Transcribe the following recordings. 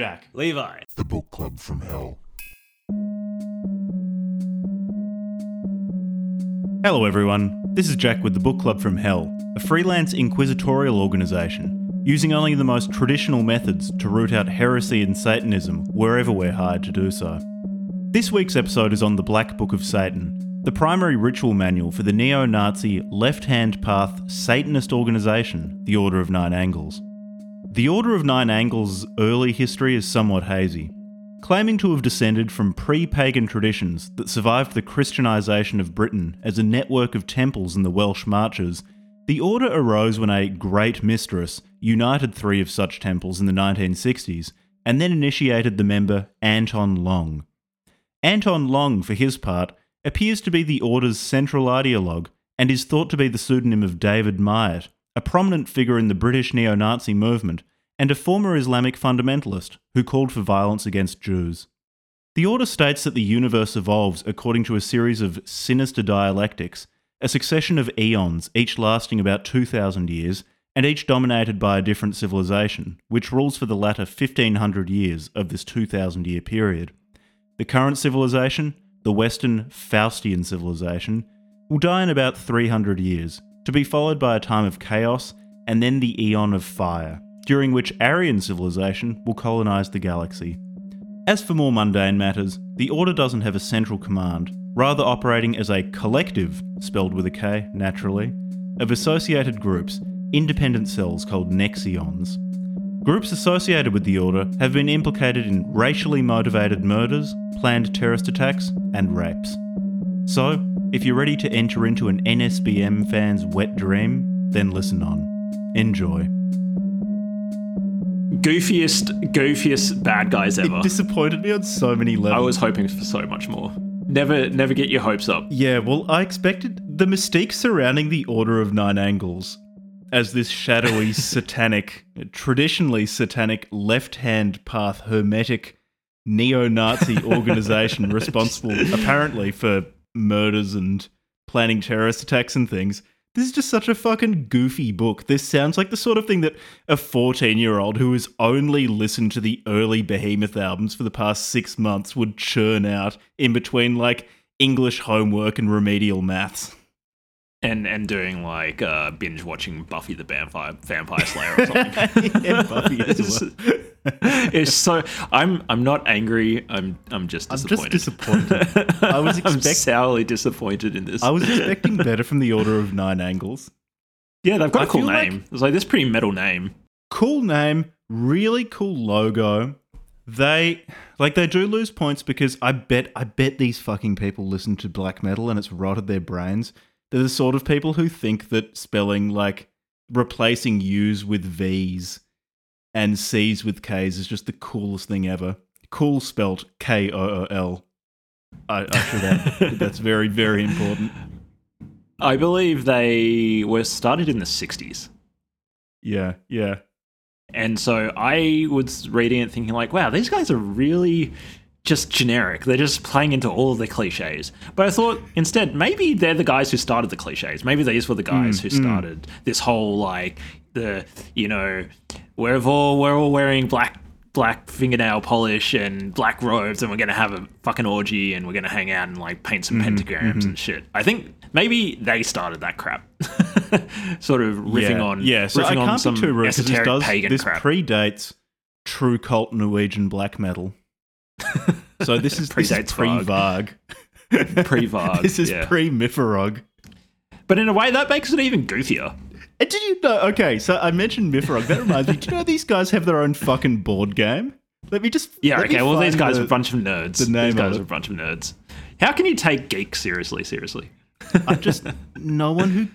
Jack. Levi. The Book Club from Hell. Hello, everyone. This is Jack with the Book Club from Hell, a freelance inquisitorial organisation using only the most traditional methods to root out heresy and Satanism wherever we're hired to do so. This week's episode is on the Black Book of Satan, the primary ritual manual for the neo Nazi left hand path Satanist organisation, the Order of Nine Angles. The Order of Nine Angles' early history is somewhat hazy, claiming to have descended from pre pagan traditions that survived the Christianisation of Britain as a network of temples in the Welsh Marches. The order arose when a Great Mistress united three of such temples in the 1960s and then initiated the member Anton Long. Anton Long, for his part, appears to be the order's central ideologue and is thought to be the pseudonym of David Myatt, a prominent figure in the British neo Nazi movement and a former Islamic fundamentalist who called for violence against Jews. The order states that the universe evolves according to a series of sinister dialectics, a succession of eons, each lasting about 2,000 years, and each dominated by a different civilization, which rules for the latter 1500 years of this 2,000 year period. The current civilization, the Western Faustian civilization, will die in about 300 years, to be followed by a time of chaos and then the Eon of Fire, during which Aryan civilization will colonize the galaxy. As for more mundane matters, the Order doesn't have a central command, rather operating as a collective, spelled with a K, naturally, of associated groups, independent cells called Nexions. Groups associated with the Order have been implicated in racially motivated murders, planned terrorist attacks, and rapes. So, if you're ready to enter into an NSBM fan's wet dream, then listen on. Enjoy. Goofiest, goofiest bad guys ever. It disappointed me on so many levels. I was hoping for so much more. Never, never get your hopes up. Yeah, well, I expected the mystique surrounding the Order of Nine Angles as this shadowy, satanic, traditionally satanic left hand path hermetic neo Nazi organization responsible, apparently, for murders and planning terrorist attacks and things. This is just such a fucking goofy book. This sounds like the sort of thing that a 14 year old who has only listened to the early Behemoth albums for the past six months would churn out in between like English homework and remedial maths. And and doing like uh, binge watching Buffy the Vampire Vampire Slayer or something. yeah, Buffy as it's, well. it's so I'm I'm not angry. I'm I'm just I'm just disappointed. disappointed. I was I'm expect- sourly disappointed in this. I was expecting better from the Order of Nine Angles. yeah, they've got I a cool feel like- name. It's like this pretty metal name. cool name, really cool logo. They like they do lose points because I bet I bet these fucking people listen to black metal and it's rotted their brains. They're the sort of people who think that spelling like replacing U's with V's and C's with K's is just the coolest thing ever. Cool spelt K O O L. I, I should add that's very very important. I believe they were started in the 60s. Yeah, yeah. And so I was reading it thinking like, wow, these guys are really just generic. They're just playing into all of the cliches. But I thought instead, maybe they're the guys who started the cliches. Maybe these were the hmm, guys who hmm. started this whole like the you know we're all we're all wearing black black fingernail polish and black robes and we're gonna have a fucking orgy and we're gonna hang out and like paint some hmm, pentagrams and shit. I think maybe they started that crap. sort of riffing yeah, on yeah. So riffing I on can't some be too rude 'cause this does pagan this crap. predates true cult Norwegian black metal. So this is this is Predates pre Varg. Pre-Varg, This is yeah. pre Myfarog. But in a way, that makes it even goofier. And did you know? Okay, so I mentioned Myfarog. That reminds me. Do you know these guys have their own fucking board game? Let me just. Yeah, let me okay, well, these find guys the- are a bunch of nerds. the name these guys it. are a bunch of nerds. How can you take geeks seriously? Seriously. I just no one who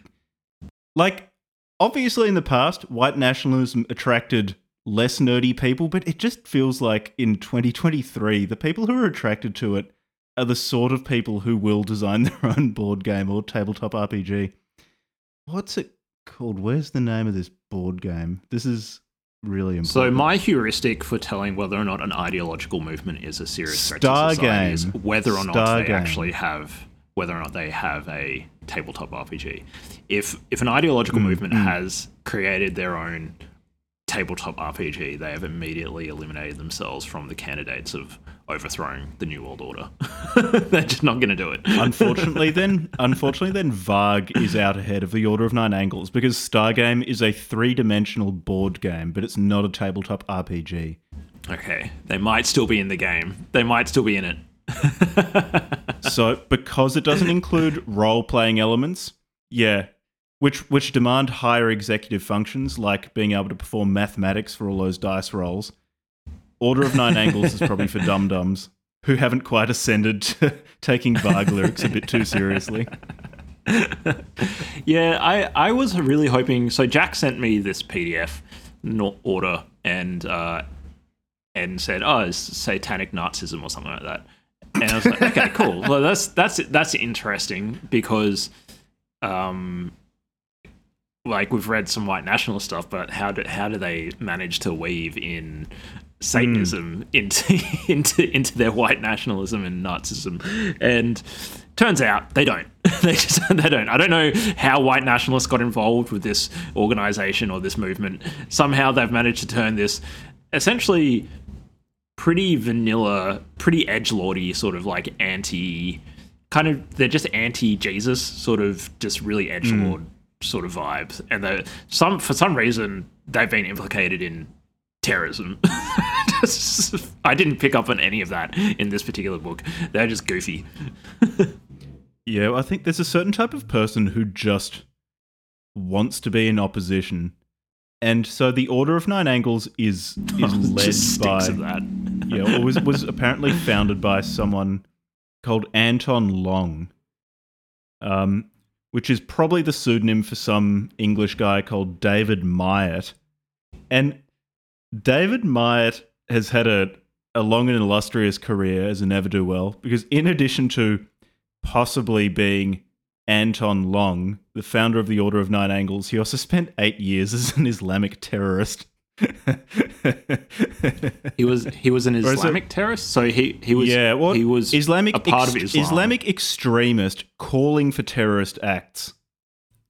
like obviously in the past white nationalism attracted less nerdy people but it just feels like in 2023 the people who are attracted to it are the sort of people who will design their own board game or tabletop RPG. What's it called? Where's the name of this board game? This is really important. So my heuristic for telling whether or not an ideological movement is a serious threat to Star society is whether or not Star they game. actually have whether or not they have a tabletop RPG. If if an ideological Mm, movement has created their own tabletop RPG, they have immediately eliminated themselves from the candidates of overthrowing the New World Order. They're just not going to do it. unfortunately, then, unfortunately, then Varg is out ahead of the Order of Nine Angles because Stargame is a three-dimensional board game, but it's not a tabletop RPG. Okay, they might still be in the game. They might still be in it. so, because it doesn't include role-playing elements, yeah, which which demand higher executive functions like being able to perform mathematics for all those dice rolls. Order of Nine Angles is probably for dum dums who haven't quite ascended to taking Varg lyrics a bit too seriously. yeah, I, I was really hoping. So Jack sent me this PDF order and uh, and said, "Oh, it's satanic Nazism or something like that." And I was like, "Okay, cool. Well, that's that's that's interesting because, um, like we've read some white nationalist stuff, but how do how do they manage to weave in Satanism mm. into into into their white nationalism and Nazism? And turns out they don't. they just they don't. I don't know how white nationalists got involved with this organization or this movement. Somehow they've managed to turn this essentially pretty vanilla, pretty edge lordy sort of like anti kind of they're just anti Jesus sort of just really edge lord. Mm sort of vibes, and they some for some reason they've been implicated in terrorism. I didn't pick up on any of that in this particular book. They're just goofy. yeah, I think there's a certain type of person who just wants to be in opposition. And so the Order of Nine Angles is is led by that. yeah, was was apparently founded by someone called Anton Long. Um, which is probably the pseudonym for some English guy called David Myatt. And David Myatt has had a, a long and illustrious career as a never do well because, in addition to possibly being Anton Long, the founder of the Order of Nine Angles, he also spent eight years as an Islamic terrorist. He was he was an Islamic terrorist, so he he was yeah he was Islamic a part ex- of Islam. Islamic extremist calling for terrorist acts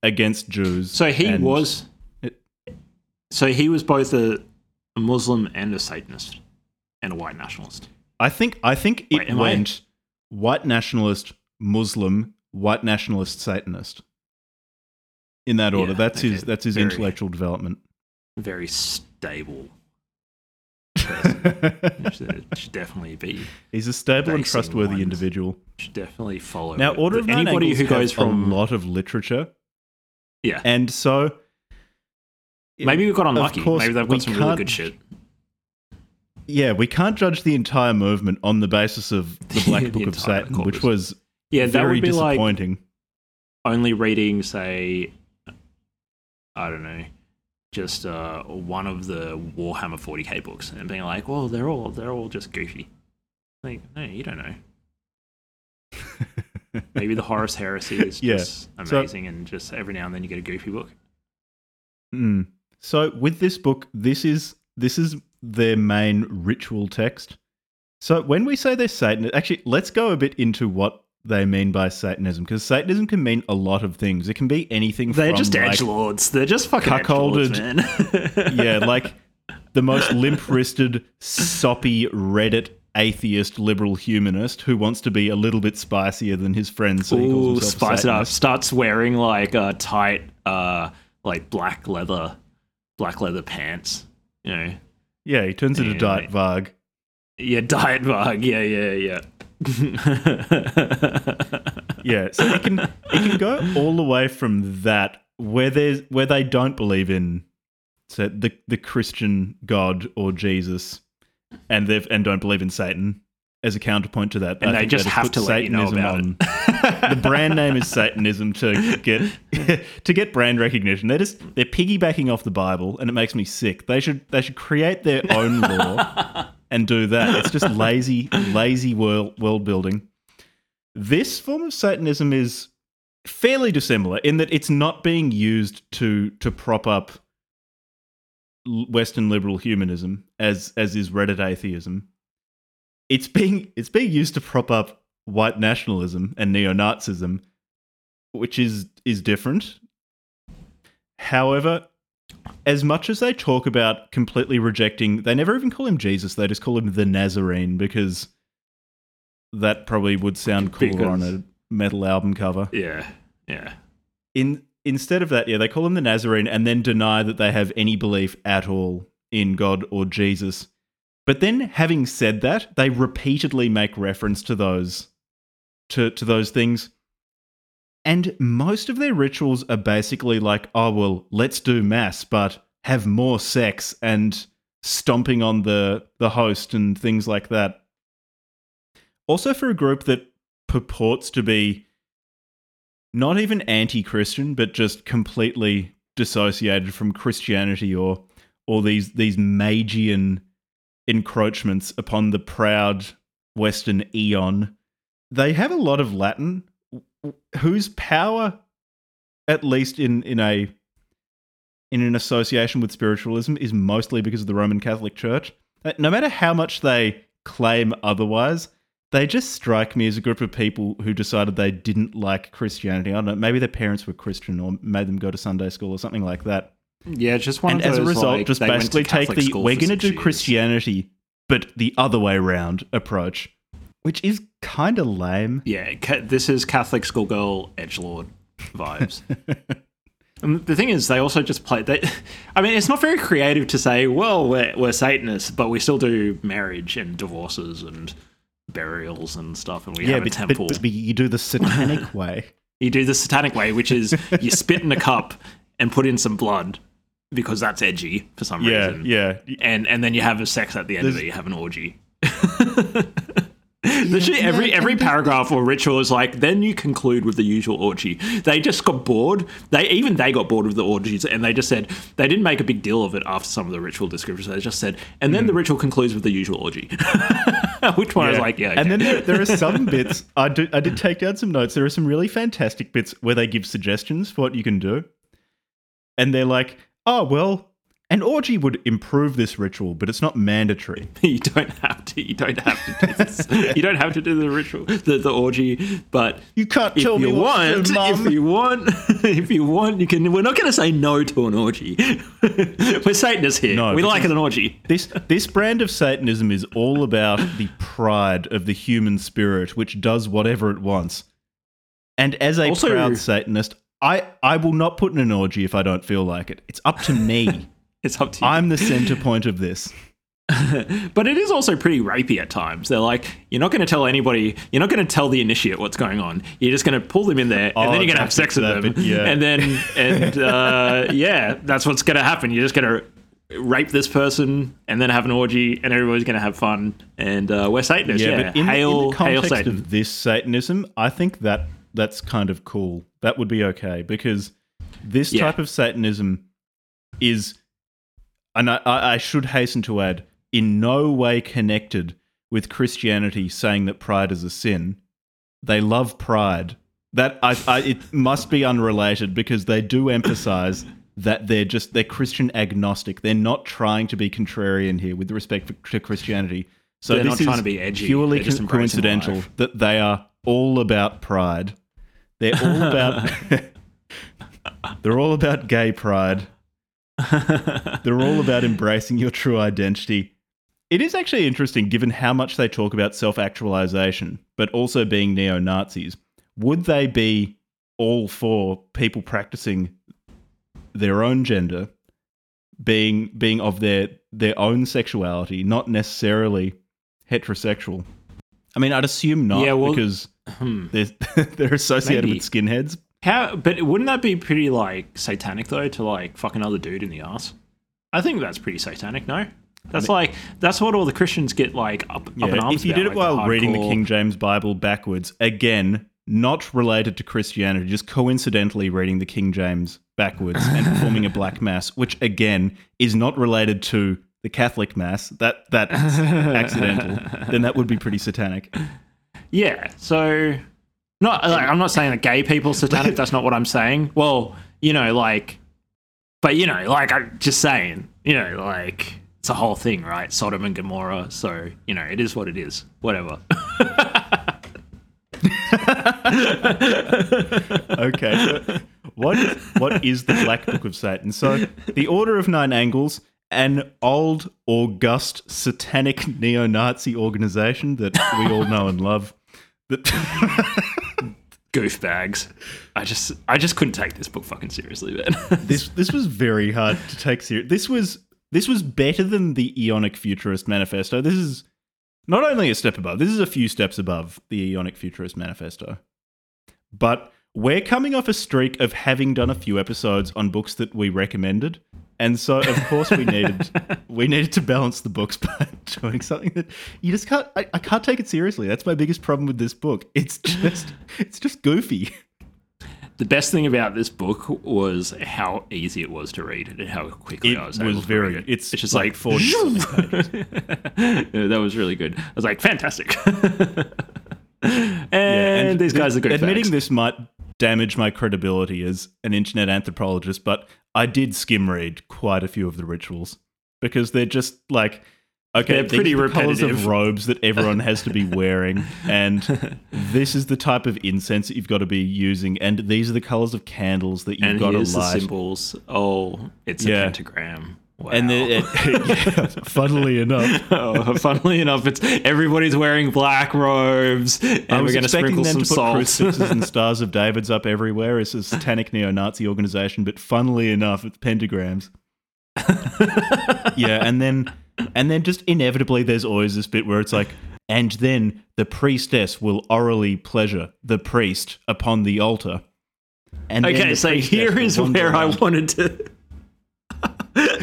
against Jews. So he was so he was both a, a, Muslim and a Satanist and a white nationalist. I think I think it Wait, went I? white nationalist, Muslim, white nationalist, Satanist. In that order. Yeah, that's okay. his that's his Very. intellectual development very stable person. should definitely be. He's a stable and trustworthy individual. Should definitely follow. Now, Order of anybody who goes from a lot of literature. Yeah, and so maybe we've got unlucky. Course, maybe they've got some really good shit. Yeah, we can't judge the entire movement on the basis of the Black the Book of Satan, corpus. which was yeah, that would be disappointing. Like only reading, say, I don't know, just uh, one of the Warhammer 40k books and being like, well, they're all they're all just goofy. Like, no, you don't know. Maybe the Horus Heresy is yeah. just amazing, so, and just every now and then you get a goofy book. Mm. So with this book, this is this is their main ritual text. So when we say they're Satan, actually, let's go a bit into what they mean by Satanism because Satanism can mean a lot of things. It can be anything. They're from, just like, edge lords. They're just fucking cuckolded, man. yeah, like the most limp-wristed, soppy Reddit atheist liberal humanist who wants to be a little bit spicier than his friends. So Ooh, spice it up. Starts wearing like a tight, uh, like black leather, black leather pants. You know. Yeah, he turns into Diet Varg. Yeah, Diet Varg. Yeah, yeah, yeah. yeah, so it can it can go all the way from that where there's where they don't believe in so the the Christian God or Jesus, and they and don't believe in Satan as a counterpoint to that. And I they just have to Satanism let you know about on. the brand name is Satanism to get to get brand recognition. They're just they're piggybacking off the Bible, and it makes me sick. They should they should create their own lore and do that. It's just lazy, lazy world world building. This form of Satanism is fairly dissimilar in that it's not being used to to prop up Western liberal humanism as as is Reddit atheism. It's being it's being used to prop up white nationalism and neo-Nazism, which is is different. However, as much as they talk about completely rejecting, they never even call him Jesus. They just call him the Nazarene because that probably would sound cooler on a metal album cover. Yeah, yeah. In instead of that, yeah, they call him the Nazarene and then deny that they have any belief at all in God or Jesus. But then, having said that, they repeatedly make reference to those to to those things. And most of their rituals are basically like, oh well, let's do mass, but have more sex and stomping on the the host and things like that. Also for a group that purports to be not even anti-Christian, but just completely dissociated from Christianity or or these these Magian encroachments upon the proud Western eon. They have a lot of Latin, whose power, at least in in a in an association with spiritualism, is mostly because of the Roman Catholic Church. Uh, no matter how much they claim otherwise, they just strike me as a group of people who decided they didn't like Christianity. I don't know, maybe their parents were Christian or made them go to Sunday school or something like that. Yeah, just one and of those, as a result, like, just they went to basically take the we're going to do. Christianity, but the other way around approach, which is kind of lame. Yeah, ca- this is Catholic schoolgirl edge lord vibes. and the thing is, they also just play. They, I mean, it's not very creative to say, "Well, we're we're Satanists, but we still do marriage and divorces and burials and stuff, and we yeah, have a but, temple." but, but you do the satanic way. you do the satanic way, which is you spit in a cup and put in some blood because that's edgy for some Yeah, reason. yeah. yeah. and and then you have a sex at the end of it. You have an orgy. Literally every every paragraph or ritual is like. Then you conclude with the usual orgy. They just got bored. They even they got bored with the orgies, and they just said they didn't make a big deal of it after some of the ritual descriptions. They just said, and then the mm. ritual concludes with the usual orgy. Which one I was like, yeah. And then there, there are some bits. I do. I did take down some notes. There are some really fantastic bits where they give suggestions for what you can do, and they're like, "Oh well, an orgy would improve this ritual, but it's not mandatory." you don't have to. You don't have to do this. you don't have to do the ritual, the, the orgy. But You can't tell me you what to want, do, if you want, if you want, you can. We're not going to say no to an orgy. we're Satanists here. No, we like an orgy. This this brand of Satanism is all about the pride of the human spirit, which does whatever it wants. And as a Also- proud Satanist, I, I will not put in an orgy if I don't feel like it. It's up to me. It's up to you. I'm the center point of this. but it is also pretty rapey at times. They're like, you're not going to tell anybody. You're not going to tell the initiate what's going on. You're just going to pull them in there, and Oh, then you're going to have sex with them. yeah. And then, and uh, yeah, that's what's going to happen. You're just going to rape this person, and then have an orgy, and everybody's going to have fun. And uh, we're Satanists. Yeah, but in, hail, in the hail context Satan. of this Satanism, I think that that's kind of cool. That would be okay because this Yeah. type of Satanism is, and I, I should hasten to add, in no way connected with Christianity saying that pride is a sin. They love pride. That I, I it must be unrelated because they do emphasize that they're just they're Christian agnostic. They're not trying to be contrarian here with respect to Christianity. So They're this not is trying to be edgy. purely just co- coincidental that they are all about pride. They're all about they're all about gay pride. They're all about embracing your true identity. It is actually interesting given how much they talk about self actualization, but also being neo Nazis. Would they be all for people practicing their own gender, being being of their their own sexuality, not necessarily heterosexual? I mean, I'd assume not Yeah, well- because Hmm. they're, they're associated Maybe. with skinheads. How? But wouldn't that be pretty like satanic though to like fuck another dude in the ass? I think that's pretty satanic. No, that's like that's what all the Christians get like up, up in Yeah, arms if you about, did it like, while reading the King James Bible backwards, again, not related to Christianity, just coincidentally reading the King James backwards and performing a black mass, which again is not related to the Catholic mass. That that's accidental. Then that would be pretty satanic. Yeah. So, not like I'm not saying that gay people satanic. that's not what I'm saying. Well, you know, like, but you know, like I'm just saying, you know, like it's a whole thing, right? Sodom and Gomorrah. So you know, it is what it is. Whatever. Okay. what what is the Black Book of Satan? So, the Order of Nine Angles, an old, august, satanic neo-Nazi organization that we all know and love. Goofbags. I just I just couldn't take this book fucking seriously, man. this this was very hard to take serious. This was this was better than the Eonic Futurist Manifesto. This is not only a step above. This is a few steps above the Eonic Futurist Manifesto. But we're coming off a streak of having done a few episodes on books that we recommended. And so of course we needed we needed to balance the books by doing something that you just can't I, I can't take it seriously. That's my biggest problem with this book. It's just it's just goofy. the best thing about this book was how easy it was to read and how quickly It I was, was able to very read it. it's, it's just like, like, 40. Yeah, that was really good. I was like, fantastic. and, and these guys are good. Admitting this might damage my credibility as an internet anthropologist, but I did skim read quite a few of the rituals because they're just like okay, They're pretty the colours of robes that everyone has to be wearing, and this is the type of incense that you've got to be using, and these are the colors of candles that you've and got to here's the symbols. Oh, it's Yeah. a pentagram. Wow. And then, yeah, funnily enough, oh, funnily enough, it's everybody's wearing black robes, and I we're going to sprinkle them some to put salt. crucifixes and stars of David's up everywhere. It's a satanic neo-Nazi organization, but funnily enough, it's pentagrams. yeah, and then and then just inevitably, there's always this bit where it's like, and then the priestess will orally pleasure the priest upon the altar. And okay, so here is here will is wander where I wanted to.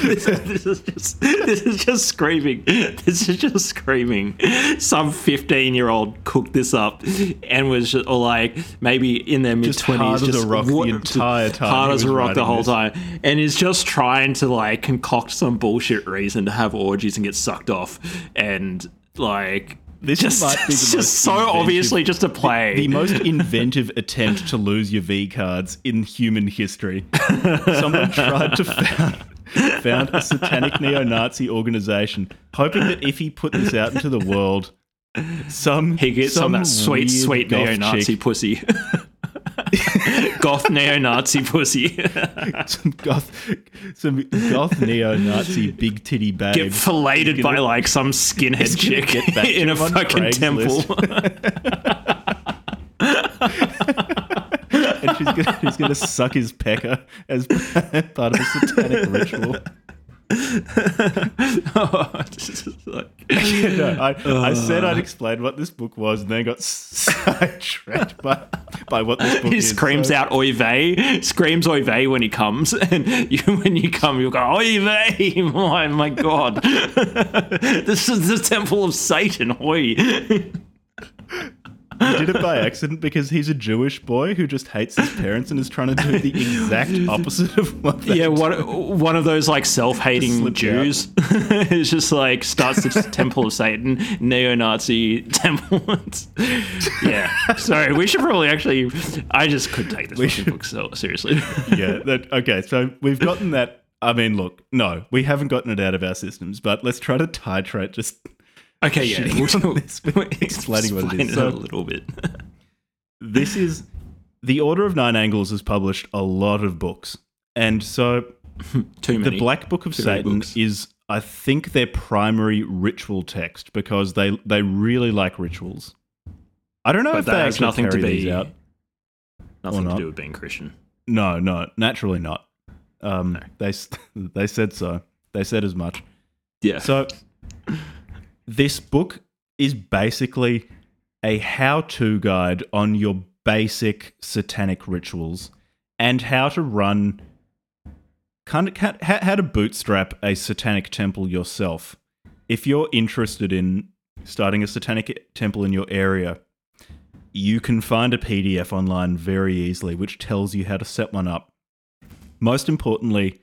This, this is just this is just screaming. This is just screaming. Some fifteen-year-old cooked this up and was just, or like maybe in their mid twenties, Just hard twenties, as a rock the entire time hard as a rock the whole this. time, and is just trying to like concoct some bullshit reason to have orgies and get sucked off, and like This just might be the just so obviously just a play. the most inventive attempt to lose your V cards in human history. Someone tried to found, found a satanic neo-Nazi organization, hoping that if he put this out into the world, some He gets some, of that sweet, sweet neo-Nazi pussy. Goth neo-Nazi pussy. some goth, some goth neo-Nazi big titty babe, Get filleted gonna- by like some skinhead chick in a on fucking Craigslist. temple. And she's gonna, she's gonna suck his pecker as part of a satanic ritual. Oh, like- no, I, I oh. said I'd explain what this book was, and then got sidetracked by, by what this book he is. screams So- out "Oy vey!" screams "Oy vey!" when he comes, and you, when you come, you'll go "Oy vey!" My my god, this is the temple of Satan. Oy. He did it by accident because he's a Jewish boy who just hates his parents and is trying to do the exact opposite of what they Yeah, one one of those like self-hating Jews. it's just like starts the Temple of Satan, neo-Nazi temple. Yeah, sorry, we should probably actually. I just couldn't take this We should- book so seriously. yeah. That, okay, so we've gotten that. I mean, look, no, we haven't gotten it out of our systems, but let's try to titrate just okay, yeah, we'll, this, explaining what it is. a little bit. this is the Order of Nine Angles has published a lot of books, and so Too many. the Black Book of Too Satan is, I think, their primary ritual text because they they really like rituals. I don't know but if that they has actually nothing to be out. nothing to do with being Christian. No, no, naturally not. Um, They they said so. They said as much. Yeah. So this book is basically a how-to guide on your basic satanic rituals and how to run kind of how, how to bootstrap a satanic temple yourself. If you're interested in starting a satanic temple in your area, you can find a PDF online very easily which tells you how to set one up. Most importantly,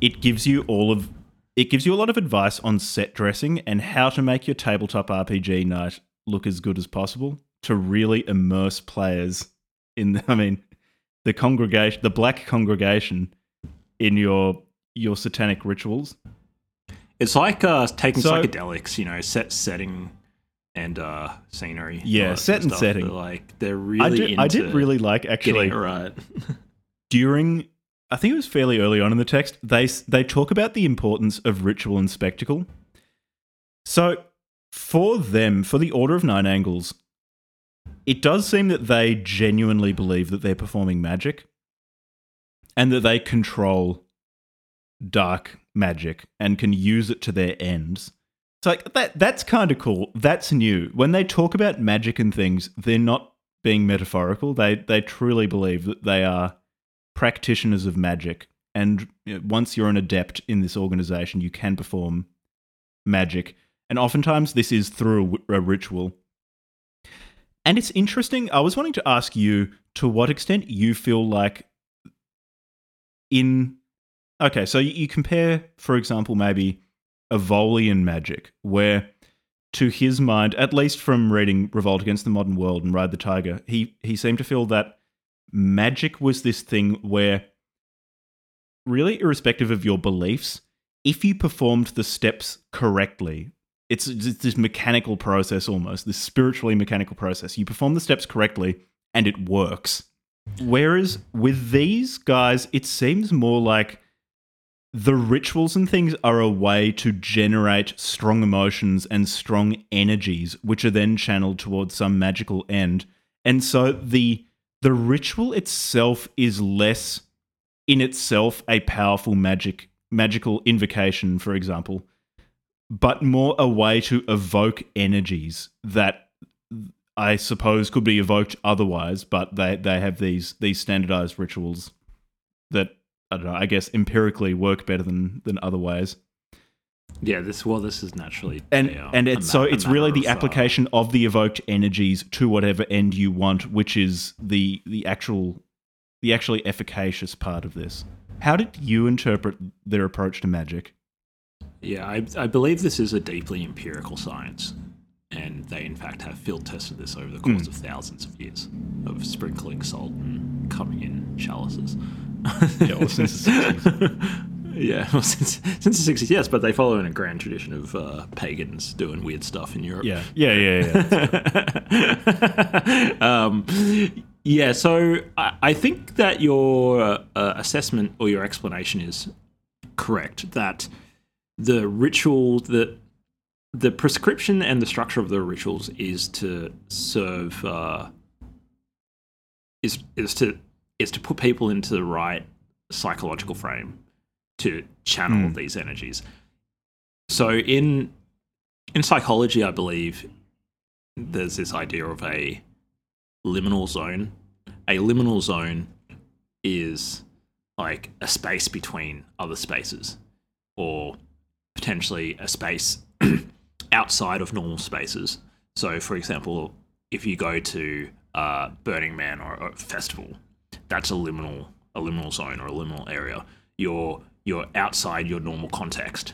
it gives you all of it gives you a lot of advice on set dressing and how to make your tabletop RPG night look as good as possible to really immerse players in the, I mean the congregation the black congregation in your your satanic rituals. It's like uh, taking So- psychedelics, you know, set setting and uh, scenery. Yeah, set and stuff. setting. They're like they're really I did into I did really like actually right. during I think it was fairly early on in the text, they they talk about the importance of ritual and spectacle. So for them, for the Order of Nine Angles, it does seem that they genuinely believe that they're performing magic and that they control dark magic and can use it to their ends. It's like that that's kind of cool. That's new. When they talk about magic and things, they're not being metaphorical. They they truly believe that they are practitioners of magic and once you're an adept in this organization, you can perform magic. And oftentimes this is through a, ritual. And it's interesting. I was wanting to ask you to what extent you feel like in okay, so you compare, for example, maybe Evolian magic, where to his mind, at least from reading Revolt Against the Modern World and Ride the Tiger, he he seemed to feel that magic was this thing where really irrespective of your beliefs, if you performed the steps correctly, it's, it's this mechanical process almost, this spiritually mechanical process. You perform the steps correctly and it works. Whereas with these guys, it seems more like the rituals and things are a way to generate strong emotions and strong energies, which are then channeled towards some magical end. And so the the ritual itself is less in itself a powerful magic magical invocation, for example, but more a way to evoke energies that I suppose could be evoked otherwise, but they, they have these these standardized rituals that I don't know, I guess empirically work better than than other ways. Yeah, this well, this is naturally and and it's so it's really the uh, application of the evoked energies to whatever end you want, which is the the actual the actually efficacious part of this. How did you interpret their approach to magic? Yeah, I, I believe this is a deeply empirical science, and they in fact have field tested this over the course mm. of thousands of years of sprinkling salt and coming in chalices. yeah, well, since the 60s. Yeah, well, since since the 60s, yes, but they follow in a grand tradition of uh, pagans doing weird stuff in Europe. Yeah, yeah, yeah, yeah. um, yeah, so I, I, think that your uh, assessment or your explanation is correct. That the ritual, the the prescription and the structure of the rituals is to serve uh, is is to is to put people into the right psychological frame to channel mm. these energies. So in in psychology, I believe there's this idea of a liminal zone. A liminal zone is like a space between other spaces, or potentially a space outside of normal spaces. So, for example, if you go to uh, Burning Man or a festival, that's a liminal a liminal zone or a liminal area. You're you're outside your normal context.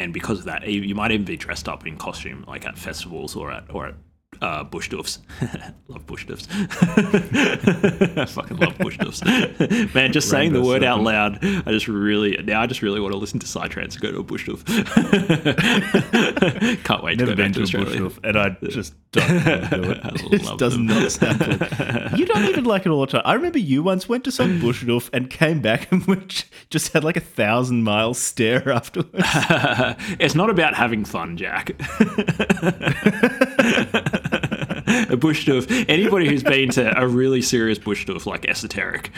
And because of that, you might even be dressed up in costume, like at festivals or at or at uh, bush doofs. love bush doofs. I fucking love bush doofs. Man, just saying the word out loud, I just really now I just really want to listen to Psytrance and go to a bush doof. Can't wait Never to go been to, to a bush doof, and I just don't want to do it. it does them. not sound good. You don't even like it all the time. I remember you once went to some bush doof and came back and just had like a thousand mile stare afterwards. it's not about having fun, Jack a bush doof. Anybody who's been to a really serious bush doof like esoteric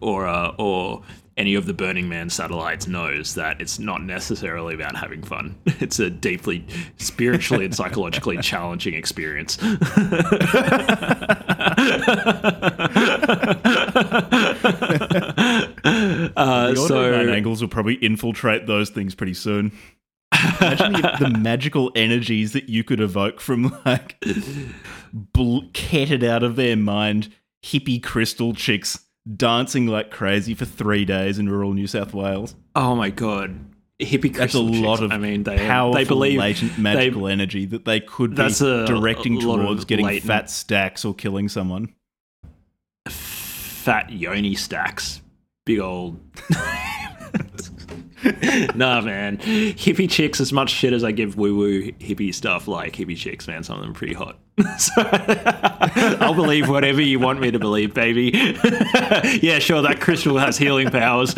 or uh, or any of the Burning Man satellites knows that it's not necessarily about having fun. It's a deeply spiritually and psychologically challenging experience. uh, the so angles will probably infiltrate those things pretty soon. Imagine the, the, magical energies that you could evoke from like bl- ketted out of their mind hippie crystal chicks dancing like crazy for three days in rural New South Wales. Oh my god. Hippie That's a lot chicks. of I mean, they, powerful they believe latent magical they, energy that they could be a, directing a towards getting latent, fat stacks or killing someone. Fat yoni stacks. Big old nah, man. Hippie chicks, as much shit as I give woo woo hippie stuff, like hippie chicks, man, some of them are pretty hot. so, I'll believe whatever you want me to believe, baby. yeah, sure, that crystal has healing powers.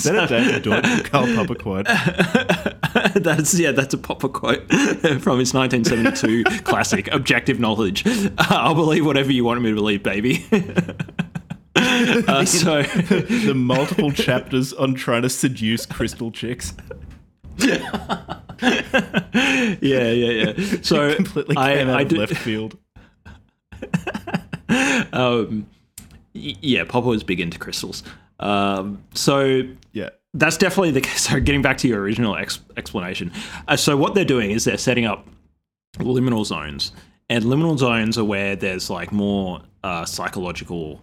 Is that a David Deutsch Karl Popper quote? that's yeah, that's a Popper quote from his 1972 classic, "Objective Knowledge." I'll believe whatever you want me to believe, baby. Uh, so the multiple chapters on trying to seduce crystal chicks. yeah, yeah, yeah. So Completely I, came out I of do, left field. um, yeah, Popper was big into crystals. Um, so Yeah. that's definitely the case. So getting back to your original ex- explanation, uh, so what they're doing is they're setting up liminal zones, and liminal zones are where there's like more uh, psychological,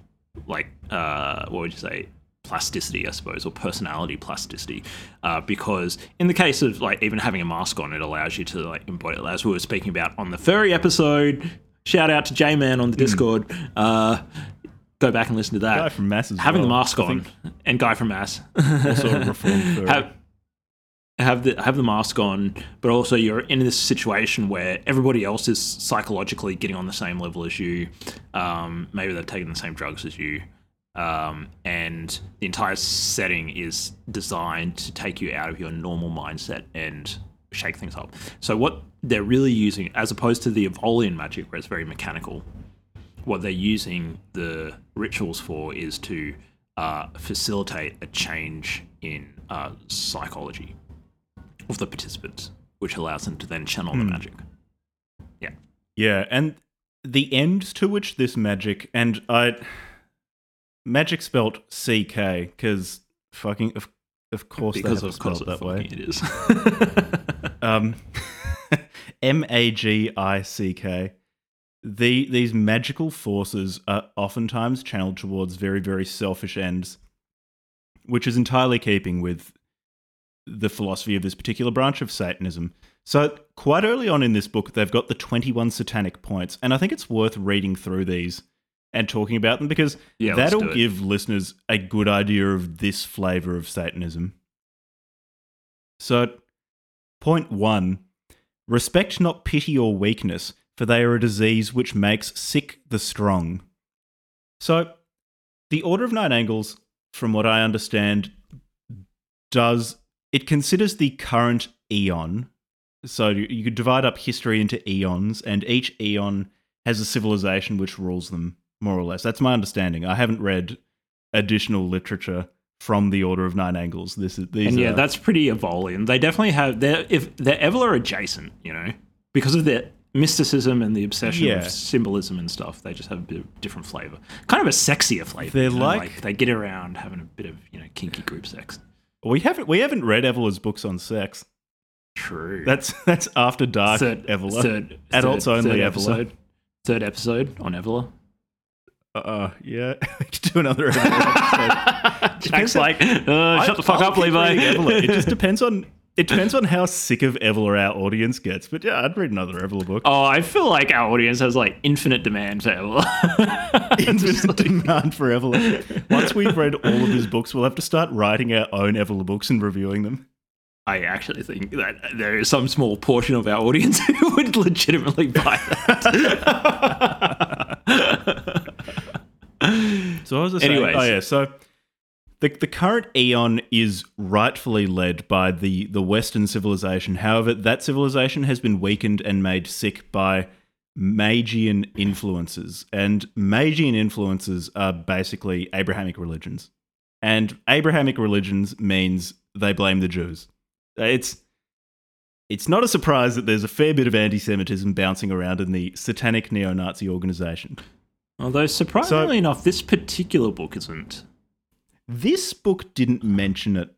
like uh, what would you say, plasticity, I suppose, or personality plasticity, uh, because in the case of like even having a mask on, it allows you to like embody, as we were speaking about on the furry episode. Shout out to J Man on the Discord. Uh, go back and listen to that. Guy from Mass as Having the mask on, and Guy from Mass. Also a reformed have have the have the mask on, but also you're in this situation where everybody else is psychologically getting on the same level as you. Um, maybe they've taken the same drugs as you, um, and the entire setting is designed to take you out of your normal mindset and shake things up. So what they're really using, as opposed to the Evolian magic, where it's very mechanical, what they're using the rituals for is to uh, facilitate a change in uh, psychology of the participants, which allows them to then channel the magic. Yeah. Yeah, and the end to which this magic and I magic spelt C K because fucking of of course Because they of have course spelled that way. it is. Um, M A G I C K. The these magical forces are oftentimes channeled towards very very selfish ends, which is entirely keeping with the philosophy of this particular branch of Satanism. So quite early on in this book, they've got the twenty one satanic points, and I think it's worth reading through these and talking about them because Yeah, that'll give listeners a good idea of this flavor of Satanism. So, point one respect not pity or weakness, for they are a disease which makes sick the strong. So, the Order of Nine Angles, from what I understand, does it considers the current eon. So, you could divide up history into eons, and each eon has a civilization which rules them, more or less. That's my understanding. I haven't read additional literature from the Order of Nine Angles. This is these and yeah, are- that's pretty Evolian. They definitely have they're if they're Evola adjacent, you know, because of their mysticism and the obsession Yeah. of symbolism and stuff. They just have a bit of different flavor, kind of a sexier flavor. They're know, like- they get around having a bit of you know kinky group sex. we haven't we haven't read Evola's books on sex. True. That's that's after dark third, Evola. third, Adults third, only third Evola. episode. Third episode on Evola. Uh, yeah, we do another. Episode. Jack's like, uh, shut the fuck I'll up, Levi. It just depends on it depends on how sick of Evola our audience gets. But yeah, I'd read another Evola book. Oh, I feel like our audience has like infinite demand for Evola. Infinite demand for Evola. Once we've read all of his books, we'll have to start writing our own Evola books and reviewing them. I actually think that there is some small portion of our audience who would legitimately buy that. So I was saying? Anyways. oh yeah, so the the current eon is rightfully led by the the Western civilization. However, that civilization has been weakened and made sick by Magian influences, and Magian influences are basically Abrahamic religions. And Abrahamic religions means they blame the Jews. Uh, it's it's not a surprise that there's a fair bit of anti-Semitism bouncing around in the satanic neo-Nazi organization. Although, surprisingly enough, this particular book isn't. This book didn't mention it.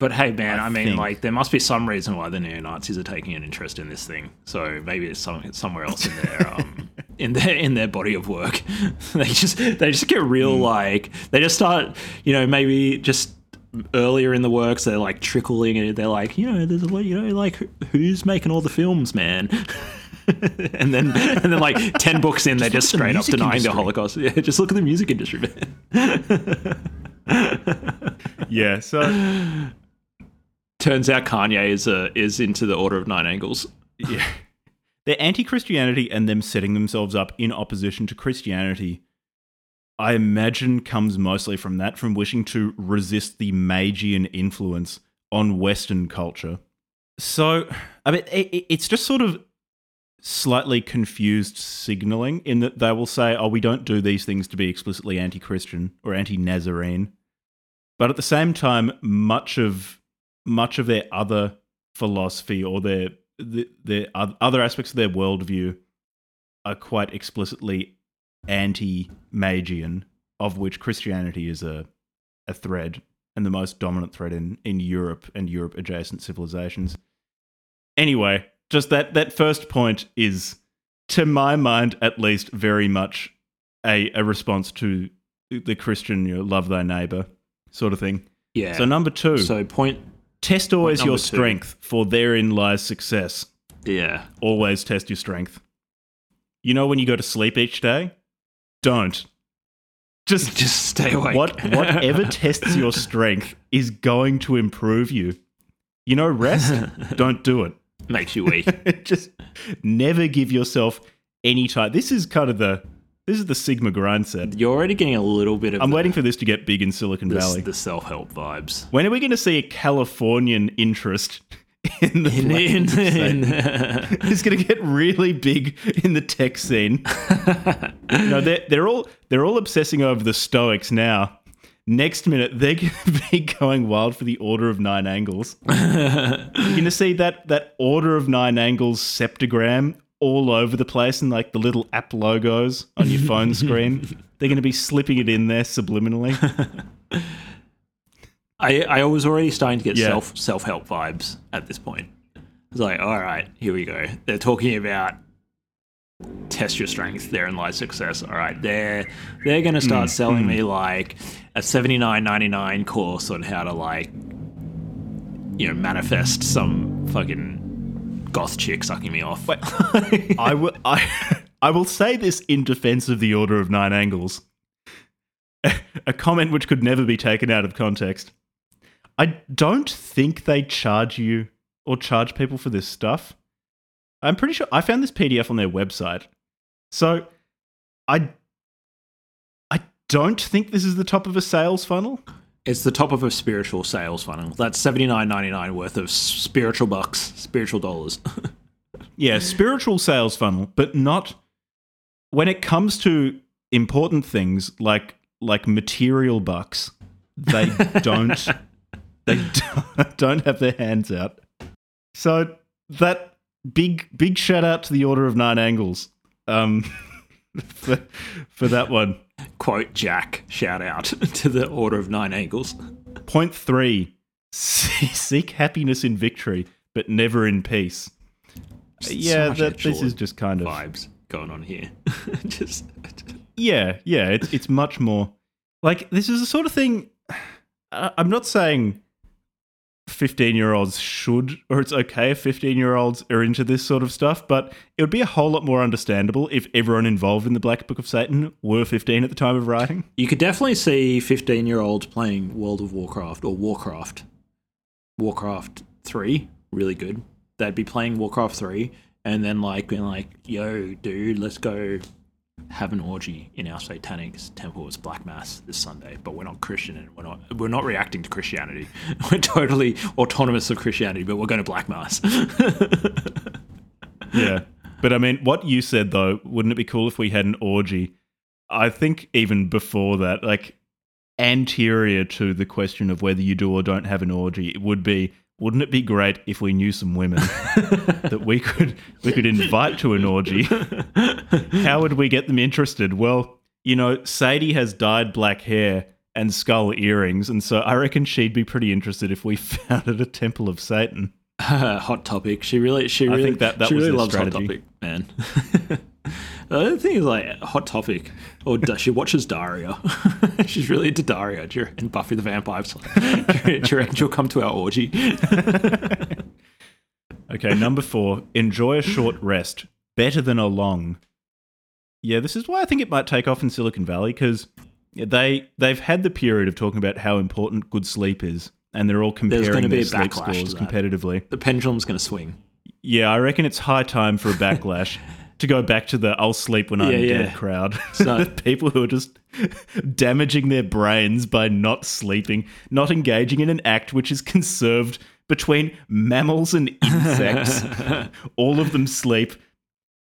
But hey, man, I, I mean, think- like, there must be some reason why the neo Nazis are taking an interest in this thing. So maybe it's some, somewhere else in their um, in their in their body of work. they just they just get real like they just start, you know, maybe just earlier in the works they're like trickling and they're like, you know, there's a lot, you know, like who's making all the films, man. and then and then like ten books in, they're just look at the straight up denying the. Holocaust. Yeah, just look at the music industry, man. Yeah, so Turns out Kanye is uh, is into the Order of Nine Angles. yeah. Their anti Christianity and them setting themselves up in opposition to Christianity, I imagine, comes mostly from that, from wishing to resist the Magian influence on Western culture. So, I mean, it- it's just sort of slightly confused signaling in that they will say, oh, we don't do these things to be explicitly anti Christian or anti Nazarene. But at the same time, much of much of their other philosophy or their the, their oth- other aspects of their worldview are quite explicitly anti-Magian, of which Christianity is a a thread and the most dominant thread in in Europe and Europe adjacent civilizations. Anyway, just that that first point is, to my mind at least, very much a a response to the Christian you know, love thy neighbor sort of thing. Yeah. So number two, so point. test always number your two. strength, for therein lies success. Yeah. Always test your strength. You know when you go to sleep each day? Don't. Just Just stay awake. what whatever tests your strength is going to improve you. You know, rest, don't do it. makes you weak? Just never give yourself any time. This is kind of the this is the Sigma grind set. You're already getting a little bit of. I'm the, waiting for this to get big in Silicon the, Valley. the self help vibes. When are we going to see a Californian interest in the In, in, in- It's going to get really big in the tech scene. you know, they're, they're all they're all obsessing over the Stoics now. Next minute, they're going to be going wild for the Order of Nine Angles. You're going to see that that Order of Nine Angles septagram all over the place and like the little app logos on your phone screen. They're going to be slipping it in there subliminally. I, I was already starting to get Yeah. self self help vibes at this point. It's like, all right, here we go. They're talking about test your strength, therein lies success. All right, they're they're gonna start mm-hmm. selling me mm-hmm. like a seventy nine ninety nine course on how to like you know manifest some fucking goth chick sucking me off. Wait, I will I I will say this in defense of the Order of Nine Angles. A comment which could never be taken out of context. I don't think they charge you or charge people for this stuff. I'm pretty sure I found this PDF on their website. So I I don't think this is the top of a sales funnel. It's the top of a spiritual sales funnel. That's seventy nine ninety nine worth of spiritual bucks, spiritual dollars. Yeah, spiritual sales funnel, but not when it comes to important things like like material bucks. They don't they don't- don't have their hands out. So that big big shout out to the Order of Nine Angles. Um for, for that one. Quote Jack, shout out to the Order of Nine Angles. Point 3. Seek happiness in victory, but never in peace. yeah, much that, this is just kind of vibes going on here. Just Yeah, yeah, it's it's much more like this is the sort of thing. I'm not saying fifteen year olds should or it's okay if fifteen year olds are into this sort of stuff, but it would be a whole lot more understandable if everyone involved in the Black Book of Satan were fifteen at the time of writing. you could definitely see fifteen year olds playing World of Warcraft or Warcraft. Warcraft three, really good. They'd be playing Warcraft three and then like being like, yo, dude, let's go have an orgy in our satanic temple. It's Black Mass this Sunday, but we're not Christian and we're not we're not reacting to Christianity. We're totally autonomous of Christianity, but we're going to Black Mass. Yeah, but I mean, what you said though, wouldn't it be cool if we had an orgy? I think even before that, like anterior to the question of whether you do or don't have an orgy, it would be wouldn't it be great if we knew some women that we could we could invite to an orgy? How would we get them interested? Well, you know, Sadie has dyed black hair and skull earrings, and so I reckon she'd be pretty interested if we founded a temple of Satan. hot topic. She really, she I really, think that- that she was really loves strategy. hot topic, man. the other thing is like hot topic, oh, or da- she watches Daria. She's really into Daria. and Buffy the Vampire Slayer? Do you- do you reckon she'll come to our orgy? Okay, number four, enjoy a short rest. better than a long. Yeah, this is why I think it might take off in Silicon Valley because they they've had the period of talking about how important good sleep is, and they're all comparing their sleep scores competitively. The pendulum's going to swing. Yeah, I reckon it's high time for a backlash to go back to the "I'll sleep when I'm Yeah, yeah. dead" crowd. So- People who are just damaging their brains by not sleeping, not engaging in an act which is conserved between mammals and insects. All of them sleep.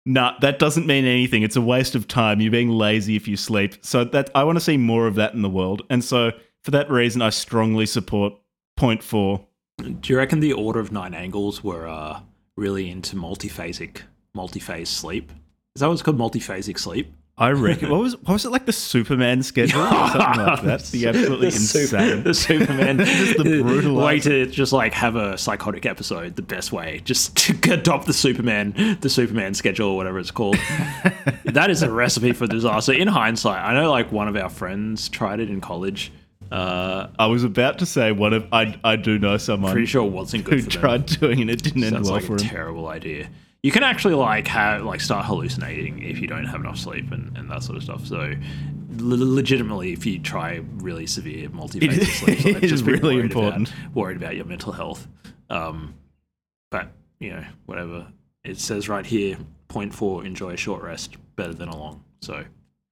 Nah, that doesn't mean anything. It's a waste of time. You're being lazy if you sleep. So that I want to see more of that in the world. And so for that reason, I strongly support point four. Do you reckon the Order of Nine Angles were uh, really into multiphasic, multiphase sleep? Is that what's called? Multiphasic sleep? I reckon. What was what was it like the Superman schedule or something like that? The absolutely the insane. the Superman. the brutal way to just like have a psychotic episode. The best way, just to adopt the Superman, the Superman schedule or whatever it's called. that is a recipe for disaster. In hindsight, I know like one of our friends tried it in college. Uh, I was about to say one of I I do know someone pretty sure it wasn't who good for them. tried doing it. It didn't end well like for a him. terrible idea. You can actually like have like start hallucinating if you don't have enough sleep and, and that sort of stuff. So, le- legitimately, if you try really severe multiphasic It- sleep, like, it is just really worried important. About, worried about your mental health. Um, but you know, whatever it says right here, point four: enjoy a short rest better than a long. So,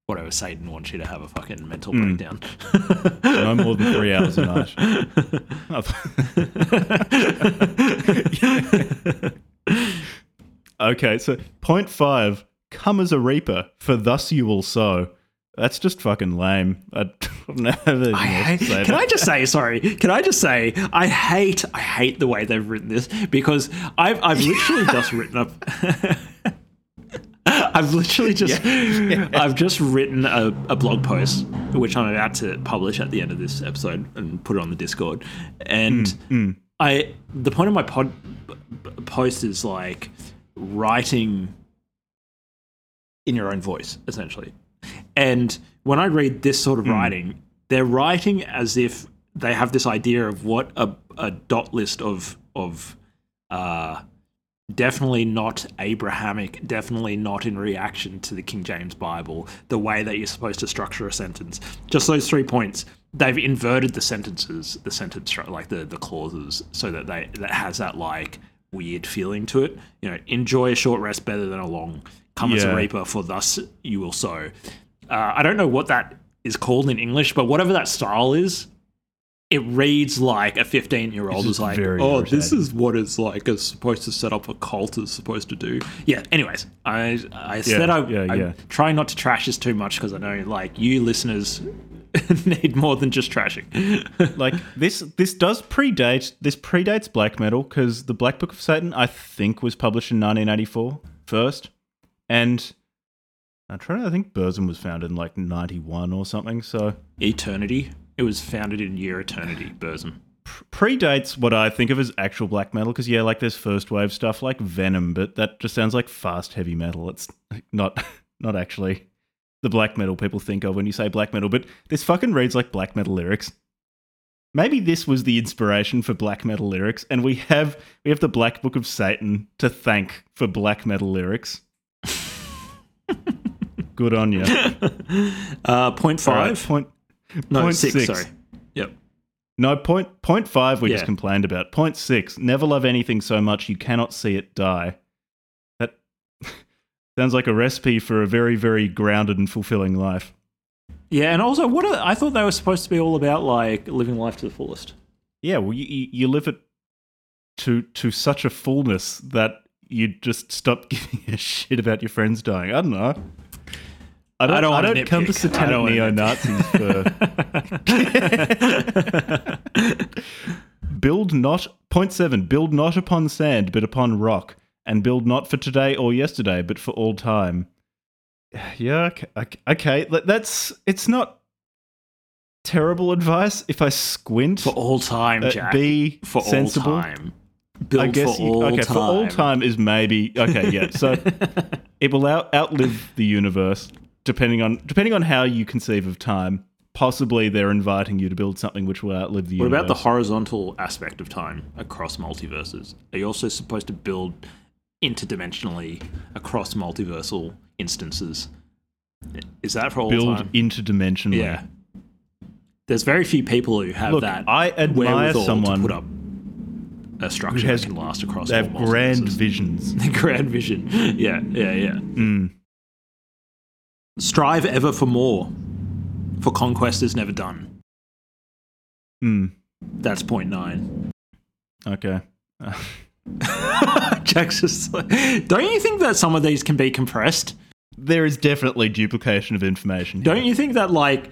whatever Satan wants you to have a fucking mental Hmm. breakdown. no more than three hours a night. okay, so point five: come as a reaper, for thus you will sow. That's just fucking lame. I know I hate, can about I just say sorry? Can I just say I hate I hate the way they've written this because I've I've literally just written up. I've literally just I've just written a, a blog post which I'm about to publish at the end of this episode and put it on the Discord. And Mm, I the point of my pod post is like writing in your own voice, essentially. And when I read this sort of writing, they're writing as if they have this idea of what a, a dot list of of uh, definitely not Abrahamic, definitely not in reaction to the King James Bible, the way that you're supposed to structure a sentence. Just those three points. They've inverted the sentences, the sentence like the the clauses, so that they that has that like weird feeling to it. You know, enjoy a short rest better than a long. Come as a Yeah. reaper, for thus you will sow. Uh, I don't know what that is called in English, but whatever that style is, it reads like a 15 year old is like, very oh, this is what it's like. It's supposed to set up a cult is supposed to do. Yeah. Anyways, I I said I, yeah, I'm yeah. trying not to trash this too much because I know like you listeners need more than just trashing. like this this does predate this predates black metal because the black book of satan i think was published in 1984 first and i'm trying to i think burzum was founded in like 91 or something so Eternity. It was founded in year eternity, Burzum. predates what i think of as actual black metal because yeah like there's first wave stuff like venom but that just sounds like fast heavy metal it's not not actually the black metal people think of when you say black metal but this fucking reads like black metal lyrics Maybe this was the inspiration for black metal lyrics, and we have we have the Black Book of Satan to thank for black metal lyrics. Good on you. Uh, point five. point no, point six, six. Sorry. Yep. no point point five. We Yeah. just complained about point six. Never love anything so much you cannot see it die. Sounds like a recipe for a very very grounded and fulfilling life. Yeah, and also, what are, I thought they were supposed to be all about, like living life to the fullest. Yeah, well, you, you live it to to such a fullness that you just stop giving a shit about your friends dying. I don't know. I don't. I don't don't, come to satanic neo Nazis for build not point seven. Build not upon sand, but upon rock, and build not for today or yesterday, but for all time. Yeah. Okay. okay, Okay. That's. It's not terrible advice if I squint. For all time, Uh, Jack. be for sensible. all time. Build I guess for you, all okay time. for all time is maybe okay. Yeah, so it will out, outlive the universe depending on depending on how you conceive of time. Possibly they're inviting you to build something which will outlive the universe. What universe. about the horizontal aspect of time across multiverses? Are you also supposed to build interdimensionally across multiversal instances. Is that for all Build time? interdimensionally. Yeah. There's very few people who have Look, that I admire someone put up a structure has- that can last across They have grand visions. grand vision. Yeah, yeah, yeah. Mm. Strive ever for more, for conquest is never done. Mm. That's point nine. Okay. Jack's just like, don't you think that some of these can be compressed? there is definitely duplication of information. Here. Don't you think that like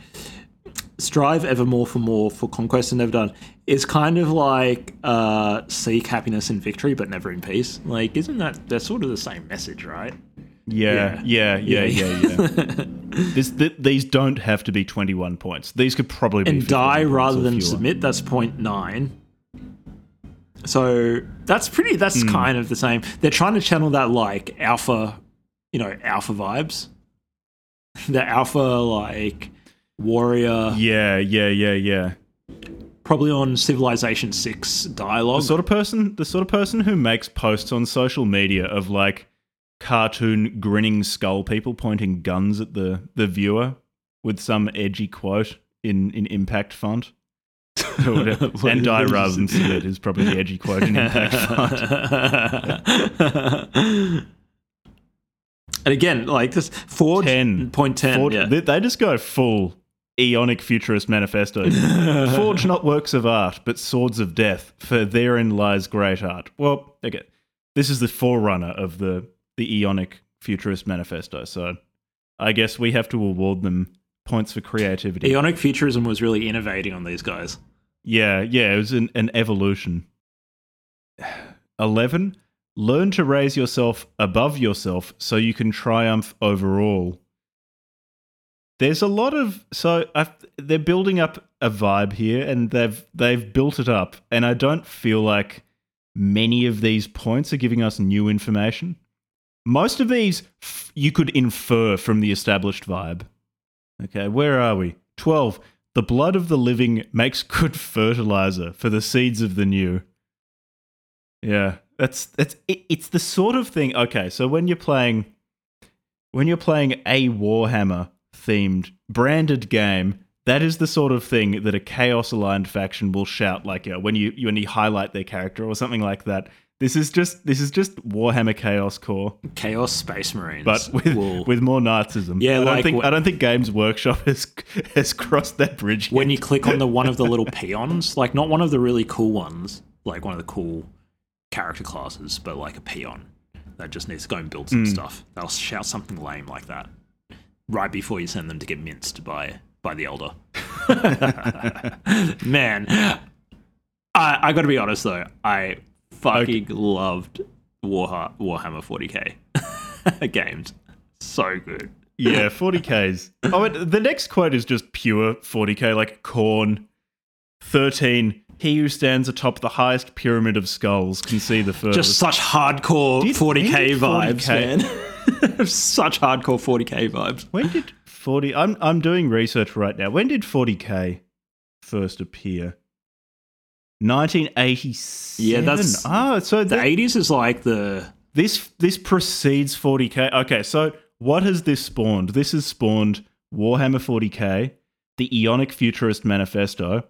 strive ever more for more for conquest and never done is kind of like uh seek happiness in victory but never in peace? Like, isn't that that's sort of the same message, right? Yeah, yeah, yeah, yeah, yeah. this, th- these don't have to be 21 points. These could probably be and die rather than fewer. submit. That's point nine. So that's pretty. That's Hmm. kind of the same. They're trying to channel that like alpha, you know, alpha vibes. The alpha like warrior, Yeah, yeah, yeah, yeah. probably on Civilization Six dialogue. The sort of person, the sort of person who makes posts on social media of like cartoon grinning skull people pointing guns at the the viewer with some edgy quote in in impact font. Or whatever. What and die rather than submit is probably the edgy quote in impact and again, like this Forge 10. point ten. Yeah. they, they just go full Eonic Futurist Manifesto. Forge not works of art, but swords of death, for therein lies great art. Well, okay. This is the forerunner of the, the Eonic Futurist Manifesto, so I guess we have to award them points for creativity. Eonic futurism was really innovating on these guys. Yeah, yeah, it was an, an evolution. 11. Learn to raise yourself above yourself so you can triumph over all. There's a lot of so i they're building up a vibe here, and they've they've built it up, and I don't feel like many of these points are giving us new information. Most of these you could infer from the established vibe. Okay, where are we? 12. The blood of the living makes good fertilizer for the seeds of the new. Yeah, that's that's it, it's the sort of thing. Okay, so when you're playing when you're playing a Warhammer themed branded game, that is the sort of thing that a chaos aligned faction will shout like uh, when you when you highlight their character or something like that. This is just this is just Warhammer Chaos Core, Chaos Space Marines. but with with more Nazism. Yeah, I don't like think wh- I don't think Games Workshop has has crossed that bridge. when yet. you click on the one of the little peons, like not one of the really cool ones, like one of the cool character classes, but like a peon that just needs to go and build some hmm. stuff. They'll shout something lame like that right before you send them to get minced by by the Eldar. Man, I I got to be honest though, I fucking loved Warha- Warhammer 40k games. So good. Yeah, 40Ks. Oh, and the next quote is just pure 40K, like corn. 13. He who stands atop the highest pyramid of skulls can see the furthest. Just such hardcore Did- 40k vibes, 40K man. such hardcore 40k vibes. when did 40. I'm, I'm doing research right now. When did 40K first appear? 1987. Yeah, that's- Ah, so The 80s is like the this this precedes 40k. Okay, so what has this spawned? This has spawned Warhammer 40k, the Eonic Futurist Manifesto,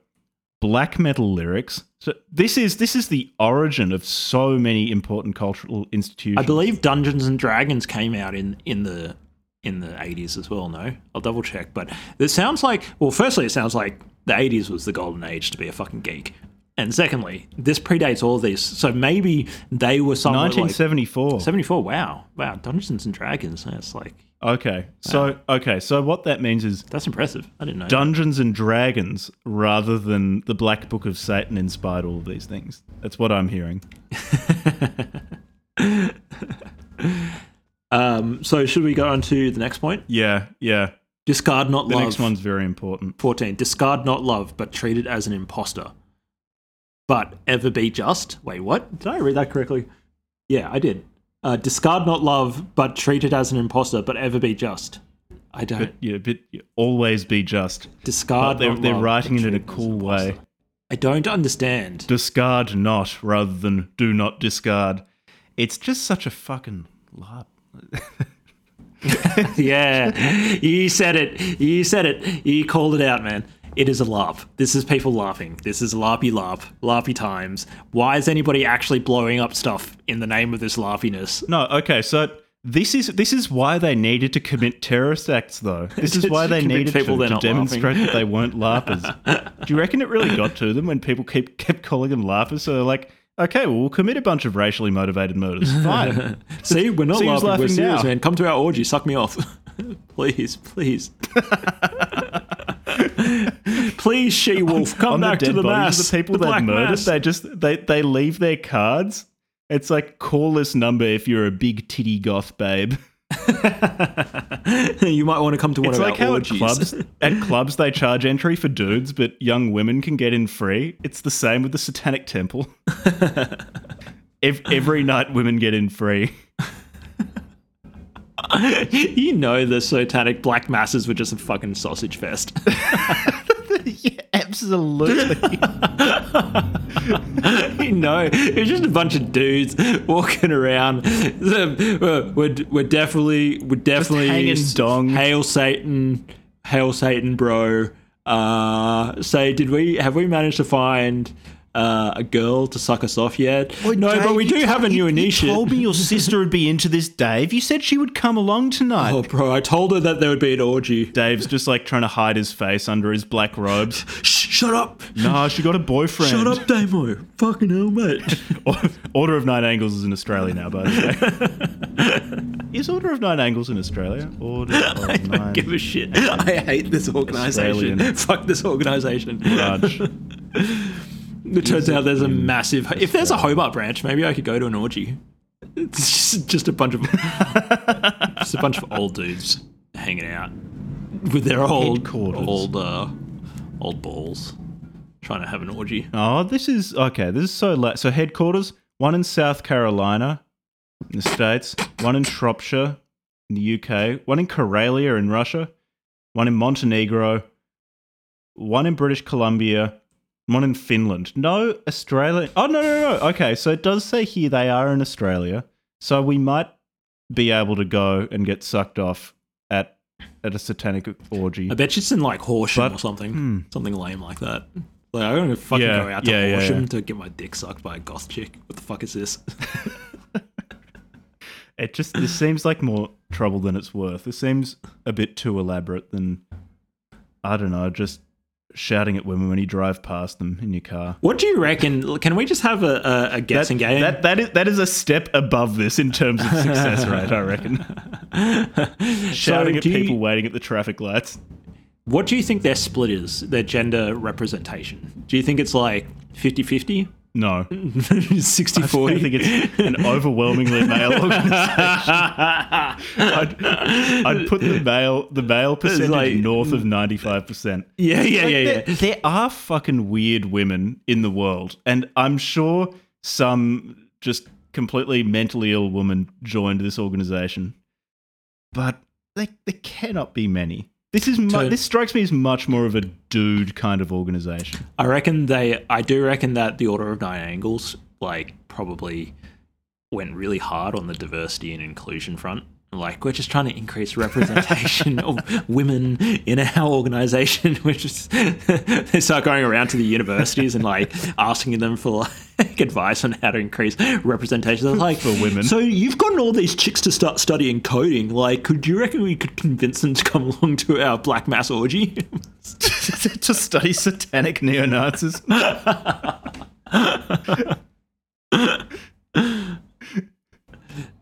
black metal lyrics. So this is this is the origin of so many important cultural institutions. I believe Dungeons and Dragons came out in in the in the 80s as well, no? I'll double check, but it sounds like well, firstly it sounds like the 80s was the golden age to be a fucking geek. And secondly, this predates all of these. So maybe they were somewhat like 1974. 74. Wow. Wow, Dungeons and Dragons. That's like okay, so okay, so what that means is that's impressive. I didn't know. that. Dungeons and Dragons rather than the Black Book of Satan inspired all of these things. That's what I'm hearing. Um, so should we go on to the next point? Yeah, yeah. Discard not The love. The next one's very important. 14. Discard not love, but treat it as an imposter. But ever be just. Wait, what? Did I read that correctly? Yeah, I did. Uh, discard not love, but treat it as an imposter, but ever be just. I don't. But yeah, but always be just. discard. But they're, not they're love, writing but it in a cool way. I don't understand. Discard not rather than do not discard. It's just such a fucking larp. yeah, you said it. You said it. You called it out, man. It is a LARP. This is people laughing. This is LARPy LARP. LARPy times. Why is anybody actually blowing up stuff in the name of this LARPiness? No, okay, so this is this is why they needed to commit terrorist acts, though. This is why they needed to, to demonstrate laughing. that they weren't larpers. Do you reckon it really got to them when people keep kept calling them larpers? So they're like, okay, well, we'll commit a bunch of racially motivated murders. Fine. See, we're not who's laughing. We're serious, now. man. Come to our orgy. Suck me off. please, please. Please, she wolf, come back the to the mass. of the people the they've murdered, mass. they just they they leave their cards. It's like call this number if you're a big titty goth babe. you might want to come to one It's of like our how at clubs at clubs they charge entry for dudes, but young women can get in free. It's the same with the Satanic Temple. Ev- Every night, women get in free. you know the satanic black masses were just a fucking sausage fest. Absolutely. know, it's just a bunch of dudes walking around. We're, we're, we're definitely, we're definitely hanging dong. Hail Satan, hail Satan, bro. Uh, say, did we have we managed to find uh, a girl to suck us off yet? no, but we do have a new initiative. You told me your sister would be into this, Dave. You said she would come along tonight. Oh, bro, I told her that there would be an orgy. Dave's just like trying to hide his face under his black robes. Shh, shut up. nah, she got a boyfriend. Shut up, Damo. Fucking hell, mate. Order of Nine Angles is in Australia now, by the way. is Order of Nine Angles in Australia? Order of I don't Nine give a shit. I hate this organization. Australian. Fuck this organization. Raj. It turns out there's a massive. If there's a Hobart branch, maybe I could go to an orgy. It's just, just a bunch of just a bunch of old dudes hanging out with their old Headquarters. old uh, old balls, trying to have an orgy. Oh, this is okay. This is so late. So headquarters, one in South Carolina, in the states, one in Shropshire, in the UK, one in Karelia in Russia, one in Montenegro, one in British Columbia, one in Finland. No Australia. Oh no no no. Okay, so it does say here they are in Australia. So we might be able to go and get sucked off at at a satanic orgy. I bet you it's in like Horsham But- or something, hmm. something lame like that. Like I'm gonna fucking Yeah, go out to yeah, Horsham yeah. to get my dick sucked by a goth chick. What the fuck is this? It just this seems like more trouble than it's worth. It seems a bit too elaborate than I don't know, just shouting at women when you drive past them in your car. What do you reckon? Can we just have a, a, a That, guessing game? that that is that is a step above this in terms of success rate, I reckon. Shouting at do you- people waiting at the traffic lights. What do you think their split is, their gender representation? Do you think it's like 50 50? No. 60 I think it's an overwhelmingly male organization. I'd, I'd put the male the male percentage like- north of ninety five percent. Yeah, yeah, Like, yeah, yeah. there, there are fucking weird women in the world, and I'm sure some just completely mentally ill woman joined this organization, but they, there cannot be many. This is mu- To- this strikes me as much more of a dude kind of organization. I reckon they, I do reckon that the Order of Nine Angles, like, probably went really hard on the diversity and inclusion front. Like, we're just trying to increase representation of women in our organization. We're just, they start going around to the universities and, like, asking them for, like, advice on how to increase representation. They're like, For women. So you've gotten all these chicks to start studying coding. Like, could you reckon we could convince them to come along to our Black Mass orgy? to study satanic neo Nazis.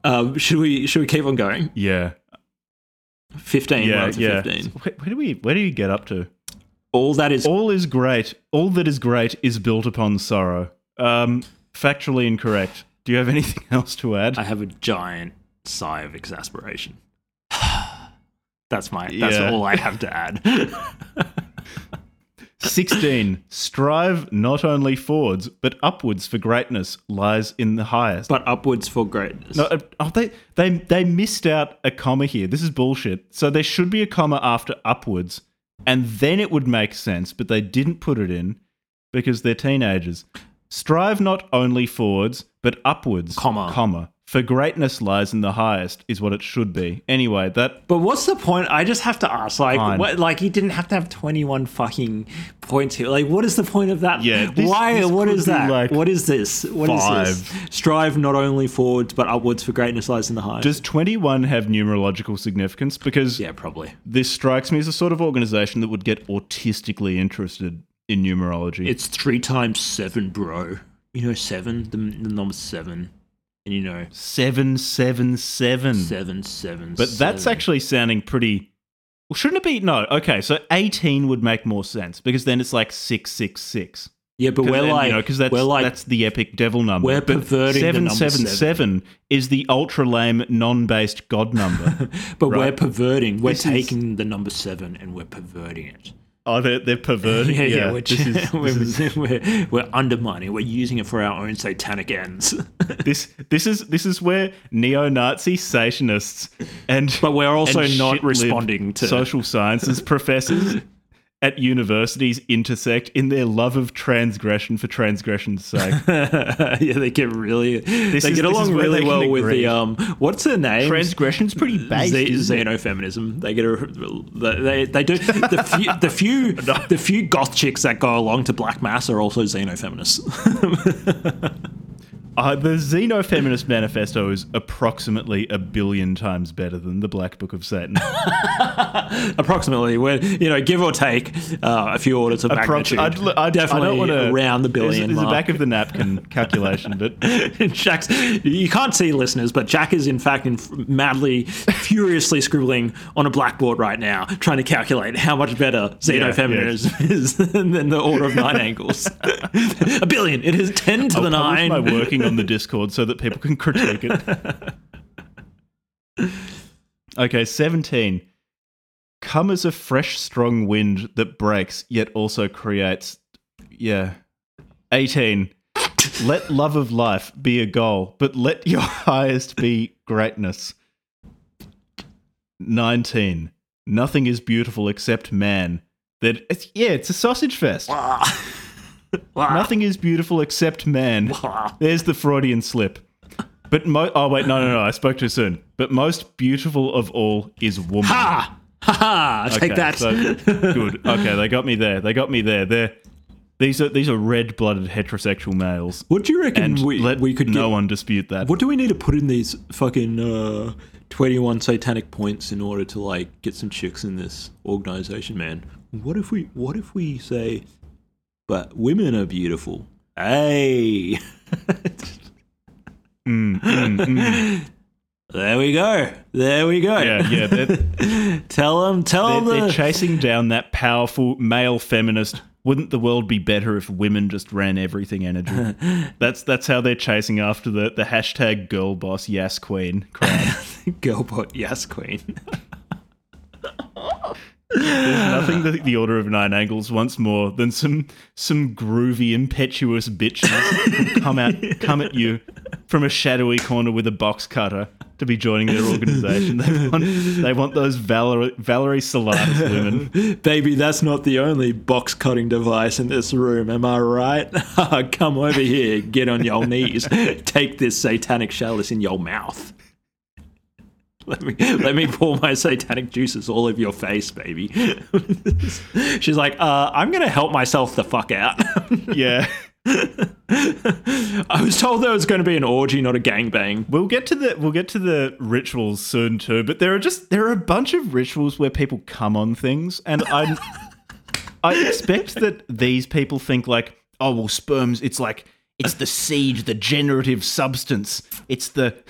um, should we, should we keep on going? yeah, 15 yeah, we're up to yeah. 15 Where, where do we where do you get up to? all that is All is great. All that is great is built upon sorrow. Um, factually incorrect. Do you have anything else to add? i have a giant sigh of exasperation that's my that's Yeah. all i have to add 16. Strive not only forwards, but upwards for greatness lies in the highest. but upwards for greatness no, uh, oh, they, they, they missed out a comma here. This is bullshit. So there should be a comma after upwards, and then it would make sense, but they didn't put it in because they're teenagers. Strive not only forwards, but upwards, Comma. comma, For greatness lies in the highest, is what it should be. Anyway, that But what's the point? I just have to ask, like, Fine. what, like he didn't have to have twenty-one fucking points here. Like, what is the point of that? Yeah, this- why? this what could is be, that? like, what is this? What is this? Strive not only forwards but upwards for greatness lies in the highest. does 21 have numerological significance? Because yeah, probably. this strikes me as a sort of organization that would get autistically interested in numerology. It's three times seven, bro. You know seven, the, the number seven, you know 777. seven, seven. But that's seven. actually sounding pretty. Well, shouldn't it be? No. Okay, so 18 would make more sense because then it's like 666. yeah. But we're then, like, you know, because that's we're like, that's the epic devil number. we're perverting the number 777 is the ultra lame non-based god number. but we're perverting. We're This is- taking the number seven and we're perverting it. Oh, they're, they're perverting. Yeah, yeah. yeah, we're, this is, we're, this is we're, we're undermining. We're using it for our own satanic ends. this this is this is where neo-Nazi Satanists and But we're also not responding to- social sciences professors at universities intersect in their love of transgression for transgression's sake. yeah, they get really. they is- get along really well with agree. the um. What's her name? Transgression's pretty isn't it? xenofeminism. They get a, they they do the few the few the few goth chicks that go along to Black Mass are also xenofeminists. Uh, the Xenofeminist Manifesto is approximately a billion times better than the Black Book of Satan. Approximately, we're you know give or take uh, a few orders of Approx- magnitude. I'd, I'd, I Definitely don't wanna, around the billion There's, a back of the napkin calculation, but Jack's you can't see listeners, but Jack is in fact in madly, furiously scribbling on a blackboard right now, trying to calculate how much better xenofeminism is than the order of nine angles. a billion. It is ten to the I'll publish nine. my working on the Discord so that people can critique it. okay, 17. Come as a fresh, strong wind that breaks, yet also creates. Yeah. 18. Let love of life be a goal, but let your highest be greatness. 19. Nothing is beautiful except man. That it's, yeah, it's a sausage fest. Nothing is beautiful except man. There's the Freudian slip. But mo- oh wait, no, no, no, I spoke too soon. But most beautiful of all is woman. Ha! Ha ha! Take Okay, that. so- good. Okay, they got me there. They got me there. They're these are these are red-blooded heterosexual males, what do you reckon and we, let we could no get? one dispute that. What do we need to put in these fucking uh, 21 satanic points in order to like get some chicks in this organization, man? What if we what if we say but women are beautiful. Hey. Mm, mm, mm. There we go. There we go. Yeah, yeah. They're, tell them tell they're, them they're chasing down that powerful male feminist. Wouldn't the world be better if women just ran everything energy? That's that's how they're chasing after the, the hashtag girl boss yes queen crowd. girl boss yes queen. Nothing that the order of nine angles wants more than some some groovy, impetuous bitches come out come at you from a shadowy corner with a box cutter to be joining their organization. They want they want those Valerie Valerie Solanas women. Baby, that's not the only box cutting device in this room, am I right? Come over here, get on your knees, take this satanic chalice in your mouth. Let me let me pour my satanic juices all over your face, baby. She's like, uh, I'm gonna help myself the fuck out. Yeah. I was told there was going to be an orgy, not a gangbang. We'll get to the we'll get to the rituals soon too, but there are just there are a bunch of rituals where people come on things, and I I expect that these people think like, oh well, sperms. It's like it's the seed, the generative substance. It's the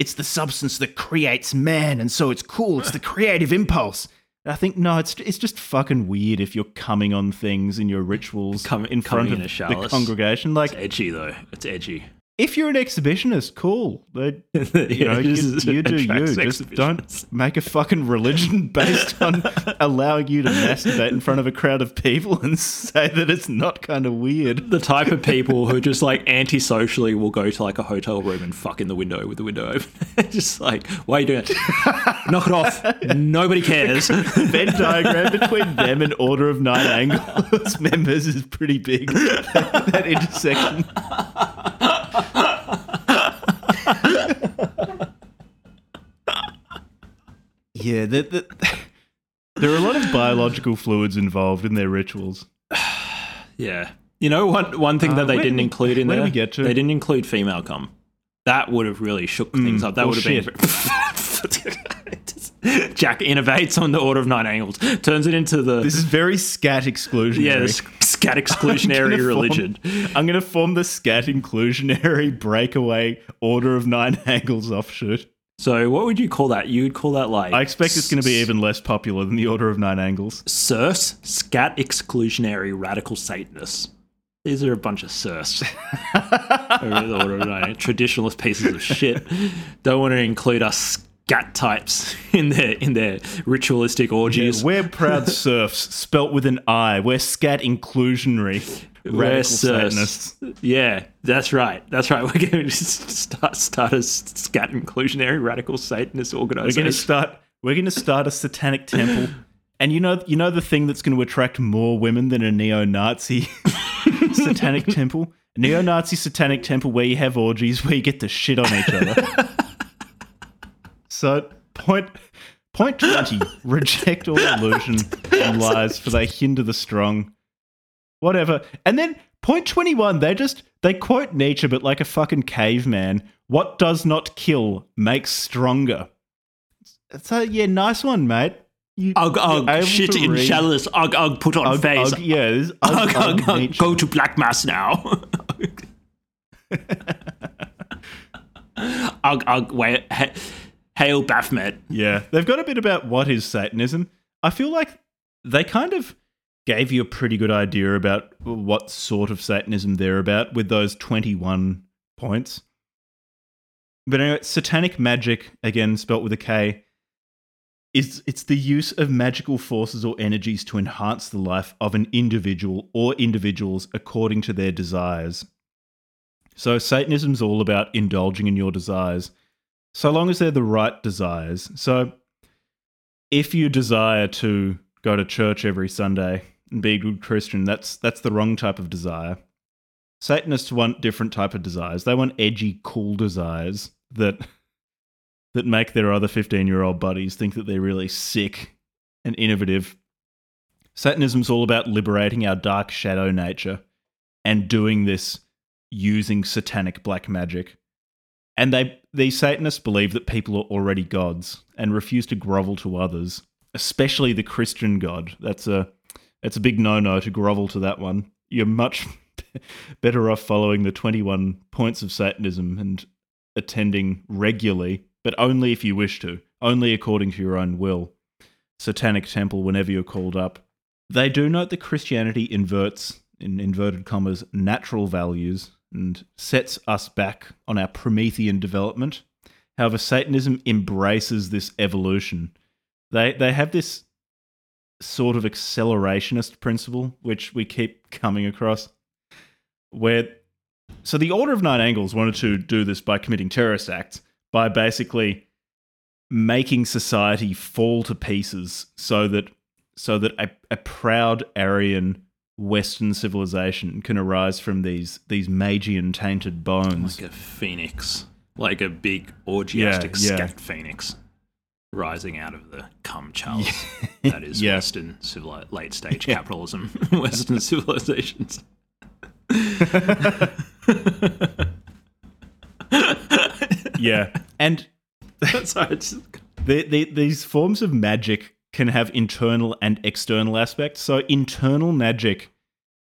it's the substance that creates man, and so it's cool. It's the creative impulse. And I think no, it's it's just fucking weird if you're coming on things in your rituals Come- in front of the congregation. Like Edgy though, it's edgy. If you're an exhibitionist, cool. They, you Yeah, know, you, you do you. Just don't make a fucking religion based on allowing you to masturbate in front of a crowd of people and say that it's not kind of weird. the type of people who just like antisocially will go to like a hotel room and fuck in the window with the window open. just like, why are you doing it? Knock it off. Nobody cares. The Venn diagram between them and Order of Nine Angles members is pretty big. that intersection. yeah, the, the, there are a lot of biological fluids involved in their rituals. yeah. You know one one thing uh, that they didn't include in there? They didn't include female cum. That would have really shook hmm. things mm, up. That would have been Jack innovates on the order of nine angles, turns it into the This is very scat exclusionary. yeah the s- scat I'm exclusionary religion. Form, I'm going to form the scat inclusionary breakaway order of nine angles offshoot. So what would you call that? You would call that like I expect it's going to be even less popular than the order of nine angles. SIRS, scat exclusionary radical Satanists. These are a bunch of SIRS. Over the order of nine. Traditionalist pieces of shit. Don't want to include us scat types in their in their ritualistic orgies. We're proud serfs, spelt with an I. We're scat inclusionary. Radical. Satanists. Yeah, that's right. That's right. We're going to start start a scat inclusionary radical Satanist We're going to start. We're going to start a satanic temple. And you know, you know the thing that's going to attract more women than a neo-Nazi satanic temple, a neo-Nazi satanic temple where you have orgies, where you get to shit on each other. So point point twenty: reject all illusion and lies, for they hinder the strong. Whatever. And then point twenty-one: they just they quote Nietzsche, but like a fucking caveman. What does not kill makes stronger. So yeah, nice one, mate. You, Ugh, ugh, shit in read- shallowless. Ugh, ugh, put on Ugh, face. ugh, yeah, this is Ugh, ugh, go to Black Mass now. ugh, ugh, wait. Hail Baphomet. Yeah, they've got a bit about what is Satanism. I feel like they kind of gave you a pretty good idea about what sort of Satanism they're about with those 21 points. But anyway, satanic magic, again spelt with a K, is it's the use of magical forces or energies to enhance the life of an individual or individuals according to their desires. So Satanism's all about indulging in your desires so long as they're the right desires. So, if you desire to go to church every Sunday and be a good Christian, that's that's the wrong type of desire. Satanists want different type of desires. They want edgy, cool desires that that make their other fifteen-year-old buddies think that they're really sick and innovative. Satanism's all about liberating our dark shadow nature and doing this using satanic black magic. And they these Satanists believe that people are already gods and refuse to grovel to others, especially the Christian God. That's a that's a big no-no to grovel to that one. You're much better off following the 21 points of Satanism and attending regularly, but only if you wish to, only according to your own will. Satanic temple whenever you're called up. They do note that Christianity inverts, in inverted commas, natural values and sets us back on our Promethean development. However, Satanism embraces this evolution. They they have this sort of accelerationist principle, which we keep coming across, where so the Order of Nine Angles wanted to do this by committing terrorist acts by basically making society fall to pieces so that so that a, a proud Aryan Western civilization can arise from these these Magian tainted bones. Like a phoenix. Like a big orgiastic Yeah, yeah. scat phoenix rising out of the cum chalice. That is Yeah. Western civili- late stage capitalism. Western civilizations. yeah, and Sorry, it's the, the, these forms of magic can have internal and external aspects. So internal magic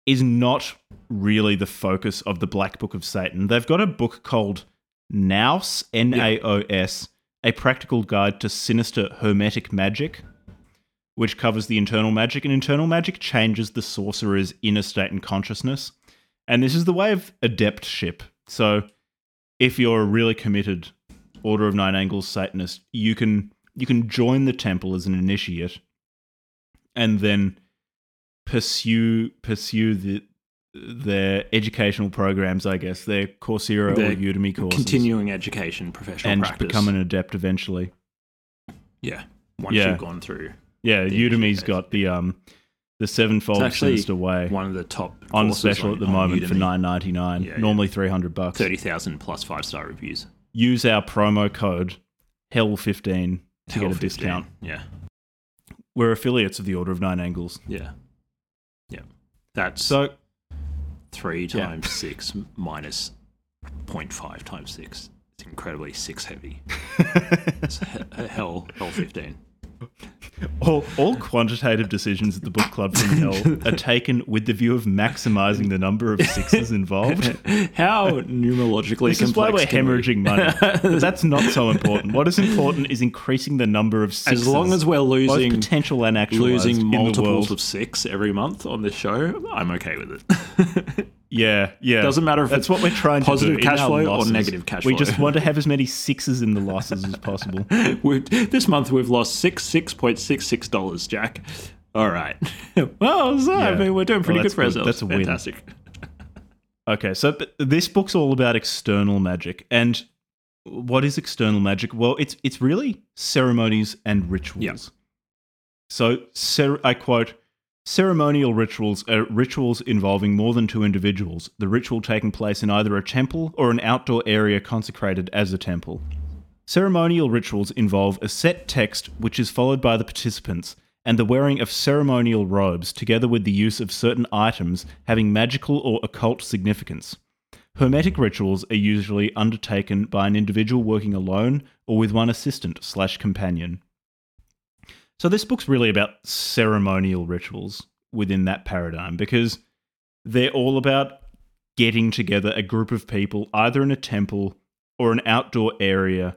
is not really the focus of the Black Book of Satan. They've got a book called Naos, N A O S, a practical guide to sinister hermetic magic, which covers the internal magic. And internal magic changes the sorcerer's inner state and consciousness. And this is the way of adeptship. So if you're a really committed Order of Nine Angles Satanist, you can you can join the temple as an initiate, and then pursue pursue the their educational programs. I guess their Coursera Their or Udemy courses, continuing education, professional and practice. become an adept eventually. yeah. Once Yeah. you've gone through Yeah, Udemy's got the um the sevenfold It's actually sinister way one of the top on special on- at the moment for nine ninety nine. Yeah, yeah. normally three hundred bucks. Thirty thousand plus five star reviews. Use our promo code Hell fifteen to get a 15. discount. Yeah. We're affiliates of the Order of Nine Angles. Yeah. Yeah. That's So, three Yeah. times six minus 0.5 times six. It's incredibly six heavy. it's he- hell, hell 15. All, all quantitative decisions at the book club from Hell are taken with the view of maximizing the number of sixes involved. How numerologically This is why we're complex can we- hemorrhaging money. But that's not so important. What is important is increasing the number of sixes. As long as we're losing potential and losing multiples of six every month on this show, I'm okay with it. Yeah, yeah. Doesn't matter if that's it's what we're trying positive to do. cash flow or negative cash flow. We just want to have as many sixes in the losses as possible. this month we've lost six six point six six dollars, Jack. All right. well, so, I mean, we're doing pretty Well, good for ourselves. That's a win. Fantastic. Okay, so this book's all about external magic, and what is external magic? Well, it's it's really ceremonies and rituals. Yeah. So, cer- I quote: "Ceremonial rituals are rituals involving more than two individuals. The ritual taking place in either a temple or an outdoor area consecrated as a temple. Ceremonial rituals involve a set text which is followed by the participants." And the wearing of ceremonial robes, together with the use of certain items having magical or occult significance. Hermetic rituals are usually undertaken by an individual working alone or with one assistant slash companion. So this book's really about ceremonial rituals within that paradigm because they're all about getting together a group of people either in a temple or an outdoor area,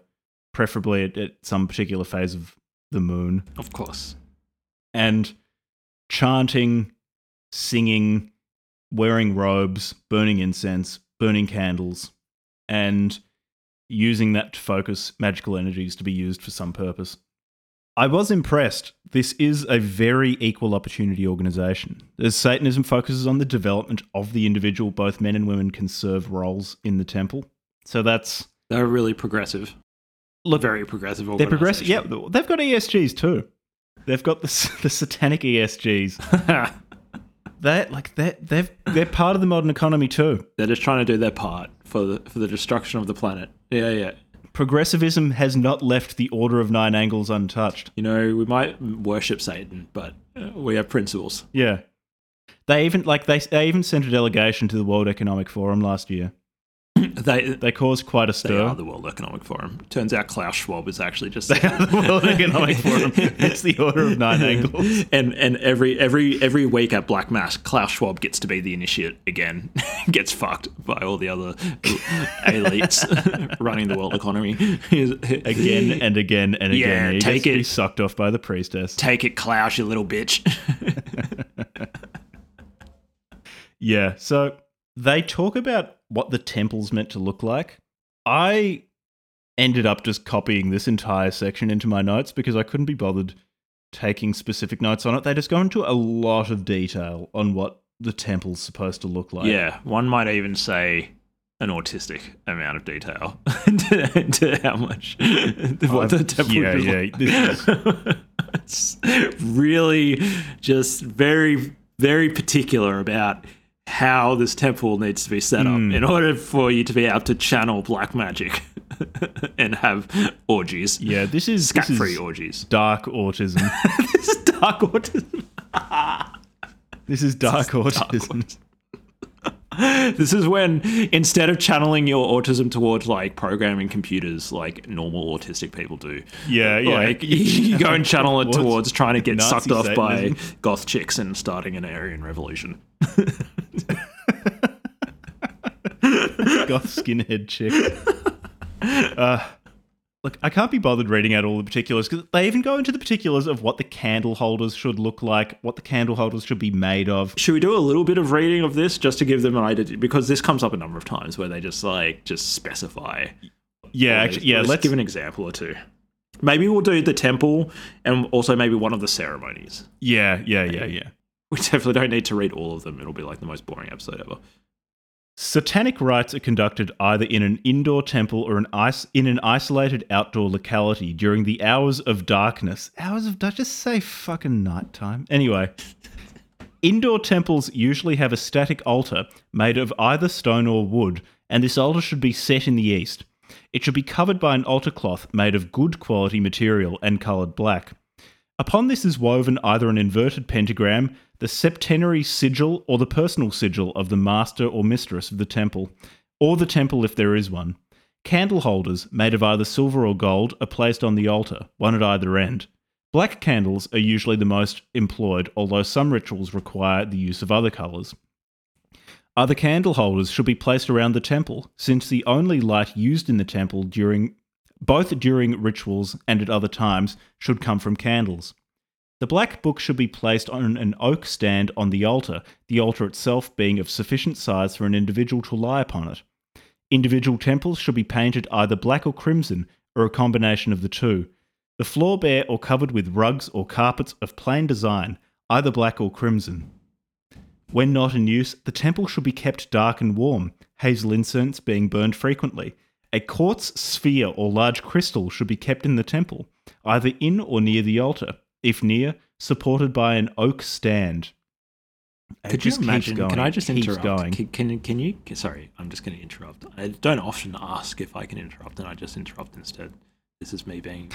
preferably at, at some particular phase of the moon, Of course. and chanting, singing, wearing robes, burning incense, burning candles, and using that to focus magical energies to be used for some purpose. I was impressed. This is a very equal opportunity organization. As Satanism focuses on the development of the individual, both men and women can serve roles in the temple. So that's They're really progressive. look Very progressive. they're progressive. Yeah, they've got ESGs too. They've got the the satanic ESGs. They like they they've they're part of the modern economy too. They're just trying to do their part for the for the destruction of the planet. Yeah, yeah. Progressivism has not left the Order of Nine Angles untouched. You know, we might worship Satan, but uh, we have principles. Yeah, they even like they they even sent a delegation to the World Economic Forum last year. They They caused quite a they stir. are the World Economic Forum. Turns out Klaus Schwab is actually just They are the World Economic Forum. It's the Order of Nine Angles. and and every every every week at Black Mass, Klaus Schwab gets to be the initiate again. gets fucked by all the other elites running the world economy. Again and again and Yeah, again. He take gets to be it. sucked off by the priestess. Take it, Klaus, you little bitch. Yeah. So they talk about what the temple's meant to look like. I ended up just copying this entire section into my notes because I couldn't be bothered taking specific notes on it. They just go into a lot of detail on what the temple's supposed to look like. yeah, one might even say an autistic amount of detail into, into how much what the temple yeah, yeah. like. This is, it's really just very very particular about how this temple needs to be set up Hmm. in order for you to be able to channel black magic and have orgies yeah, this is scat this free is orgies dark autism. this is dark autism this is dark autism. this is when instead of channeling your autism towards like programming computers like normal autistic people do Yeah, yeah. like you, you go and channel it Towards trying to get Nazi sucked off by goth chicks and starting an Aryan revolution goth skinhead chick. Uh, look, I can't be bothered reading out all the particulars because they even go into the particulars of what the candle holders should look like, what the candle holders should be made of. Should we do a little bit of reading of this just to give them an idea? Because this comes up a number of times where they just like just specify. Yeah, all actually, yeah. let's, Let's give an example or two. Maybe we'll do the temple and also maybe one of the ceremonies. Yeah, yeah, yeah, yeah. We definitely don't need to read all of them. It'll be like the most boring episode ever. Satanic rites are conducted either in an indoor temple or an ice in an isolated outdoor locality during the hours of darkness. Hours of dark. Just say fucking nighttime. Anyway, indoor temples usually have a static altar made of either stone or wood, and this altar should be set in the east. It should be covered by an altar cloth made of good quality material and coloured black. Upon this is woven either an inverted pentagram, the septenary sigil, or the personal sigil of the master or mistress of the temple, or the temple if there is one. Candle holders, made of either silver or gold, are placed on the altar, one at either end. Black candles are usually the most employed, although some rituals require the use of other colours. Other candle holders should be placed around the temple, since the only light used in the temple during both during rituals and at other times should come from candles. The black book should be placed on an oak stand on the altar, the altar itself being of sufficient size for an individual to lie upon it. Individual temples should be painted either black or crimson, or a combination of the two. The floor bare or covered with rugs or carpets of plain design, either black or crimson. When not in use, the temple should be kept dark and warm, hazel incense being burned frequently. A quartz sphere or large crystal should be kept in the temple, either in or near the altar, if near, supported by an oak stand. It Could you imagine? going, Can I just interrupt? Going. Can, can can you? Sorry, I'm just going to interrupt. I don't often ask if I can interrupt, and I just interrupt instead. This is me being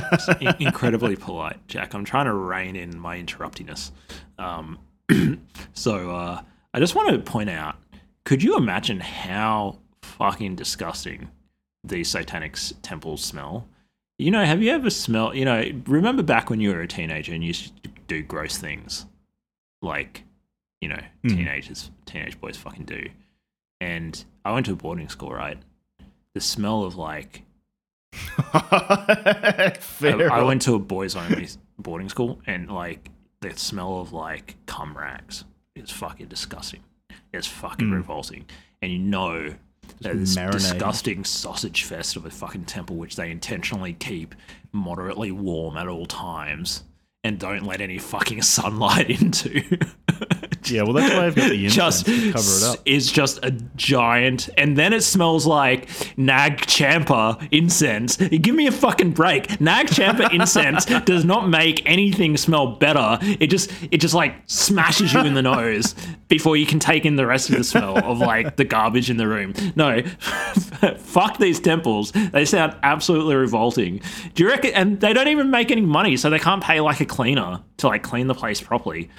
incredibly polite, Jack. I'm trying to rein in my interruptiness. Um, so uh, I just want to point out: Could you imagine how fucking disgusting these satanic temples smell? You know, have you ever smelled? You know, remember back when you were a teenager and you used to do gross things, like you know, Hmm. teenagers, teenage boys fucking do. And I went to a boarding school, right? The smell of like I, I went to a boys only boarding school, and like the smell of like cum rags is fucking disgusting. It's fucking revolting, and you know that this disgusting sausage fest of a fucking temple, which they intentionally keep moderately warm at all times, and don't let any fucking sunlight into. Yeah, well, that's why I've got the incense just to cover it up. is just a giant, and then it smells like Nag Champa incense. Give me a fucking break. Nag Champa incense does not make anything smell better. It just it just like smashes you in the nose before you can take in the rest of the smell of like the garbage in the room. No, fuck these temples. They sound absolutely revolting. Do you reckon? And they don't even make any money, so they can't pay like a cleaner to like clean the place properly.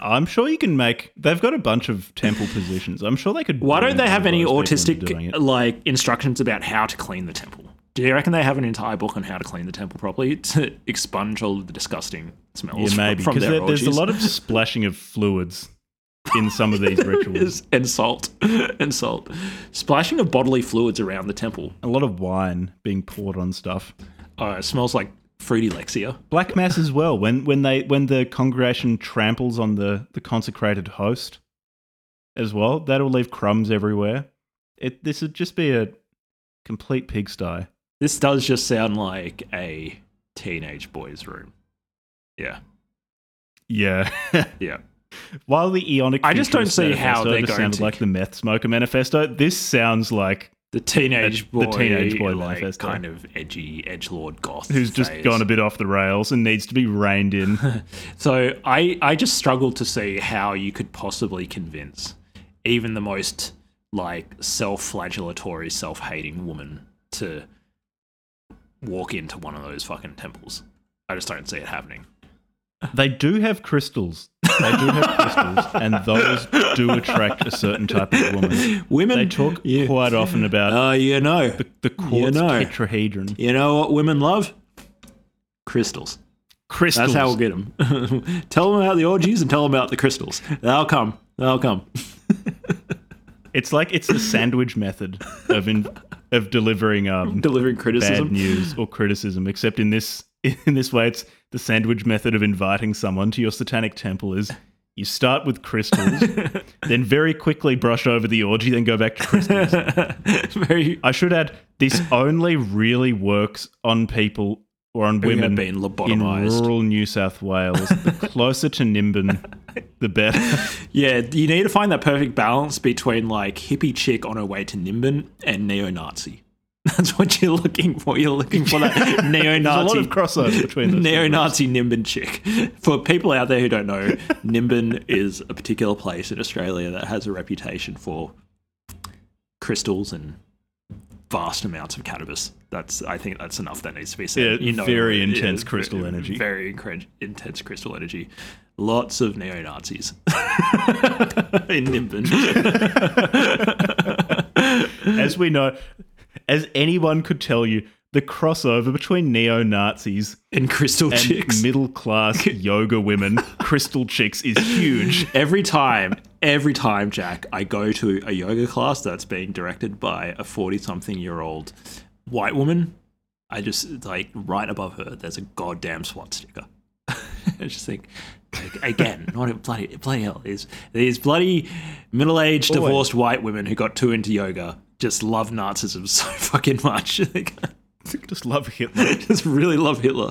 I'm sure you can make. They've got a bunch of temple positions. I'm sure they could. Why don't they have any those people into doing autistic like instructions about how to clean the temple? Do you reckon they have an entire book on how to clean the temple properly to expunge all of the disgusting smells Yeah, maybe because there, there's a lot of splashing of fluids in some of these rituals. and salt and salt, splashing of bodily fluids around the temple. A lot of wine being poured on stuff. Oh, it smells like fruity Lexia. Black mass as well. When when they when the congregation tramples on the the consecrated host, as well, that'll leave crumbs everywhere. It this would just be a complete pigsty. This does just sound like a teenage boy's room. Yeah, Yeah. yeah. While the Eonic I just don't see how they're going sounded to- like the Meth Smoker Manifesto. This sounds like The teenage The boy, teenage boy like, manifesto. kind of edgy edge lord goth, who's just phase. gone a bit off the rails and needs to be reined in. So I I just struggled to see how you could possibly convince even the most like self-flagellatory, self-hating woman to walk into one of those fucking temples. I just don't see it happening. They do have crystals. They do have crystals, and those do attract a certain type of woman. Women They talk Yeah. quite often about Uh, you know, the, the quartz know. tetrahedron. you know what women love? Crystals. Crystals. That's how we'll get them. tell them about the orgies and tell them about the crystals. They'll come. They'll come. It's like it's the sandwich method of in, of delivering um, Delivering criticism. bad news or criticism. Except in this in this way, it's the sandwich method of inviting someone to your satanic temple. Is you start with crystals, then very quickly brush over the orgy, then go back to crystals. Very I should add, this only really works on people or on Who have women in rural New South Wales. The closer to Nimbin, the better. Yeah, you need to find that perfect balance between like hippie chick on her way to Nimbin and neo-Nazi. That's what you're looking for. You're looking for that neo-Nazi. There's a lot of crossover between neo-Nazi Nimbin chick. For people out there who don't know, Nimbin is a particular place in Australia that has a reputation for crystals and vast amounts of cannabis. That's I think that's enough that needs to be said. Yeah, very intense yeah, crystal very- energy. Very incre- intense crystal energy. Lots of neo Nazis in Nimbin. As we know, as anyone could tell you, the crossover between neo Nazis and crystal and chicks. middle class yoga women, crystal chicks, is huge. every time, every time, Jack, I go to a yoga class that's being directed by a 40 something year old white woman, I just, like, right above her, there's a goddamn swastika. I just think, like, again, not a bloody, bloody hell. These, these bloody middle aged Always. divorced white women who got too into yoga just love Nazism so fucking much. Just love Hitler. just really love Hitler.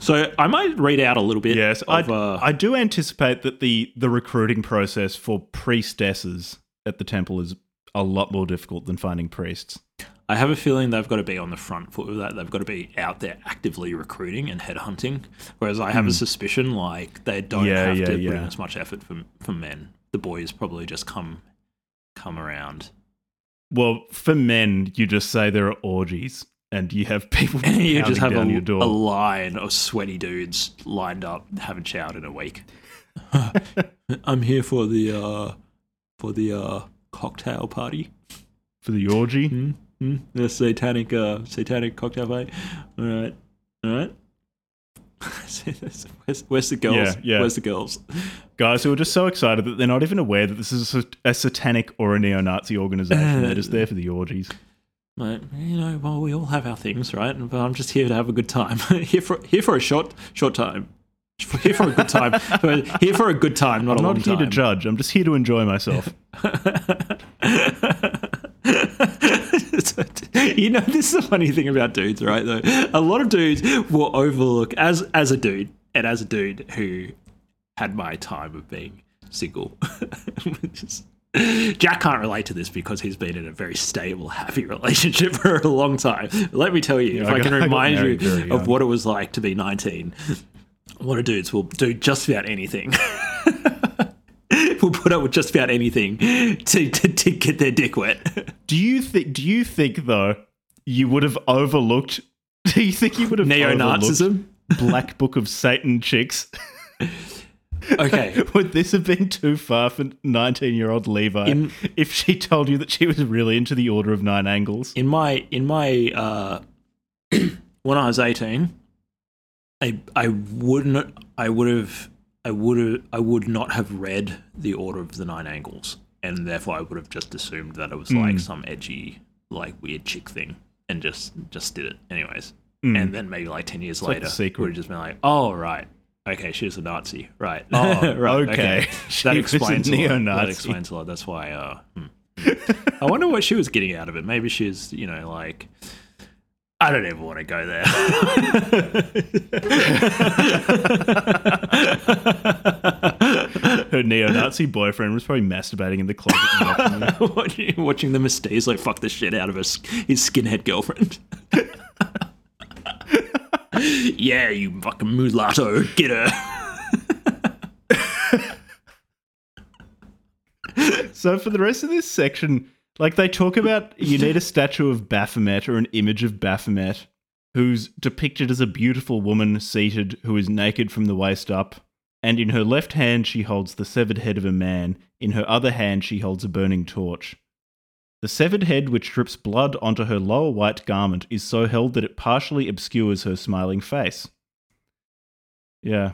so I might read out a little bit. Yes, of, I, uh, I do anticipate that the the recruiting process for priestesses at the temple is a lot more difficult than finding priests. I have a feeling they've got to be on the front foot with that. They've got to be out there actively recruiting and headhunting. Whereas I have a suspicion like they don't Hmm. Yeah, have yeah, to put in as much effort for for men. The boys probably just come come around. Well, for men, you just say there are orgies, and you have people you just have pounding a, down your door. a line of sweaty dudes lined up, haven't showered in a week. I'm here for the uh, for the uh, cocktail party. for the orgy. Hmm? Hmm? The satanic uh, satanic cocktail party. All right, all right. Where's, where's the girls? Yeah, yeah. Where's the girls? Guys who are just so excited that they're not even aware that this is a, a satanic or a neo-Nazi organization. they're just there for the orgies. Like, you know, well, we all have our things, right? But I'm just here to have a good time. here for here for a short short time. Here for a good time. here for a good time, not I'm a long time. not here to judge. I'm just here to enjoy myself. you know, this is the funny thing about dudes, right? Though a lot of dudes will overlook as as a dude and as a dude who had my time of being single. Jack can't relate to this because he's been in a very stable, happy relationship for a long time. Let me tell you, if I I, can got remind married you of what it was like to be 19, a lot of dudes will do just about anything. will put up with just about anything to, to, to get their dick wet. Do you think? Do you think though you would have overlooked? Do you think you would have neo-Nazism? Black Book of Satan chicks? Okay. Would this have been too far for 19 year old Levi In- if she told you that she was really into the Order of Nine Angles? in my in my uh when I was 18 I I wouldn't I would have I would have I would not have read the order of the nine angles and therefore I would have just assumed that it was like some edgy like weird chick thing and just just did it anyways and then maybe like 10 years like later Secret. would have just been like oh right okay she was a Nazi right Oh, right okay. She that explains a lot. neo-Nazi. that explains a lot that's why uh hmm. I wonder what she was getting out of it. Maybe she's, you know, like I don't ever want to go there. Her neo Nazi boyfriend was probably masturbating in the closet. watching watching, the Mystique like fuck the shit out of his, his skinhead girlfriend. yeah, you fucking mulatto, get her. so for the rest of this section, like they talk about you need a statue of Baphomet or an image of Baphomet who's depicted as a beautiful woman seated who is naked from the waist up. And in her left hand, she holds the severed head of a man. In her other hand, she holds a burning torch. The severed head, which drips blood onto her lower white garment, is so held that it partially obscures her smiling face. Yeah.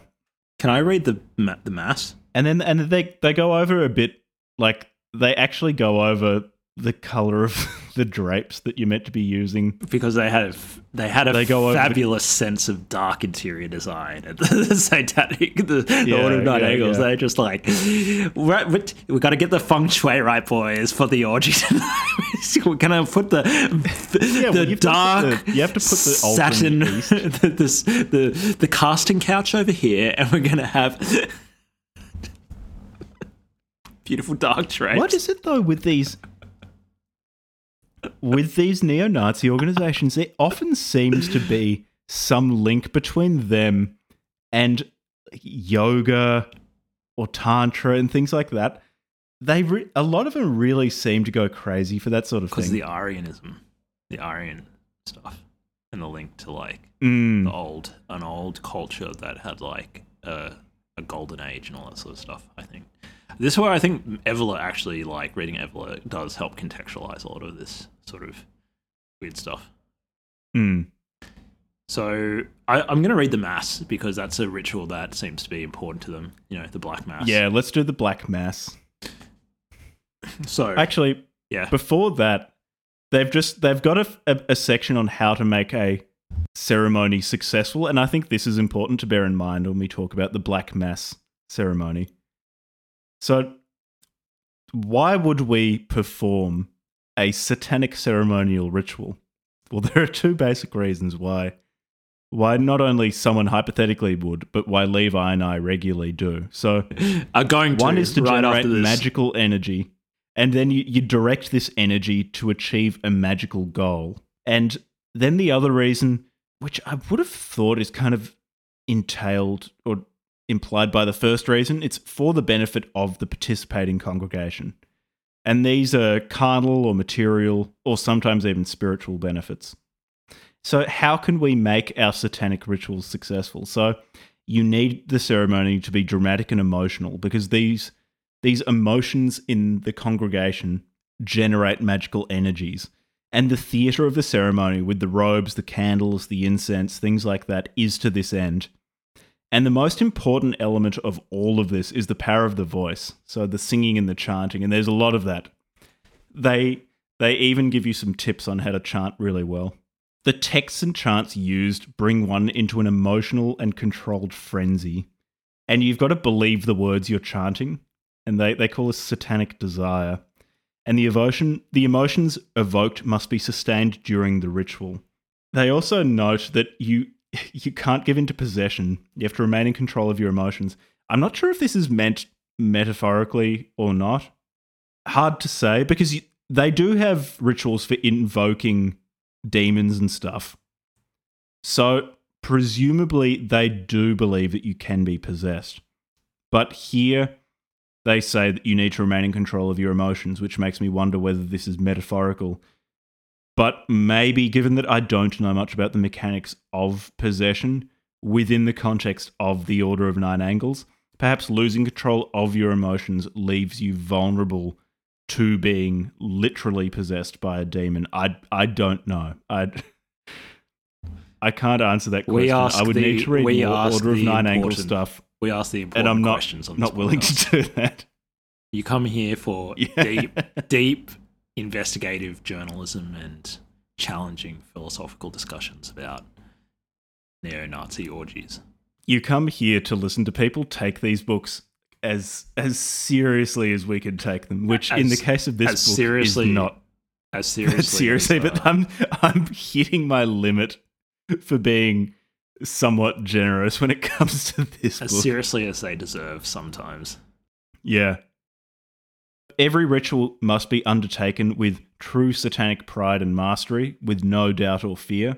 Can I read the ma- the mass? and then and they they go over a bit like they actually go over the color of the drapes that you're meant to be using Because they have they had a They go the- fabulous sense of dark interior design and the satanic the, the Yeah, order of nine yeah, angles. yeah. They're just like right, but we got to get the feng shui right, boys, for the orgy tonight. We're gonna put the well, the you have to put dark the- you have to put the in satin the the, this, the the casting couch over here, and we're gonna have beautiful dark drapes. what is it though with these with these neo-nazi organizations there often seems to be some link between them and yoga or tantra and things like that they re- a lot of them really seem to go crazy for that sort of thing. because the Aryanism, the Aryan stuff, and the link to like Mm. the old an old culture that had like a, a golden age and all that sort of stuff. I think this is where I think Evola actually like reading Evola does help contextualize a lot of this sort of weird stuff. Mm. So I, I'm going to read the mass because that's a ritual that seems to be important to them. You know, the black mass. Yeah, let's do the black mass. So Actually, yeah, before that, they've just they've got a, a, a section on how to make a ceremony successful, and I think this is important to bear in mind when we talk about the black mass ceremony. So, why would we perform a satanic ceremonial ritual? Well, there are two basic reasons why. Why not only someone hypothetically would, but why Levi and I regularly do. So, I'm going to one is to right generate magical energy, and then you, you direct this energy to achieve a magical goal. And then the other reason, which I would have thought is kind of entailed or implied by the first reason, it's for the benefit of the participating congregation. And these are carnal or material, or sometimes even spiritual benefits. So, how can we make our satanic rituals successful? So, you need the ceremony to be dramatic and emotional because these these emotions in the congregation generate magical energies. And the theatre of the ceremony, with the robes, the candles, the incense, things like that, is to this end. And the most important element of all of this is the power of the voice. So the singing and the chanting, and there's a lot of that. They they even give you some tips on how to chant really well. The texts and chants used bring one into an emotional and controlled frenzy. And you've got to believe the words you're chanting. And they, they call this satanic desire. And the emotion the emotions evoked must be sustained during the ritual. They also note that you you can't give into possession. You have to remain in control of your emotions. I'm not sure if this is meant metaphorically or not. Hard to say because you, they do have rituals for invoking demons and stuff. So, presumably, they do believe that you can be possessed. But here, they say that you need to remain in control of your emotions, which makes me wonder whether this is metaphorical. But maybe, given that I don't know much about the mechanics of possession within the context of the Order of Nine Angles, perhaps losing control of your emotions leaves you vulnerable to being literally possessed by a demon. I I don't know. I I can't answer that question. I would the- need to read we Order of Nine Angles stuff, We ask the and important I'm not questions on not willing podcast. to do that. You come here for Yeah. deep, deep investigative journalism and challenging philosophical discussions about neo-Nazi orgies. you come here to listen to people take these books as as seriously as we could take them, which in the case of this book seriously is not As seriously, seriously. as, but uh, I'm I'm hitting my limit for being somewhat generous when it comes to this as book. seriously as they deserve sometimes. Yeah. Every ritual must be undertaken with true satanic pride and mastery, with no doubt or fear.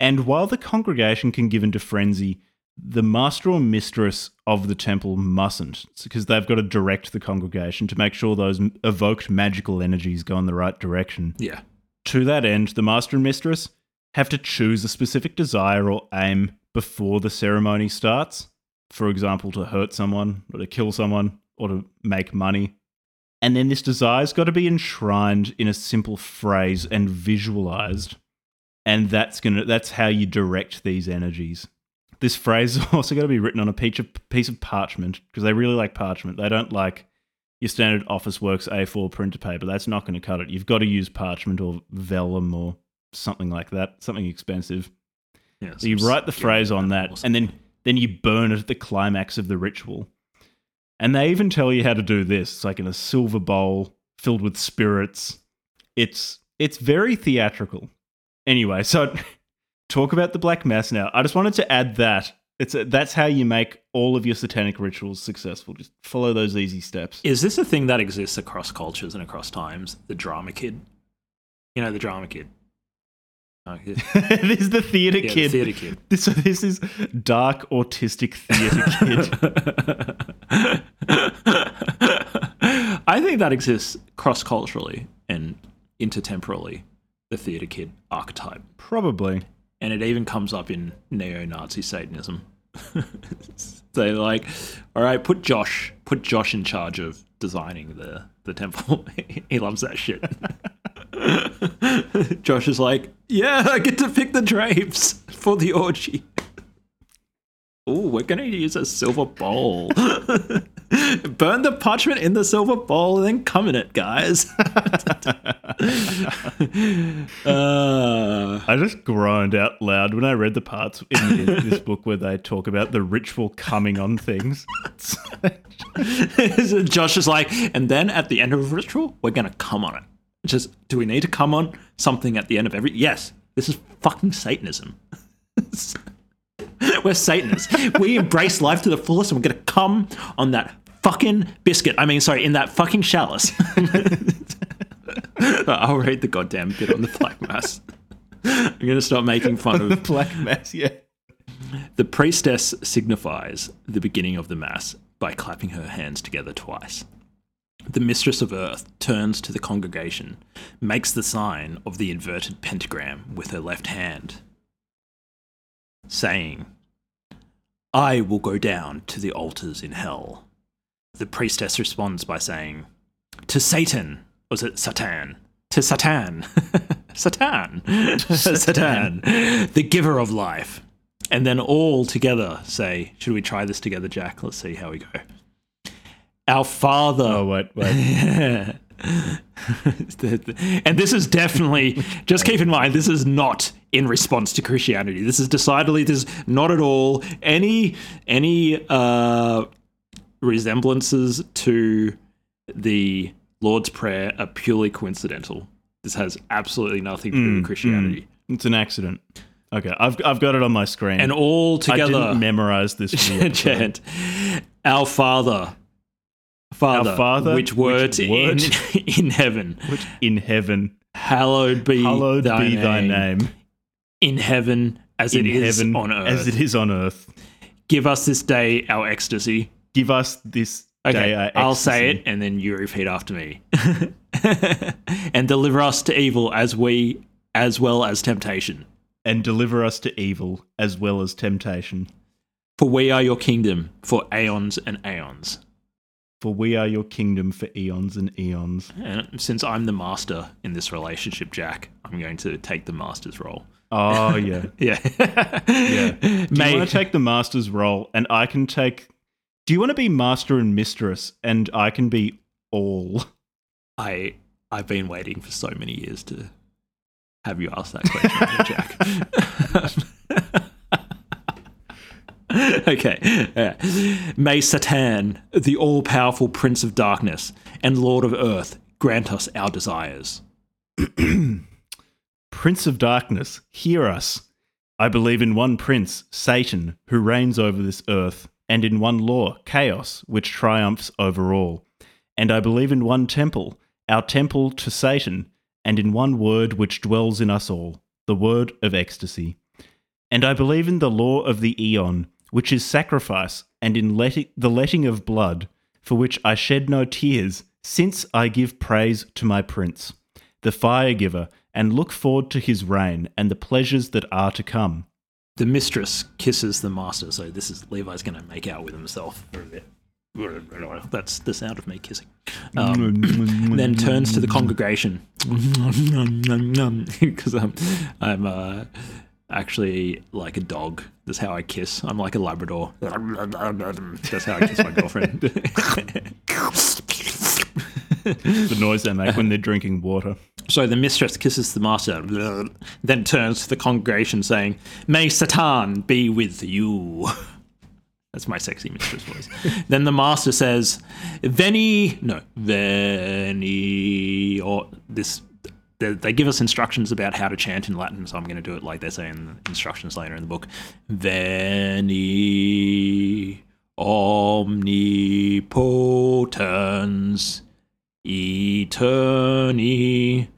And while the congregation can give into frenzy, the master or mistress of the temple mustn't, because they've got to direct the congregation to make sure those evoked magical energies go in the right direction. Yeah. To that end, the master and mistress have to choose a specific desire or aim before the ceremony starts. For example, to hurt someone, or to kill someone, or to make money. And then this desire's got to be enshrined in a simple phrase and visualized. And that's gonna that's how you direct these energies. This phrase is also got to be written on a piece of, piece of parchment because they really like parchment. They don't like your standard Officeworks A4 printer paper. That's not going to cut it. You've got to use parchment or vellum or something like that, something expensive. yeah So you write the phrase on that, and then then you burn it at the climax of the ritual. And they even tell you how to do this. It's like in a silver bowl filled with spirits. It's it's very theatrical. Anyway, so talk about the black mass now. I just wanted to add that. It's a, that's how you make all of your satanic rituals successful. Just follow those easy steps. Is this a thing that exists across cultures and across times? The drama kid? You know, the drama kid. Oh, yeah, this is the theater the kid. theater kid. This, so this is dark autistic theater kid. I think that exists cross culturally and intertemporally, the theater kid archetype. Probably. And it even comes up in neo Nazi Satanism. They're like, all right, put Josh, put Josh in charge of designing the, the temple. he loves that shit. Josh is like, yeah, I get to pick the drapes for the orgy. Oh, we're gonna use a silver bowl. Burn the parchment in the silver bowl and then come in it, guys. uh, I just groaned out loud when I read the parts in this, this book where they talk about the ritual coming on things. Josh is like, and then at the end of a ritual, we're gonna come on it. Just, do we need to come on something at the end of every? Yes, this is fucking Satanism. we're Satanists. we embrace life to the fullest, and we're gonna come on that fucking biscuit. I mean, sorry, in that fucking chalice. I'll read the goddamn bit on the black mass. I'm gonna start making fun of the Black mass, yeah. the priestess signifies the beginning of the Mass by clapping her hands together twice. The mistress of earth turns to the congregation, makes the sign of the inverted pentagram with her left hand, saying, I will go down to the altars in hell. The priestess responds by saying, To Satan, or is it Satan? To Satan. Satan. Satan. The giver of life. And then all together say, Should we try this together, Jack? Let's see how we go. Our Father. Oh, wait, wait. and this is definitely just keep in mind this is not in response to christianity this is decidedly this is not at all any any uh resemblances to the lord's prayer are purely coincidental this has absolutely nothing to do with christianity It's an accident. Okay, I've, I've got it on my screen. and all together, I didn't memorize this. for the episode. chant our father father, Our Father, which word, which word- in, in heaven Which in heaven, hallowed be hallowed thy be thy name. in heaven as In it is heaven, on earth. as it is on earth. Give us this day our ecstasy. Give us this Okay, day our ecstasy. I'll say it and then you repeat after me. and deliver us to evil as we as well as temptation. and deliver us to evil as well as temptation. For we are your kingdom for aeons and aeons. For we are your kingdom for eons and eons. And since I'm the master in this relationship, Jack, I'm going to take the master's role. Oh yeah. Yeah. Yeah. Do you want to take the master's role and I can take Do you want to be master and mistress and I can be all? I I've been waiting for so many years to have you ask that question, Jack. okay. yeah. May Satan, the all powerful Prince of Darkness and Lord of Earth, grant us our desires. Prince of darkness, hear us. I believe in one prince, Satan, who reigns over this earth, and in one law, chaos, which triumphs over all. And I believe in one temple, our temple to Satan, and in one word which dwells in us all, the word of ecstasy. And I believe in the law of the eon, which is sacrifice, and in the letting of blood, for which I shed no tears, since I give praise to my prince, the fire giver, and look forward to his reign and the pleasures that are to come. The mistress kisses the master, so this is Levi's going to make out with himself for a bit. That's the sound of me kissing. Um, then turns to the congregation because I'm, I'm uh, actually like a dog. That's how I kiss. I'm like a Labrador. That's how I kiss my girlfriend. the noise they make when they're drinking water. so the mistress kisses the master, then turns to the congregation saying, May Satan be with you. That's my sexy mistress voice. then the master says, Veni, no, Veni, or this. They, they give us instructions about how to chant in Latin, so I'm going to do it like they say in the instructions later in the book. Veni omnipotens eterni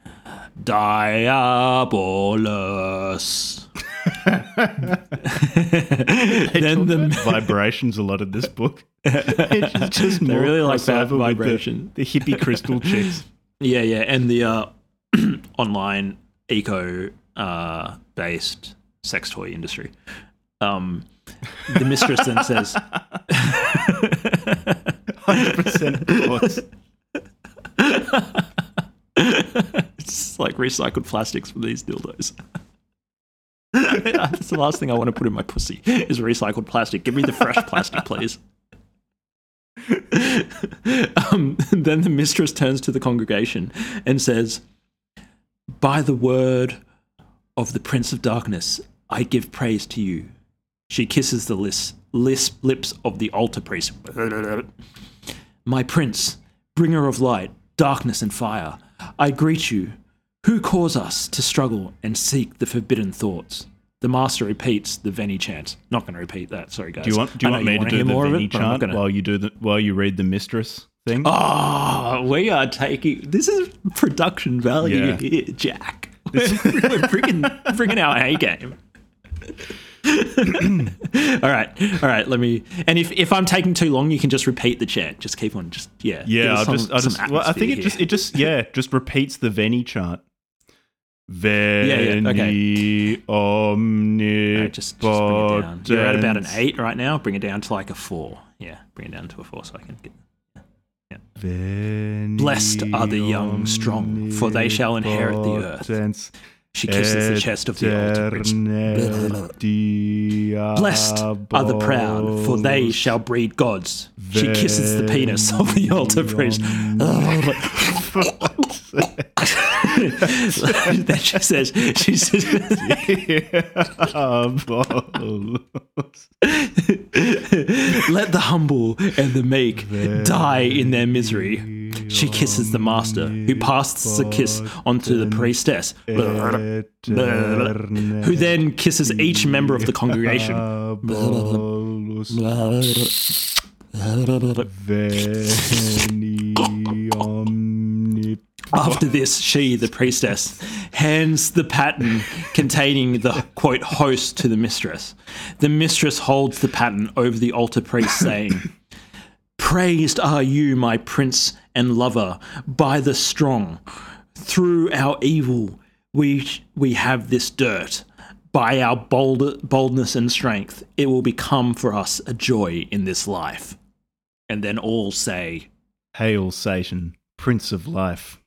diabolus. then the vibrations a lot in this book. It's just They more really like that with the- vibration. The, hippie crystal chicks. Yeah, yeah, and the uh, online eco uh, based sex toy industry. Um, the mistress then says, Hundred percent thoughts. "It's like recycled plastics for these dildos." That's the last thing I want to put in my pussy is recycled plastic. Give me the fresh plastic, please. um, then the mistress turns to the congregation and says, By the word of the Prince of Darkness, I give praise to you. She kisses the lis- lis- lips of the altar priest. My prince, bringer of light, darkness, and fire, I greet you. Who cause us to struggle and seek the forbidden thoughts? The master repeats the Veni chant. Not going to repeat that. Sorry, guys. Do you want? Do you want me to do the more of Veni it, but I'm not chant while you do the while you read the mistress thing? Oh, we are taking this is production value Yeah. here, Jack. We're, bringing, bringing our A game. all right, all right. Let me. And if, if I'm taking too long, you can just repeat the chant. Just keep on. Just yeah. Yeah, I'll some- just, I'll just. Well, I think it just, it just, yeah, just repeats the Veni chant. Veni yeah, okay. omnipotens. Alright, just, just bring it down. You're at about an eight right now. Bring it down to like a four. Yeah, bring it down to a four so I can get. Blessed are the young strong, for they shall inherit the earth. She kisses the chest of the altar priest. Blessed Blessed are the proud, for they shall breed gods. She kisses the penis of the altar priest. then she says, she says, let the humble and the meek die in their misery. She kisses the master, who passes the kiss onto the priestess, who then kisses each member of the congregation. After this, she, the priestess, hands the paten containing the quote host to the mistress. The mistress holds the paten over the altar priest, saying, Praised are you, my prince and lover, by the strong. Through our evil, we, we have this dirt. By our bold, boldness and strength, it will become for us a joy in this life. And then all say, Hail, Satan, Prince of Life.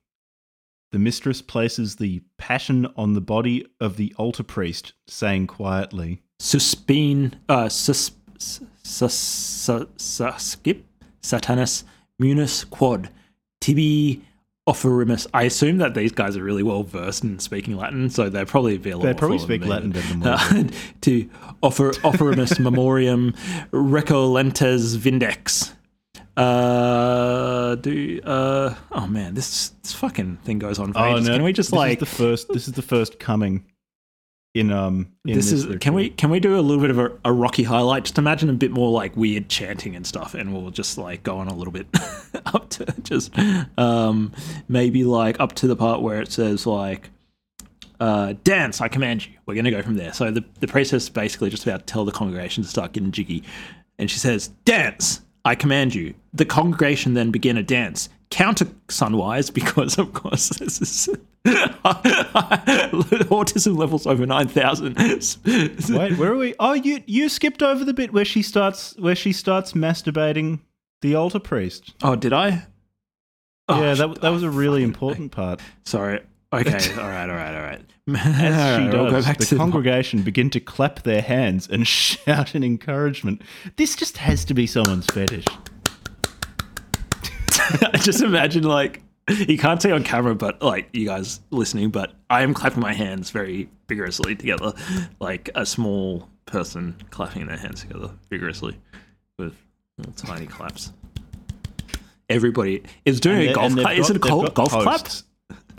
The mistress places the passion on the body of the altar priest, saying quietly, Suspine, uh, sus, sus, sus, sus, skip, Satanus, Munis, Quad, Tibi, Offerimus. I assume that these guys are really well versed in speaking Latin, so they'll probably be a lot They probably speak than Latin better than Uh, to offer Offerimus Memoriam Recolentes Vindex. Uh, do uh oh man, this this fucking thing goes on for ages. Can we just Oh, this like is the first? This is the first coming in um. In this is literature. can we can we do a little bit of a, a rocky highlight just imagine a bit more like weird chanting and stuff and we'll just like go on a little bit up to just um maybe like up to the part where it says like uh dance i command you we're gonna go from there so the, the priestess basically just about to tell the congregation to start getting jiggy and she says dance i command you the congregation then begin a dance counter sunwise because of course this is autism levels over 9000 Wait, where are we? Oh, you you skipped over the bit where she starts where she starts masturbating the altar priest. oh did i Oh, yeah, sh- that that was a really important part. sorry okay all right all right all right As she All right, does, go back the to congregation begin to clap their hands and shout in encouragement. This just has to be someone's fetish. I just imagine like you can't see on camera, but like you guys listening, but I am clapping my hands very vigorously together, like a small person clapping their hands together vigorously with little tiny claps. Everybody is doing And a golf clap. Is it a golf, got golf clap? hosts.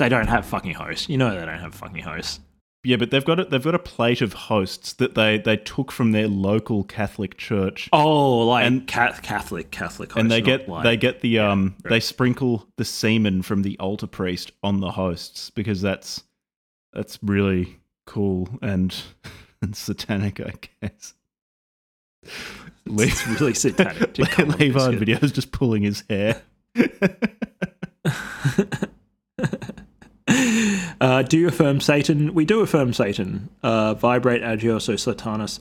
They don't have fucking hosts. You know they don't have fucking hosts. Yeah, but they've got a, they've got a plate of hosts that they they took from their local Catholic church. Oh, like And- ca- Catholic, Catholic hosts. and they get like- they get the um right. they sprinkle the semen from the altar priest on the hosts because that's that's really cool and and satanic, I guess. It's really satanic. to come on Levi videos just pulling his hair. Uh, do you affirm Satan? We do affirm Satan. Uh, vibrate agioso satanus.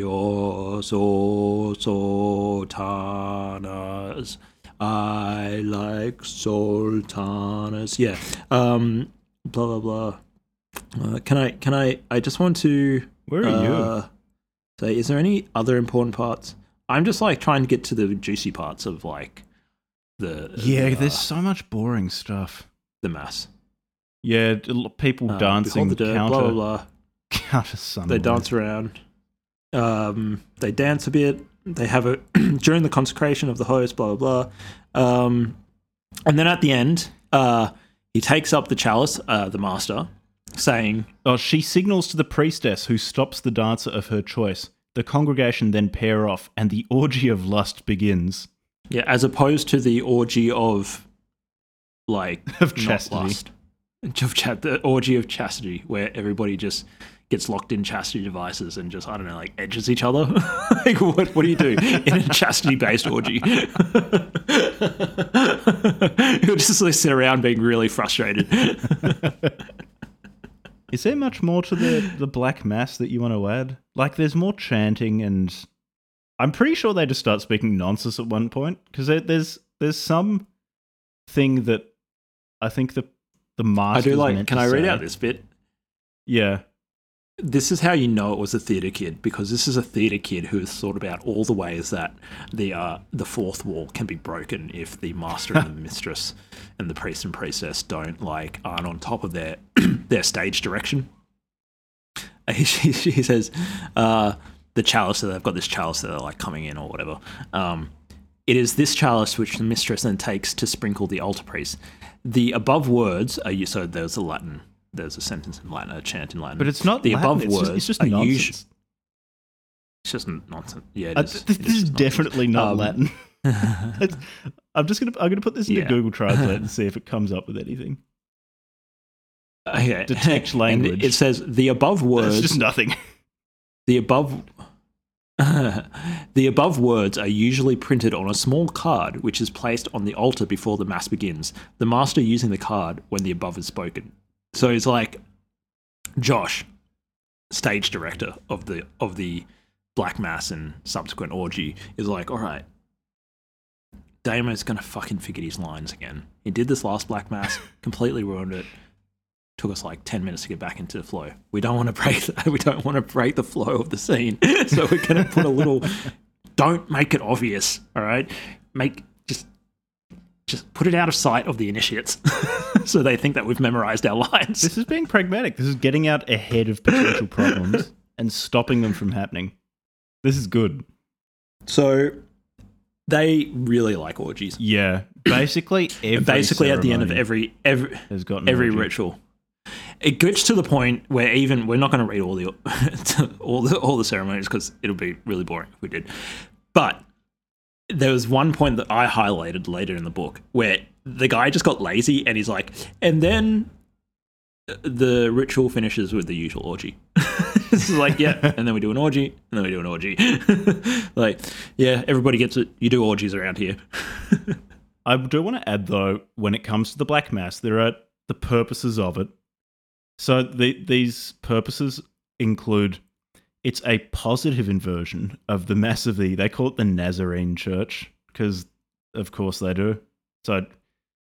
Agioso sultanas. I like sultanas. Yeah. Um, blah blah blah. Uh, can I? Can I? I just want to. Where are you? uh, Say, is there any other important parts? I'm just like trying to get to the juicy parts of like the Yeah, the, there's uh, so much boring stuff. The mass. Yeah, people Uh, dancing the dirt, counter, blah blah blah. counter. They dance around. Um, they dance a bit. They have a during the consecration of the host. Blah blah blah. Um, and then at the end, uh, he takes up the chalice, uh, the master, saying, Oh, she signals to the priestess who stops the dancer of her choice. The congregation then pair off, and the orgy of lust begins. "Yeah," as opposed to the orgy of like Of chastity. lust. Of cha- the orgy of chastity, where everybody just gets locked in chastity devices and just I don't know, like edges each other. like what? What do you do in a chastity-based orgy? You'll just like, sit around being really frustrated. Is there much more to the, the Black Mass that you want to add? Like, there's more chanting, and I'm pretty sure they just start speaking nonsense at one point because there, there's there's some thing that I think the the I master. do like. Can I read out this bit? Yeah, this is how you know it was a theatre kid because this is a theatre kid who has thought about all the ways that the uh, the fourth wall can be broken if the master and the mistress and the priest and priestess don't like aren't on top of their their stage direction. she, he, he says uh, the chalice that they've got this chalice that they're like coming in or whatever. Um, it is this chalice which the mistress then takes to sprinkle the altar priest. The above words are you so there's a Latin. There's a sentence in Latin, a chant in Latin. but it's not the Latin, above it's words. Just, it's just nonsense. usu- it's just nonsense. Yeah, Uh, is. th- this is just definitely not Um, Latin. I'm just gonna I'm gonna put this into Yeah. Google Translate and see if it comes up with anything. Okay. Detect And language. it says the above words. It's just nothing. The above the above words are usually printed on a small card which is placed on the altar before the mass begins. The master using the card when the above is spoken. So it's like Josh, stage director of the of the Black Mass and subsequent orgy, is like, all right, Damo's gonna fucking forget his lines again. He did this last Black Mass, completely ruined it. Took us like ten minutes to get back into the flow. We don't want to break. The, we don't want to break the flow of the scene, so we're gonna put a little. Don't make it obvious. All right, make just just put it out of sight of the initiates, so they think that we've memorized our lines. This is being pragmatic. This is getting out ahead of potential problems and stopping them from happening. This is good. So they really like orgies. Yeah. Basically, every Basically, at the end of every every every orgy. ritual. It gets to the point where even we're not going to read all the all the all the ceremonies because it'll be really boring if we did. But there was one point that I highlighted later in the book where the guy just got lazy and he's like, and then uh, the ritual finishes with the usual orgy. this is like, yeah, and then we do an orgy, and then we do an orgy. like, yeah, everybody gets it. You do orgies around here. I do want to add, though, when it comes to the Black Mass, there are the purposes of it. So the, these purposes include it's a positive inversion of the Mass of the, they call it the Nazarene Church, because of course they do. So,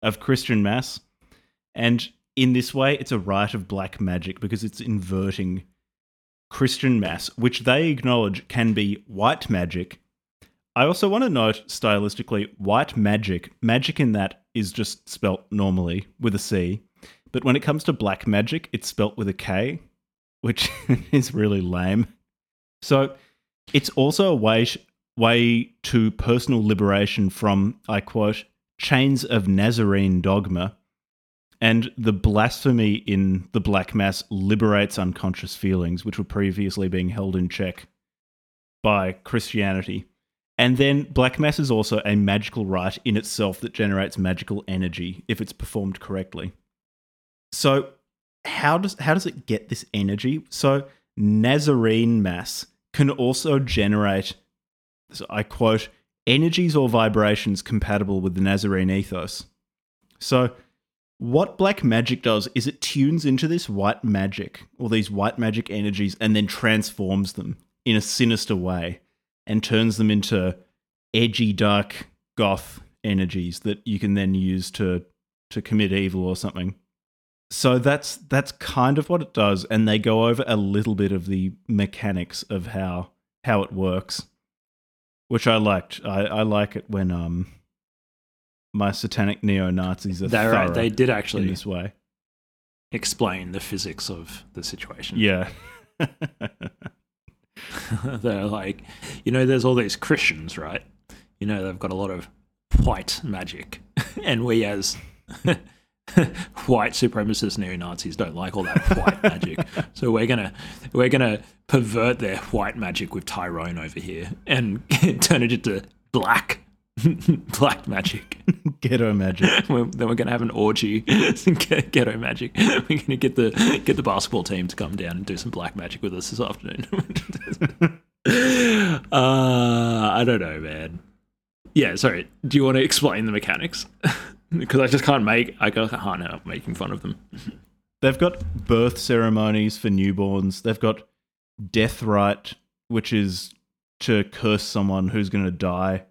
of Christian Mass. And in this way, it's a rite of black magic because it's inverting Christian Mass, which they acknowledge can be white magic I also want to note stylistically, white magic, magic in that is just spelt normally with a C. But when it comes to black magic, it's spelt with a K, which is really lame. So it's also a way, way to personal liberation from, I quote, chains of Nazarene dogma. And the blasphemy in the Black Mass liberates unconscious feelings, which were previously being held in check by Christianity. And then Black Mass is also a magical rite in itself that generates magical energy if it's performed correctly. So how does how does it get this energy? So Nazarene mass can also generate, so I quote, energies or vibrations compatible with the Nazarene ethos. So what black magic does is it tunes into this white magic or these white magic energies and then transforms them in a sinister way and turns them into edgy dark goth energies that you can then use to to commit evil or something. So that's that's kind of what it does and they go over a little bit of the mechanics of how how it works. Which I liked. I, I like it when um my satanic neo Nazis are They're right. They did actually in this way. explain the physics of the situation. Yeah. They're like, you know, there's all these Christians, right? You know, they've got a lot of white magic, and we as white supremacist neo Nazis don't like all that white magic. So we're gonna we're gonna pervert their white magic with Tyrone over here and turn it into black black magic. Ghetto magic. We're- then we're gonna have an orgy, ghetto magic. We're gonna get the get the basketball team to come down and do some black magic with us this afternoon. uh, I don't know, man. Yeah, sorry. Do you want to explain the mechanics? Because I just can't make. I can't help making fun of them. They've got birth ceremonies for newborns. They've got death rite, which is to curse someone who's going to die.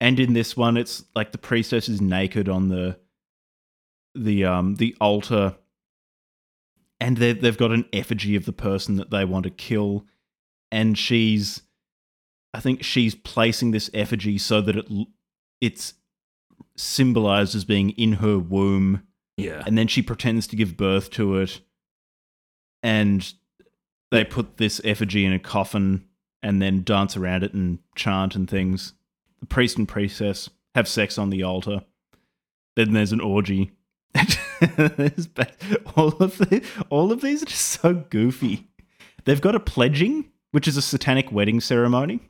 And in this one, it's like the priestess is naked on the the um the altar, and they they've got an effigy of the person that they want to kill, and she's, I think she's placing this effigy so that it it's symbolized as being in her womb. Yeah, and then she pretends to give birth to it. And they put this effigy in a coffin and then dance around it and chant and things. The priest and priestess have sex on the altar. Then there's an orgy. All of the, all of these are just so goofy. They've got a pledging which is a satanic wedding ceremony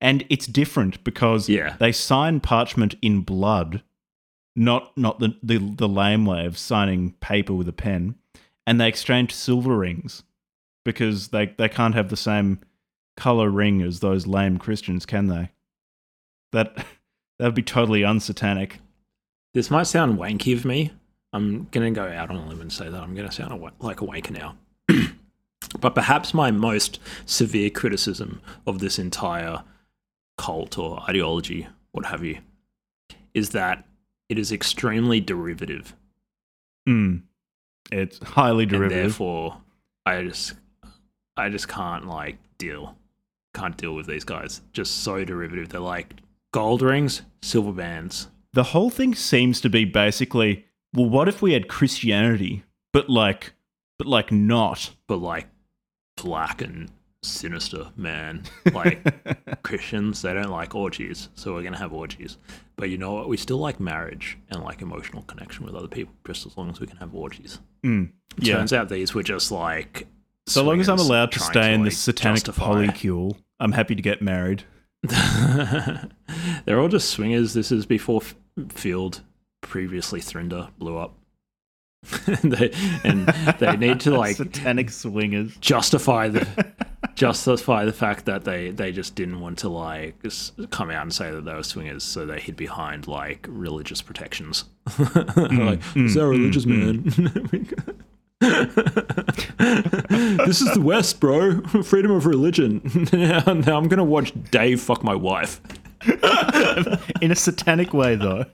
and it's different because Yeah. they sign parchment in blood not not the, the the lame way of signing paper with a pen, and they exchange silver rings because they they can't have the same color ring as those lame Christians, can they? That that would be totally unsatanic. this might sound wanky of me. I'm gonna go out on a limb and say that I'm gonna sound like a wanker now. but perhaps my most severe criticism of this entire cult or ideology, what have you, is that it is extremely derivative, Mm. It's highly and derivative. therefore, I just, I just can't like deal, can't deal with these guys. Just so derivative. They're like gold rings, silver bands. the whole thing seems to be basically, well, what if we had Christianity, but like, but like not. but like black and sinister, man. Like Christians, they don't like orgies, so we're gonna have orgies. But you know what? We still like marriage and like emotional connection with other people, just as long as we can have orgies. Mm. Yeah. Turns out these were just like So long as I'm allowed to stay in like, this satanic justify- polycule, I'm happy to get married. They're all just swingers. This is before F- Feeld, previously Thrinder, blew up. they, and they need to like satanic swingers. justify the justify the fact that they they just didn't want to like s- come out and say that they were swingers, so they hid behind like religious protections. Hmm. like, hmm. is that religious, hmm. man? this is the West, bro. Freedom of religion. now, now I'm gonna watch Dave fuck my wife. in a satanic way, though.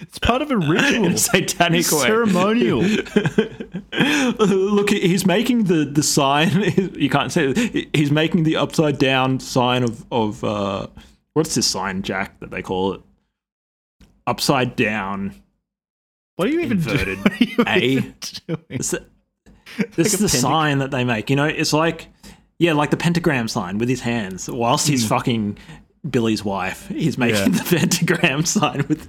It's part of a ritual. In a satanic It's way. ceremonial. Look, he's making the the sign. You can't say it. he's making the upside down sign of of uh, what's this sign, Jack? That they call it upside down. What are you even doing? Inverted What are you A. even doing? This, this is the sign that they make. You know, it's like yeah, like the pentagram sign with his hands. Whilst he's fucking Billy's wife, he's making Yeah. the pentagram sign with.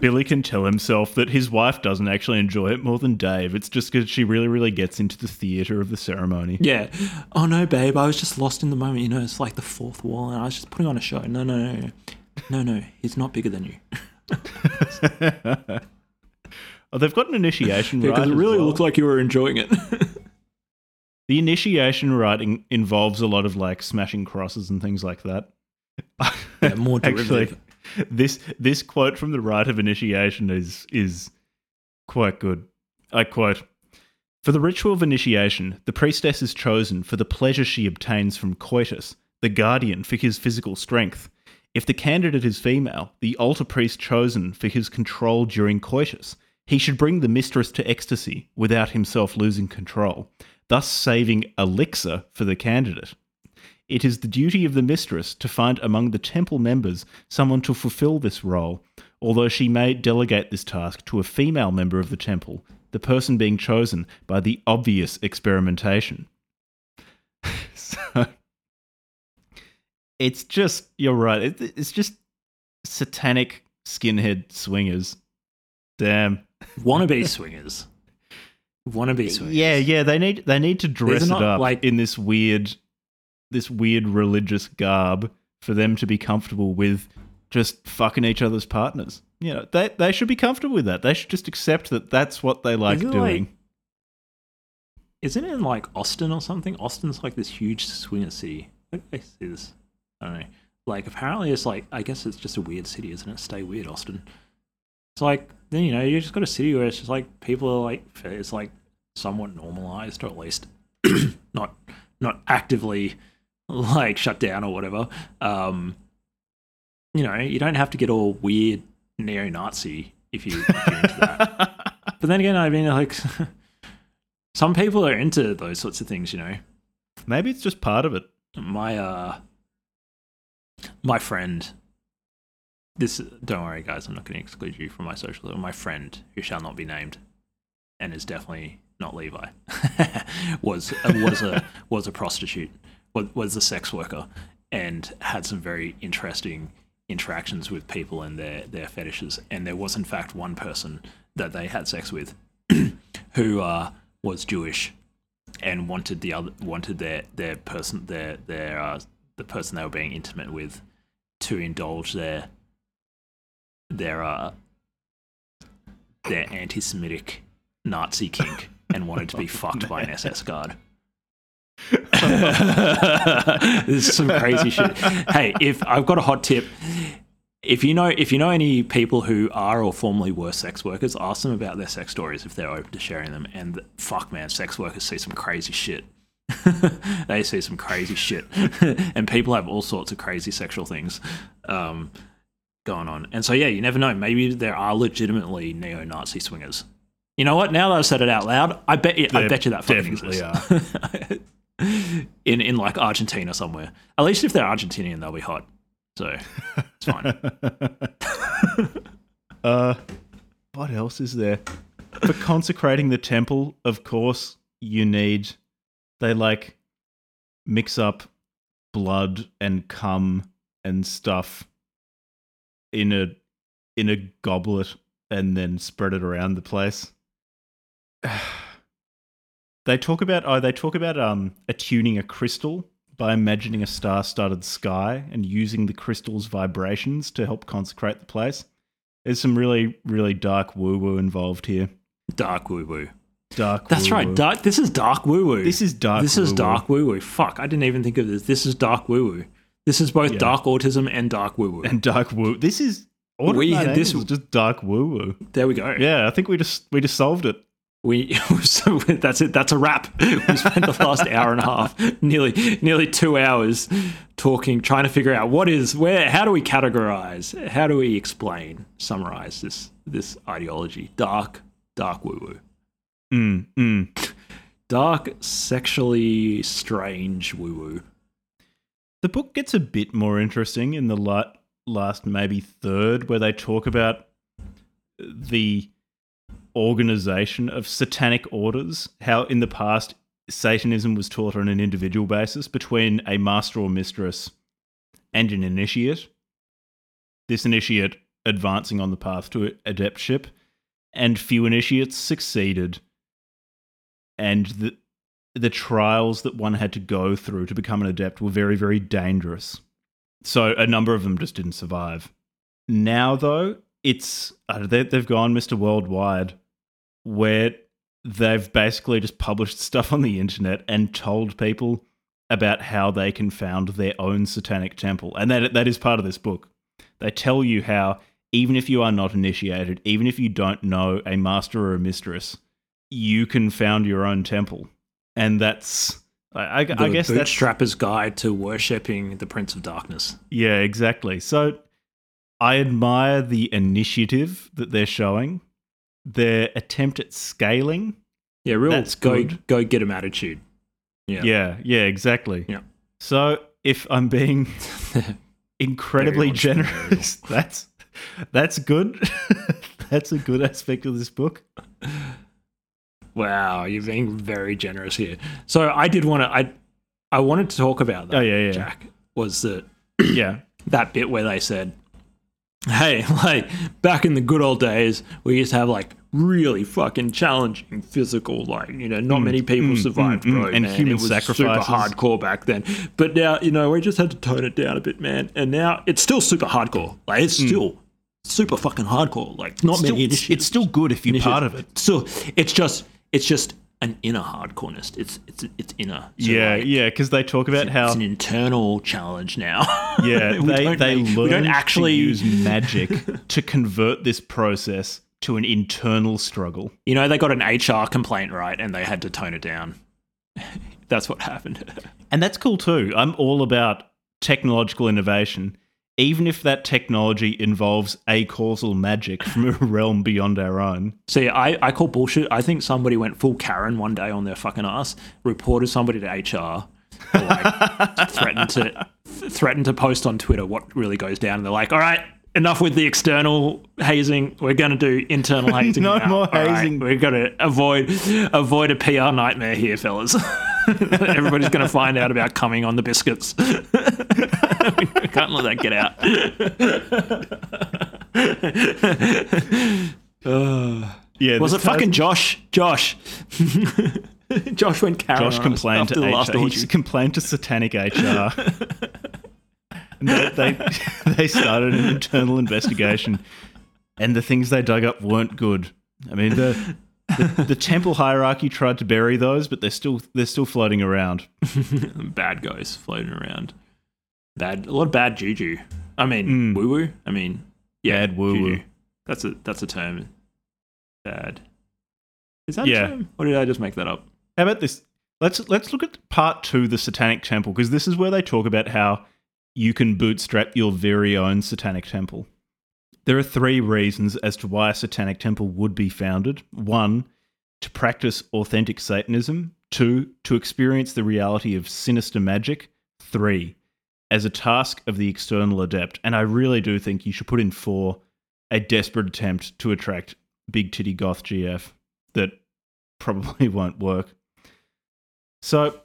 Billy can tell himself that his wife doesn't actually enjoy it more than Dave. It's just because she really, really gets into the theatre of the ceremony. Yeah. Oh no, babe, I was just lost in the moment. You know, it's like the fourth wall, and I was just putting on a show. No, no, no, no, no. He's not bigger than you. Oh, they've got an initiation Because rite. it really well. looked like you were enjoying it. the initiation rite in- involves a lot of like smashing crosses and things like that. Yeah, more Actually, this this quote from the rite of initiation is is quite good. I quote. For the ritual of initiation, the priestess is chosen for the pleasure she obtains from coitus, the guardian for his physical strength. If the candidate is female, the altar priest chosen for his control during coitus. He should bring the mistress to ecstasy without himself losing control, thus saving elixir for the candidate. It is the duty of the mistress to find among the temple members someone to fulfill this role, although she may delegate this task to a female member of the temple, the person being chosen by the obvious experimentation. so it's just you're right. It, it's just satanic skinhead swingers. Damn. Wannabe swingers. Wannabe swingers. Yeah, yeah. They need they need to dress it up like- in this weird, this weird religious garb for them to be comfortable with just fucking each other's partners. You know, they they should be comfortable with that. They should just accept that that's what they like Is it doing. like- Isn't it in like Austin or something? Austin's like this huge swinger city. I, I see this. I don't know. Like apparently it's like I guess it's just a weird city, isn't it? Stay weird, Austin. It's like then you know you just got a city where it's just like people are like it's like somewhat normalized or at least not not actively like shut down or whatever. Um, you know you don't have to get all weird neo-Nazi if you if you're into that. But then again, I mean, like, some people are into those sorts of things, you know. Maybe it's just part of it. My uh, my friend. This don't worry, guys. I'm not going to exclude you from my social. My friend, who shall not be named, and is definitely not Levi, was was a was a prostitute, was was a sex worker, and had some very interesting interactions with people and their their fetishes. And there was in fact one person that they had sex with, who uh, was Jewish, and wanted the other wanted their their person their their uh, the person they were being intimate with to indulge their their uh their anti-Semitic Nazi kink and wanted to be fucked by an SS guard. this is some crazy shit. Hey, if I've got a hot tip, if you know if you know any people who are or formerly were sex workers, ask them about their sex stories if they're open to sharing them. And fuck, man, sex workers see some crazy shit. they see some crazy shit, and people have all sorts of crazy sexual things um, going on. And so, yeah, you never know. Maybe there are legitimately neo-Nazi swingers. You know what? Now that I've said it out loud, I bet you, I bet you that fucking definitely exists. In in like Argentina somewhere. At least if they're Argentinian, they'll be hot. So it's fine. Uh, what else is there? For consecrating the temple, of course, you need. They like mix up blood and cum and stuff in a in a goblet and then spread it around the place. they talk about oh they talk about um attuning a crystal by imagining a star-studded sky and using the crystal's vibrations to help consecrate the place. There's some really really dark woo-woo involved here. Dark woo woo. Dark. That's right. woo-woo. Dark. This is dark woo woo. This is dark. This is woo-woo. dark woo woo. Fuck, I didn't even think of this. This is dark woo woo. This is both Yeah. dark autism and dark woo woo. and dark woo. This is We had this- was just dark woo woo. There we go. Yeah, I think we just we just solved it. We so that's it. That's a wrap. We spent the last hour and a half, nearly nearly two hours, talking, trying to figure out what is where. How do we categorize? How do we explain, summarize this this ideology? Dark, dark woo woo. Mm, mm. Dark, sexually strange woo woo. The book gets a bit more interesting in the last maybe third, where they talk about the organization of satanic orders. How in the past Satanism was taught on an individual basis between a master or mistress and an initiate. This initiate advancing on the path to adeptship, and few initiates succeeded. And the the trials that one had to go through to become an adept were very, very dangerous. So a number of them just didn't survive. Now, though, it's uh, they, they've gone Mr. Worldwide where they've basically just published stuff on the internet and told people about how they can found their own satanic temple. And that that is part of this book. They tell you how even if you are not initiated, even if you don't know a master or a mistress, you can found your own temple. And that's I, I, The I guess bootstrapper's guide to worshipping the Prince of Darkness. yeah, exactly. So I admire the initiative that they're showing, their attempt at scaling. Yeah, real That's go good. go get him attitude. Yeah. Yeah, yeah, exactly. Yeah. So if I'm being incredibly generous, that's that's good. that's a good aspect of this book. Wow, you're being very generous here. So I did want to I I wanted to talk about that. Oh, yeah, yeah. Jack was that Yeah. that bit where they said, "Hey, like back in the good old days, we used to have like really fucking challenging physical, like you know, not many people mm, survived, mm, mm, bro, and man. human it was sacrifices. super hardcore back then. But now, you know, we just had to tone it down a bit, man. And now it's still super hardcore. Like it's still super fucking hardcore. Like not Mm. Still, many it's, it's still good if you're part of it. So it's just it's just an inner hardcoreness. It's it's it's inner. So Yeah, like, yeah, because they talk about how It's an internal challenge now. yeah We they don't they make- we don't actually to use magic to convert this process to an internal struggle. You know, they got an HR complaint right, and they had to tone it down. That's what happened. And that's cool too. I'm all about technological innovation, even if that technology involves a causal magic from a realm beyond our own. See, I, I call bullshit. I think somebody went full Karen one day on their fucking ass, reported somebody to HR, like threatened to th- threatened to post on Twitter what really goes down. And they're like, "All right, enough with the external hazing. We're going to do internal hazing. No now. more All right, hazing." we're going to avoid avoid a PR nightmare here, fellas. Everybody's going to find out about coming on the biscuits. we can't let that get out. Yeah, Was it fucking Josh? Josh. Josh went Karen. Josh complained to the last HR. He complained to Satanic HR. and they, they they started an internal investigation, and the things they dug up weren't good. I mean, the, the the temple hierarchy tried to bury those, but they're still they're still floating around. bad guys floating around. Bad, a lot of bad juju. I mean, mm. woo woo. I mean, yeah, Bad woo-woo. That's a that's a term. Bad. Is that Yeah. a term? Or did I just make that up? How about this? Let's let's look at part two, the Satanic Temple, because this is where they talk about how you can bootstrap your very own Satanic Temple. There are three reasons as to why a Satanic Temple would be founded. One, to practice authentic Satanism. Two, to experience the reality of sinister magic. Three, as a task of the external adept. And I really do think you should put in four, a desperate attempt to attract big titty goth GF that probably won't work. So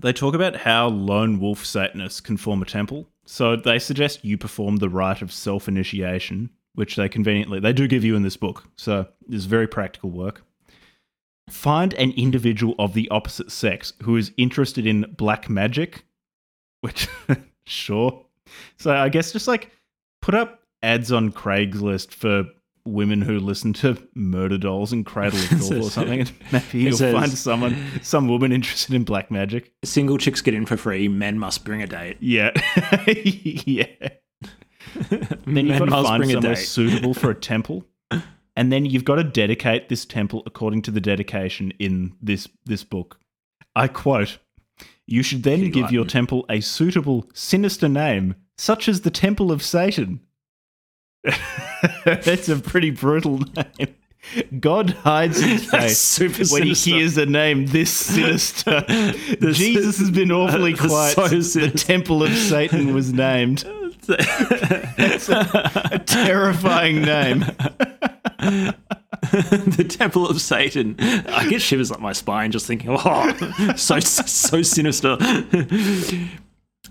they talk about how lone wolf Satanists can form a temple. So they suggest you perform the rite of self initiation, which they conveniently they do give you in this book. So it's very practical work. Find an individual of the opposite sex who is interested in black magic, which sure. So I guess just like put up ads on Craigslist for women who listen to Murderdolls and Cradle of Filth or something, and maybe you'll says- find someone, some woman interested in black magic. Single chicks get in for free. Men must bring a date. Yeah, yeah. Then you've Men got to must find bring a somewhere date. suitable for a temple, and then you've got to dedicate this temple according to the dedication in this this book. I quote: "You should then King give your temple a suitable, sinister name, such as the Temple of Satan." That's a pretty brutal name. God hides his face super when sinister. he hears a name this sinister. Jesus has been awfully That's quiet so the. Temple of Satan was named. It's a, a terrifying name. the Temple of Satan. I get shivers up my spine just thinking, oh, so so sinister.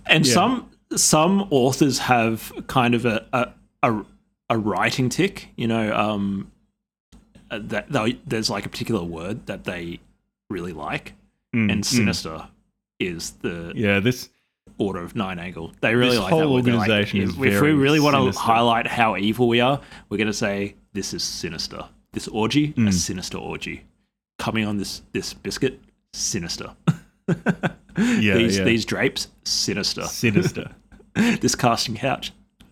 and Yeah. some some authors have kind of a a, a, a writing tick, you know, um, uh, that they, there's like a particular word that they really like, Mm, and mm. sinister is the Yeah, this order of nine angle. They really This like whole that word. They're like, organisation if, is if we really want to highlight how evil we are, we're going to say this is sinister. this orgy, Mm. a sinister orgy. Coming on this this biscuit, sinister. Yeah, these yeah. these drapes, sinister. Sinister. this casting couch,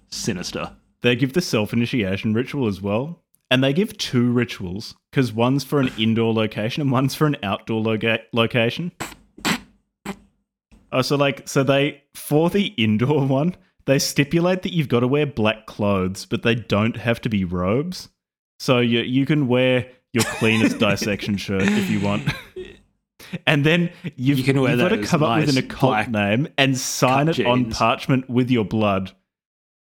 sinister. They give the self initiation ritual as well. And they give two rituals because one's for an indoor location and one's for an outdoor location. Oh, so like, so they, for the indoor one, they stipulate that you've got to wear black clothes, but they don't have to be robes. So you, you can wear your cleanest dissection shirt if you want. And then you've, You can wear you've got to come up with an nice occult name and sign it cut on jeans. parchment with your blood.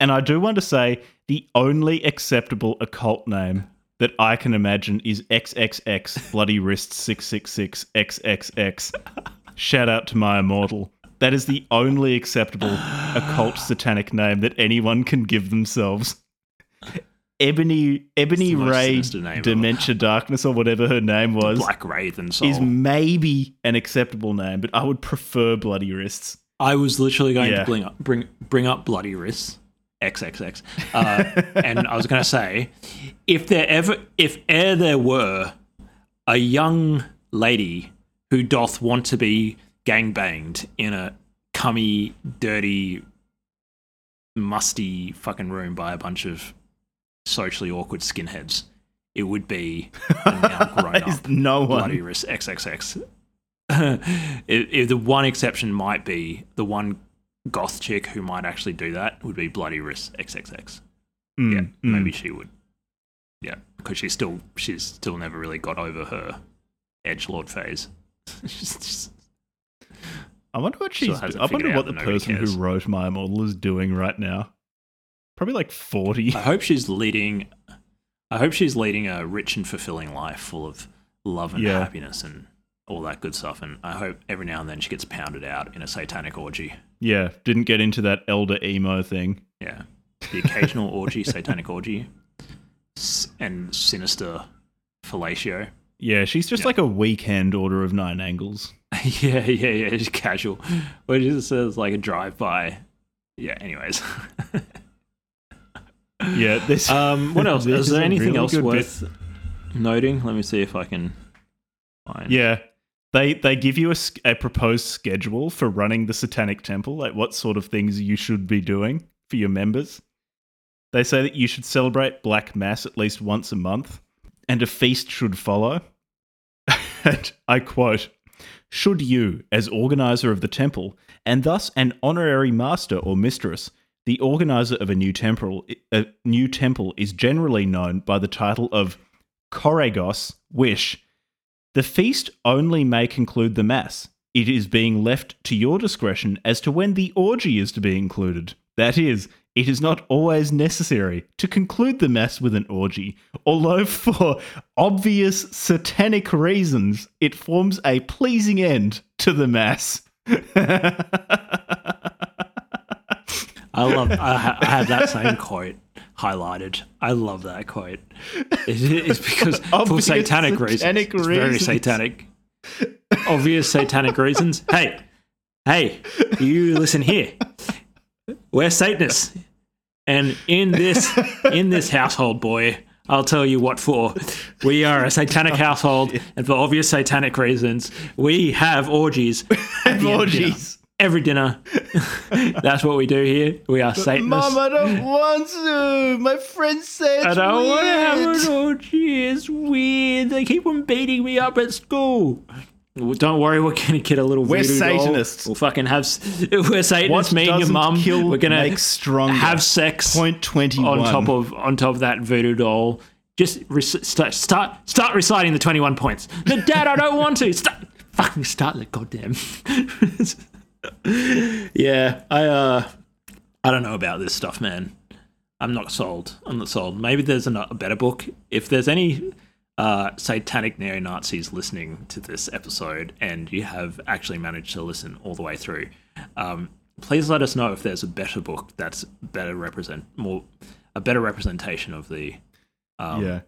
And I do want to say the only acceptable occult name that I can imagine is XXX Bloody Wrist 666 XXX. Shout out to my immortal. That is the only acceptable occult satanic name that anyone can give themselves. Ebony Ebony Ray sinister name ever. Dementia Darkness or whatever her name was Black Wraith and Soul. is maybe an acceptable name, but I would prefer Bloody Wrists. I was literally going Yeah. to bring up, bring bring up bloody wrists, XXX, uh, and I was going to say, if there ever, if e'er there were a young lady who doth want to be gang banged in a cummy, dirty, musty fucking room by a bunch of socially awkward skinheads, it would be now grown up no bloody one. wrist XXX. if, if the one exception might be the one goth chick who might actually do that would be bloody wrist XXX. Mm, Yeah, mm. maybe she would. Yeah, because she's still she's still never really got over her edge lord phase. Just- I wonder what she's. I wonder what the person cares. who wrote My Immortal is doing right now. Probably like forty. I hope she's leading. I hope she's leading a rich and fulfilling life, full of love and Yeah. happiness and all that good stuff. And I hope every now and then she gets pounded out in a satanic orgy. Yeah, didn't get into that elder emo thing. Yeah. The occasional orgy, satanic orgy, s- and sinister fellatio. Yeah, she's just Yeah. like a weekend Order of Nine Angles. yeah, yeah, yeah. Just casual. But it just says like a drive by. Yeah, anyways. Yeah, this. um, what else? this Is there anything really else good bit. worth noting? Let me see if I can find. Yeah. They they give you a proposed schedule for running the Satanic Temple, like what sort of things you should be doing for your members. They say that you should celebrate Black Mass at least once a month, and a feast should follow. and I quote Should you, as organizer of the temple, and thus an honorary master or mistress, the organizer of a new temple, a new temple is generally known by the title of Koregos Wish. The feast only may conclude the Mass. It is being left to your discretion as to when the orgy is to be included. That is, it is not always necessary to conclude the Mass with an orgy, although for obvious satanic reasons, it forms a pleasing end to the Mass. I love. I, ha- I have that same quote highlighted. I love that quote. It is because for Obvious satanic reasons. satanic It's very satanic. Obvious satanic reasons. Hey, hey, you listen here. We're Satanists, and in this in this household, boy. I'll tell you what for. We are a satanic household, and for obvious satanic reasons, we have orgies. at the end of dinner. Orgies. Every dinner. That's what we do here. We are Satanists. Mom, I don't want to. My friends say it's I don't want to have weird. an orgy. It's weird. They keep on beating me up at school. Well, don't worry, we're gonna get a little We're voodoo doll. Satanists. We'll fucking have. We're Satanists. What me and your mum. We're gonna makes stronger. have sex Point twenty on top of on top of that voodoo doll. Just re- start start start reciting the twenty one points. No, Dad, I don't want to. Start fucking start the goddamn. yeah, I uh, I don't know about this stuff, man. I'm not sold. I'm not sold. Maybe there's an, a better book. If there's any uh, satanic neo Nazis listening to this episode and you have actually managed to listen all the way through, um, please let us know if there's a better book that's better represent more a better representation of the um, yeah.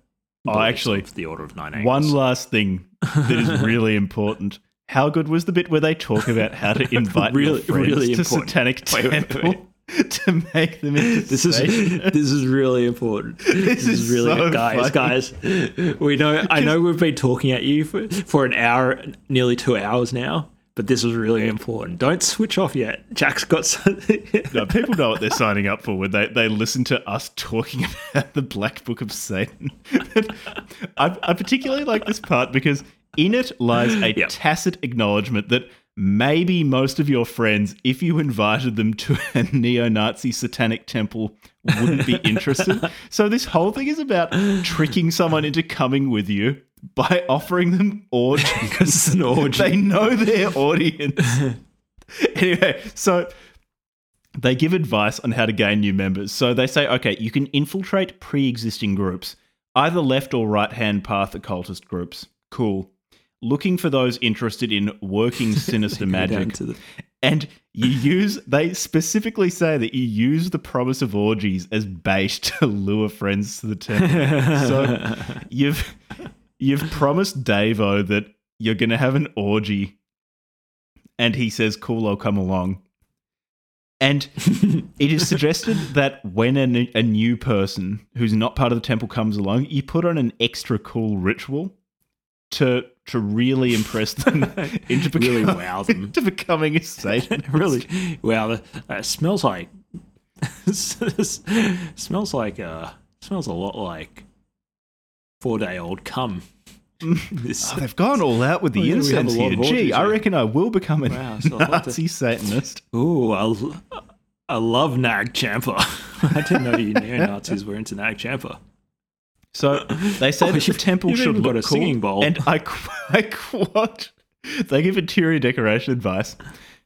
Oh, actually, the Order of Nine Angles. one last thing that is really important. How good was the bit where they talk about how to invite Really- friends really to important. Satanic Wait, wait, Temple? wait, to make them into This is this is really important. This, is, is really so guys, funny. guys. We know I know we've been talking at you for, for an hour, nearly two hours now, but this is really important. Don't switch off yet. Jack's got something. No, people know what they're signing up for when they, they listen to us talking about the Black Book of Satan. I, I particularly like this part because in it lies a Yep. tacit acknowledgement that maybe most of your friends, if you invited them to a neo Nazi satanic temple, wouldn't be interested. so this whole thing is about tricking someone into coming with you by offering them orgies. Because it's an orgy. They know their audience. anyway, so they give advice on how to gain new members. So they say, okay, you can infiltrate pre existing groups, either left or right hand path occultist groups. Cool. Looking for those interested in working sinister magic. the- And you use, they specifically say that you use the promise of orgies as bait to lure friends to the temple. so you've you've promised Davo that you're going to have an orgy, and he says, "Cool, I'll come along." And it is suggested that when a new person who's not part of the temple comes along, you put on an extra cool ritual to to really impress them into becoming, Really wow them. into becoming a Satan. really wow uh, smells like smells like uh smells a lot like four day old cum this, Oh, they've gone all out with the Oh, yeah, we have a incense here. Gee, I reckon I will become a Wow, so Nazi Satanist. ooh I, I love nag champa i didn't know you neo-nazis were into nag champa So they say Oh, that the temple you've should even got look a cool, singing bowl. and I, I quote: They give interior decoration advice.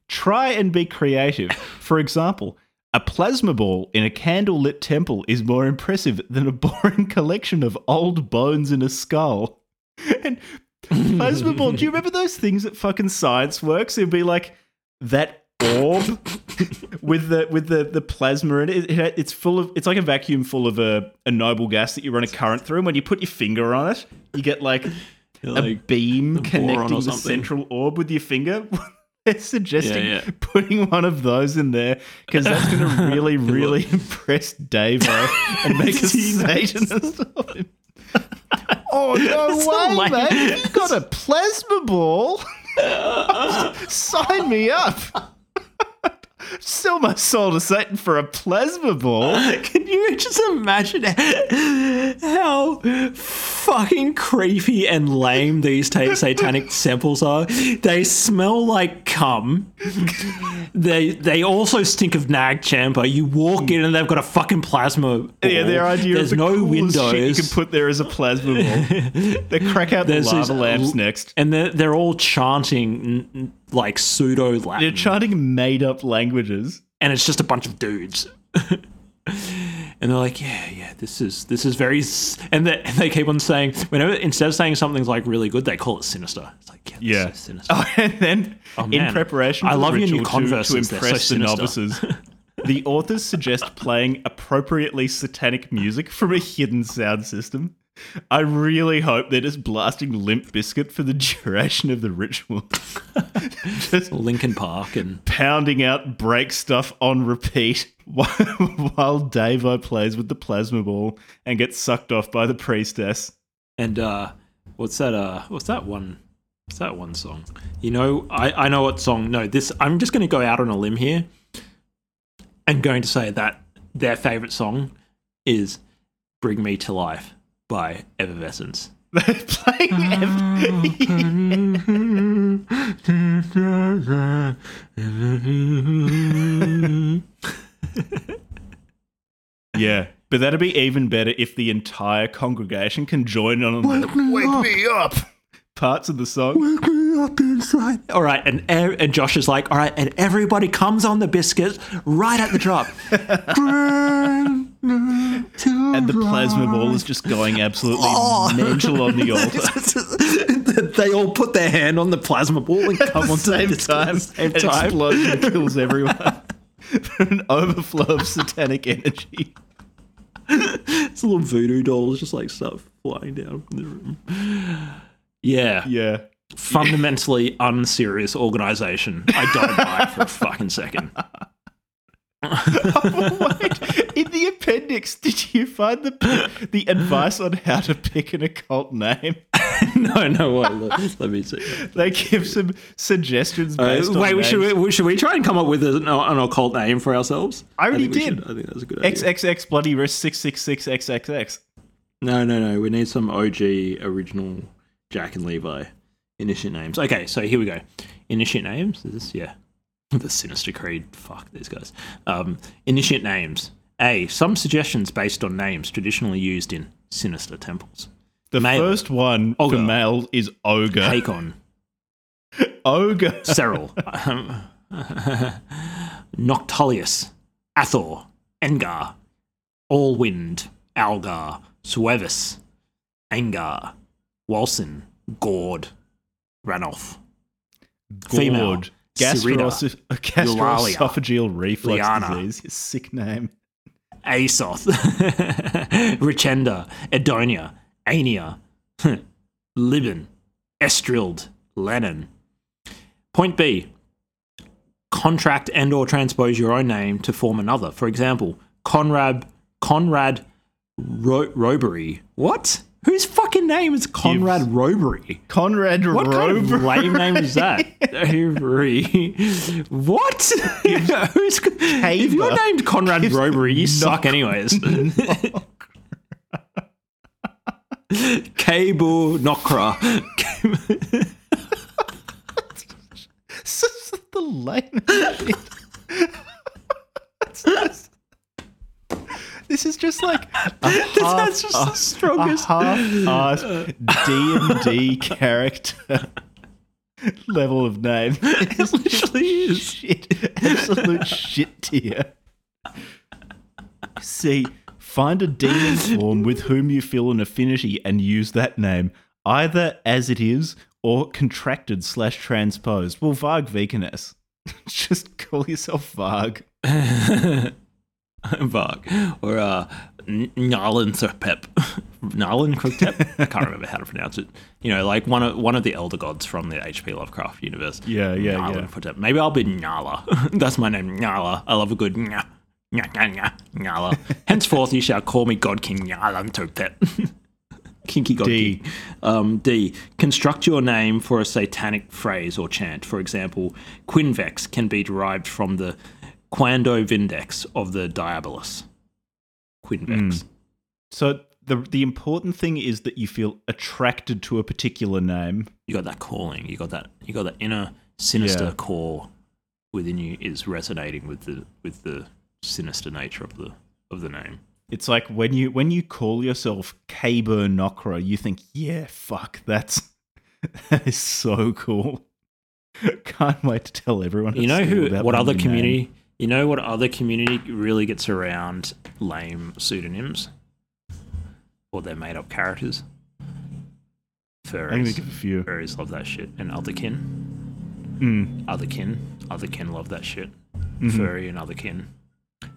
Try and be creative. For example, a plasma ball in a candle-lit temple is more impressive than a boring collection of old bones in a skull. And plasma ball. Do you remember those things at fucking Scienceworks? It'd be like that orb with the with the the plasma in it. it. It's full of. It's like a vacuum full of a, a noble gas that you run a current through. And when you put your finger on it, you get like a beam connecting the central orb with your finger. They're suggesting Yeah, yeah. putting one of those in there because that's going to really, really impress Dave eh, and make a Satanist. Oh no That's way, like- mate! You got a plasma ball. Sign me up. Sell my soul to Satan for a plasma ball. Can you just imagine how fucking creepy and lame these ta- satanic temples are? They smell like cum. They they also stink of nag champa. You walk in and they've got a fucking plasma. Ball. Yeah, their idea There's of the no windows. shit you can put there as a plasma ball. they crack out the There's lava these- lamps next. and they're, they're all chanting like pseudo language. They're Latin, chanting made up languages. and it's just a bunch of dudes. and they're like, yeah, yeah, this is this is very, and they, and they keep on saying whenever instead of saying something's like really good, they call it sinister. It's like, yeah, Yeah. is sinister. Oh, and then oh, in preparation I love your new ritual to- to, they're so impress the novices, the authors suggest playing appropriately satanic music from a hidden sound system. I really hope they're just blasting Limp Bizkit for the duration of the ritual. just Linkin Park and pounding out break stuff on repeat while, while Davo plays with the plasma ball and gets sucked off by the priestess. and uh, what's that? Uh, what's that one? What's that one song? You know, I I know what song. No, this. I'm just going to go out on a limb here, and going to say that their favorite song is "Bring Me to Life" by. They're playing Yeah, but that'd be even better if the entire congregation can join on the "Wake me up" parts of the song. wake me All right, and and Josh is like, all right, and everybody comes on the biscuit right at the drop. And the plasma ball is just going absolutely Oh. mental on the altar. they all put their hand on the plasma ball and come At on the same time, Same time. explosion kills everyone. An overflow of satanic energy. It's a little voodoo dolls just like stuff flying down from the room. Yeah, Yeah. fundamentally unserious organization. I don't buy it for a fucking second. Wait, in the appendix, did you find the the advice on how to pick an occult name? no, no. What? Let, let me see. They give some suggestions Uh, based on wait, we should we, should we try and come up with an, an occult name for ourselves? I already we did. should. I think that's a good idea. XXX bloody wrist six six six XXX. No, no, no. We need some OG original Jack and Levi initiate names. Okay, so here we go. Initiate names. Is this yeah? The Sinister Creed. Fuck these guys. Um, initiate names. A. Some suggestions based on names traditionally used in sinister temples. The Male. first one for male is ogre. Hakon, Ogre. Cyril, Noctulius, Athor, Engar, Allwind, Algar, Suevis, Angar, Walson, Gord, Ranulf, Female, Gourd. Gastros- gastroesophageal reflux Liana. disease. Sick name. Aesoth, Richenda, Edonia, Ania, Libin, Estrild, Lennon. Point B. Contract and or transpose your own name to form another. For example, Conrad Conrad Ro- Robery. What? Whose fucking name is Conrad Robery? Conrad What kind of lame name is that? Robery. what? Who's, if you're named Conrad Robery, you suck anyways. Cable Nokra. the shit. It's just- this is just like half, That's just the strongest. D and D character level of name. It literally is. shit, absolute shit tier. See, find a demon form with whom you feel an affinity and use that name, either as it is or contracted slash transposed. Well, Varg Vikernes. Just call yourself Varg. Varg. Or uh, Nalan Thurpep. Nalan Thurpep? I can't remember how to pronounce it. You know, like one of one of the elder gods from the H.P. Lovecraft universe. Yeah, yeah, Nalan yeah. Maybe I'll be Nala. That's my name, Nala. I love a good nya. Nya, nya, nya, Nala. Henceforth, you shall call me God King Nalan Thurpep. Kinky God D. King. Um, D. Construct your name for a satanic phrase or chant. For example, Quinvex can be derived from the Quando Vindex of the Diabolus. Quinvex. Hmm. So the the important thing is that you feel attracted to a particular name. You got that calling. You got that. You got that inner sinister Yeah. core within you is resonating with the with the sinister nature of the of the name. It's like when you when you call yourself Kaber Nokra, you think, yeah, fuck, that's that is so cool. Can't wait to tell everyone. You know who? What other community? name. You know what other community really gets around lame pseudonyms, or they're made up characters? I'm gonna Furries. give a few. Furries love that shit, and otherkin. Mm. Otherkin. Otherkin love that shit. Mm-hmm. Furry and otherkin.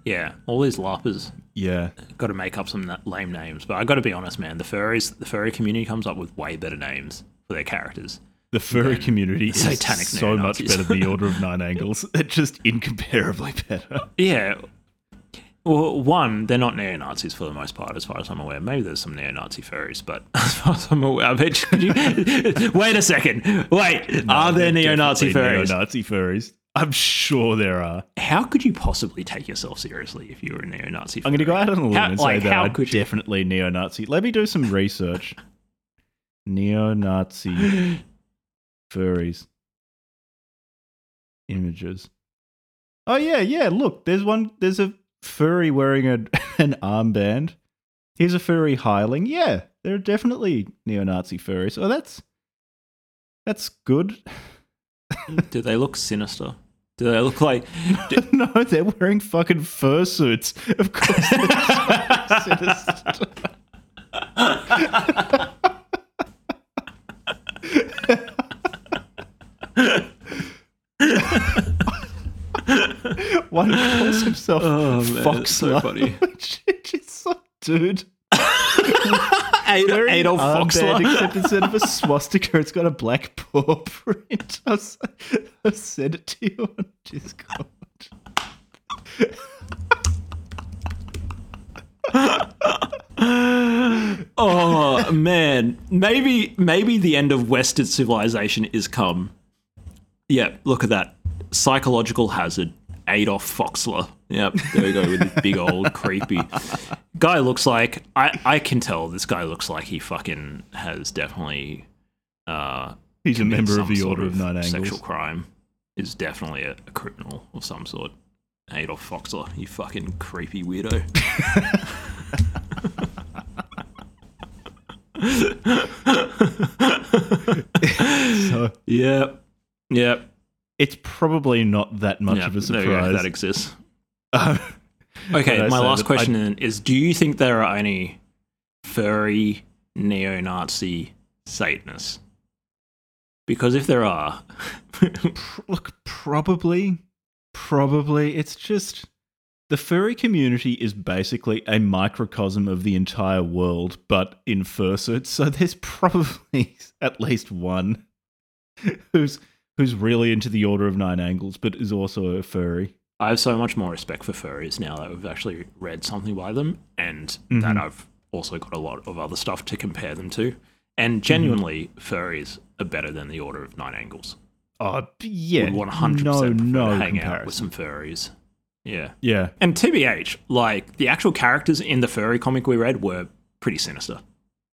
Yeah, all these larpers Yeah, got to make up some lame names. But I got to be honest, man. The furries, the furry community comes up with way better names for their characters. The furry community is satanic so much neo-Nazis. better than the Order of Nine Angles. They're just incomparably better. Yeah. Well, one, they're not neo Nazis for the most part, as far as I'm aware. Maybe there's some neo Nazi furries, but as far as I'm aware, I bet you, wait a second. Wait, are there neo Nazi furries? Neo-Nazi furries. I'm sure there are. How could you possibly take yourself seriously if you were a neo Nazi? I'm going to go out on a limb How- and like, say that how I'm could definitely neo-Nazi. Let me do some research. neo-Nazi furries images. Oh yeah, yeah. Look, there's one. There's a furry wearing a, an armband. Here's a furry hireling. Yeah, there are definitely neo-Nazi furries. Oh, that's that's good. Do they look sinister? Do they look like? no, they're wearing fucking fursuits. Of course. they're sinister. One calls himself Oh, man, Fox it's so funny. Which is so, dude. Ad- Very Adolf armband, Foxler. except instead of a swastika, it's got a black paw print. I'll, s- I'll send it to you on Discord. oh man, maybe maybe the end of Western civilization is come. Yeah, look at that psychological hazard. Adolf Foxler. Yep, there we go with the big old creepy guy. Looks like I I can tell this guy looks like he fucking has definitely. Uh, He's a member of the Order of Nine Angles. Sexual crime is definitely a, a criminal of some sort. Adolf Foxler, you fucking creepy weirdo. So yep. Yep. it's probably not that much of a surprise. That exists. Um, Okay, my last question then is do you think there are any furry neo-Nazi Satanists? Because if there are, pr- look, probably, probably. It's just the furry community is basically a microcosm of the entire world, but in fursuits. So there's probably at least one who's who's really into the Order of Nine Angles, but is also a furry. I have so much more respect for furries now that we've actually read something by them and Mm-hmm. that I've also got a lot of other stuff to compare them to. And genuinely, furries are better than the Order of Nine Angles. Oh yeah, Would 100% no, no hang out comparison. with some furries. Yeah. yeah, And TBH, like the actual characters in the furry comic we read were pretty sinister.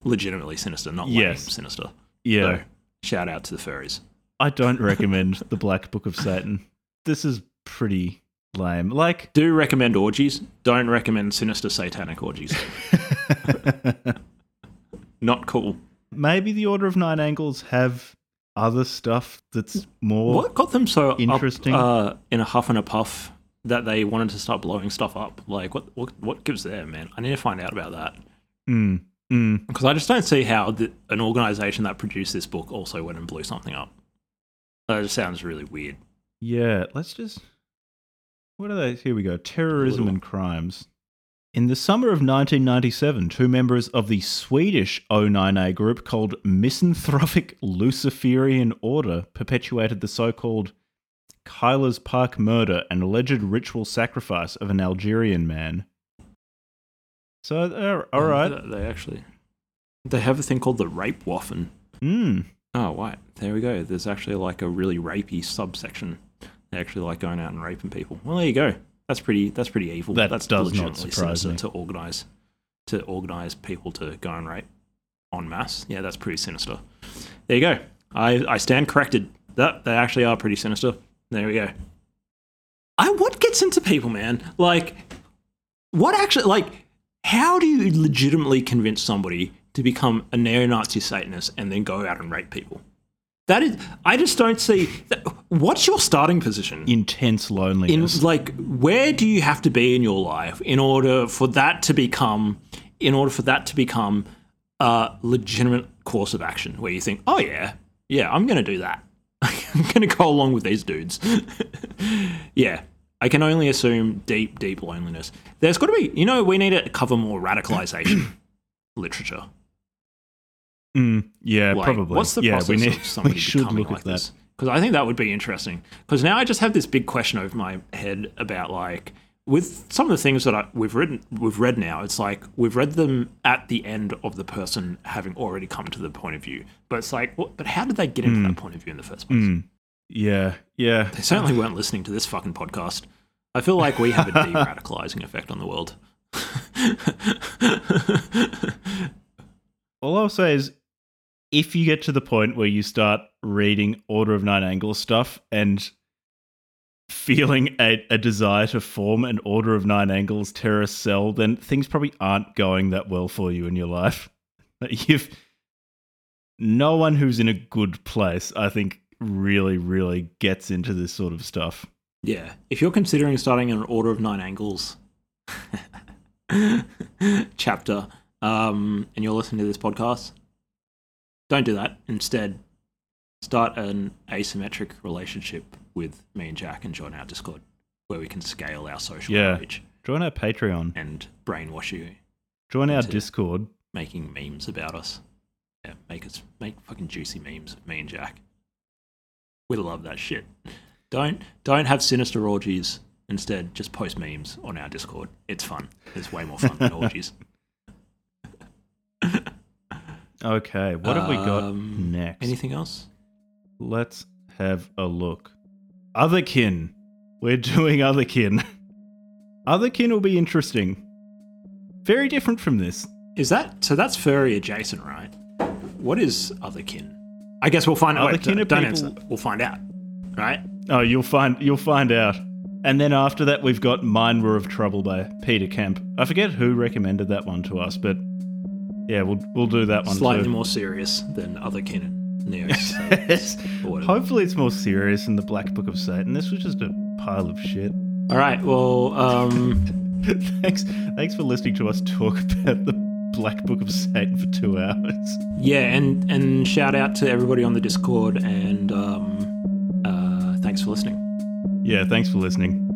Legitimately sinister, not lame sinister. yeah. So, shout out to the furries. I don't recommend the Black Book of Satan. This is pretty lame. Like, Do recommend orgies. Don't recommend sinister satanic orgies. Not cool. maybe the Order of Nine Angles have other stuff that's more. What got them so up, Interesting. uh, in a huff and a puff that they wanted to start blowing stuff up? Like, what what, what gives them, man? I need to find out about that. Mm, mm. Because I just don't see how the, an organization that produced this book also went and blew something up. That just sounds really weird. Yeah, let's just. What are they? Here we go. Terrorism Little- and crimes. In the summer of 1997, two members of the Swedish O9A group called Misanthropic Luciferian Order perpetuated the so called Keillers Park murder and alleged ritual sacrifice of an Algerian man. So, uh, all right. They, they actually they have a thing called the rape waffen. Mm. Oh, right. There we go. There's actually like a really rapey subsection. They actually like going out and raping people. Well, there you go. That's pretty. That's pretty evil. That that's does not legitimately surprise sinister me. to organize to organize people to go and rape en masse. Yeah, that's pretty sinister. There you go. I I stand corrected. That they actually are pretty sinister. There we go. I what gets into people, man? Like, what actually like? How do you legitimately convince somebody to become a neo-Nazi Satanist and then go out and rape people? That is, I just don't see. That, what's your starting position? Intense in loneliness. like where do you have to be in your life in order for that to become in order for that to become a legitimate course of action where you think oh yeah yeah i'm gonna do that i'm gonna go along with these dudes yeah i can only assume deep deep loneliness there's got to be you know we need to cover more radicalization literature Mm, yeah, like, probably. What's the yeah, process we, need, of somebody we should becoming look like at that. this? Because I think that would be interesting. Because now I just have this big question over my head about like with some of the things that I, we've written, we've read now. It's like we've read them at the end of the person having already come to the point of view. But it's like, what, but how did they get into that point of view in the first place? Mm. Yeah, yeah. They certainly weren't listening to this fucking podcast. I feel like we have a de-radicalizing effect on the world. All I'll say is if you get to the point where you start reading Order of Nine Angles stuff and feeling a, a desire to form an Order of Nine Angles terrorist cell, then things probably aren't going that well for you in your life. You've no one who's in a good place, I think, really, really gets into this sort of stuff. Yeah. If you're considering starting an Order of Nine Angles chapter, um, and you're listening to this podcast, don't do that. Instead, start an asymmetric relationship with me and Jack and join our Discord, where we can scale our social Yeah. outreach Join our Patreon. and brainwash you, Join our Discord. making memes about us. Yeah, make us make fucking juicy memes of me and Jack. We love that shit. Don't don't have sinister orgies Instead, just post memes on our Discord. It's fun. It's way more fun than orgies. Okay, what have we got Um, next? Anything else? Let's have a look. Otherkin. We're doing Otherkin. Otherkin will be interesting. Very different from this. Is that so? That's furry adjacent, right? What is otherkin? I guess we'll find out. Wait, Otherkin are don't people- answer. We'll find out, right? Oh, you'll find you'll find out. And then after that, we've got Mine Were of Trouble by Peter Kemp. I forget who recommended that one to us, but yeah, we'll we'll do that one Slightly too. more serious than other canon Neos. Yes. Hopefully, it's more serious than the Black Book of Satan. This was just a pile of shit. All right. Well, um, thanks, thanks for listening to us talk about the Black Book of Satan for two hours. yeah, and and shout out to everybody on the Discord, and um, uh, thanks for listening. Yeah, thanks for listening.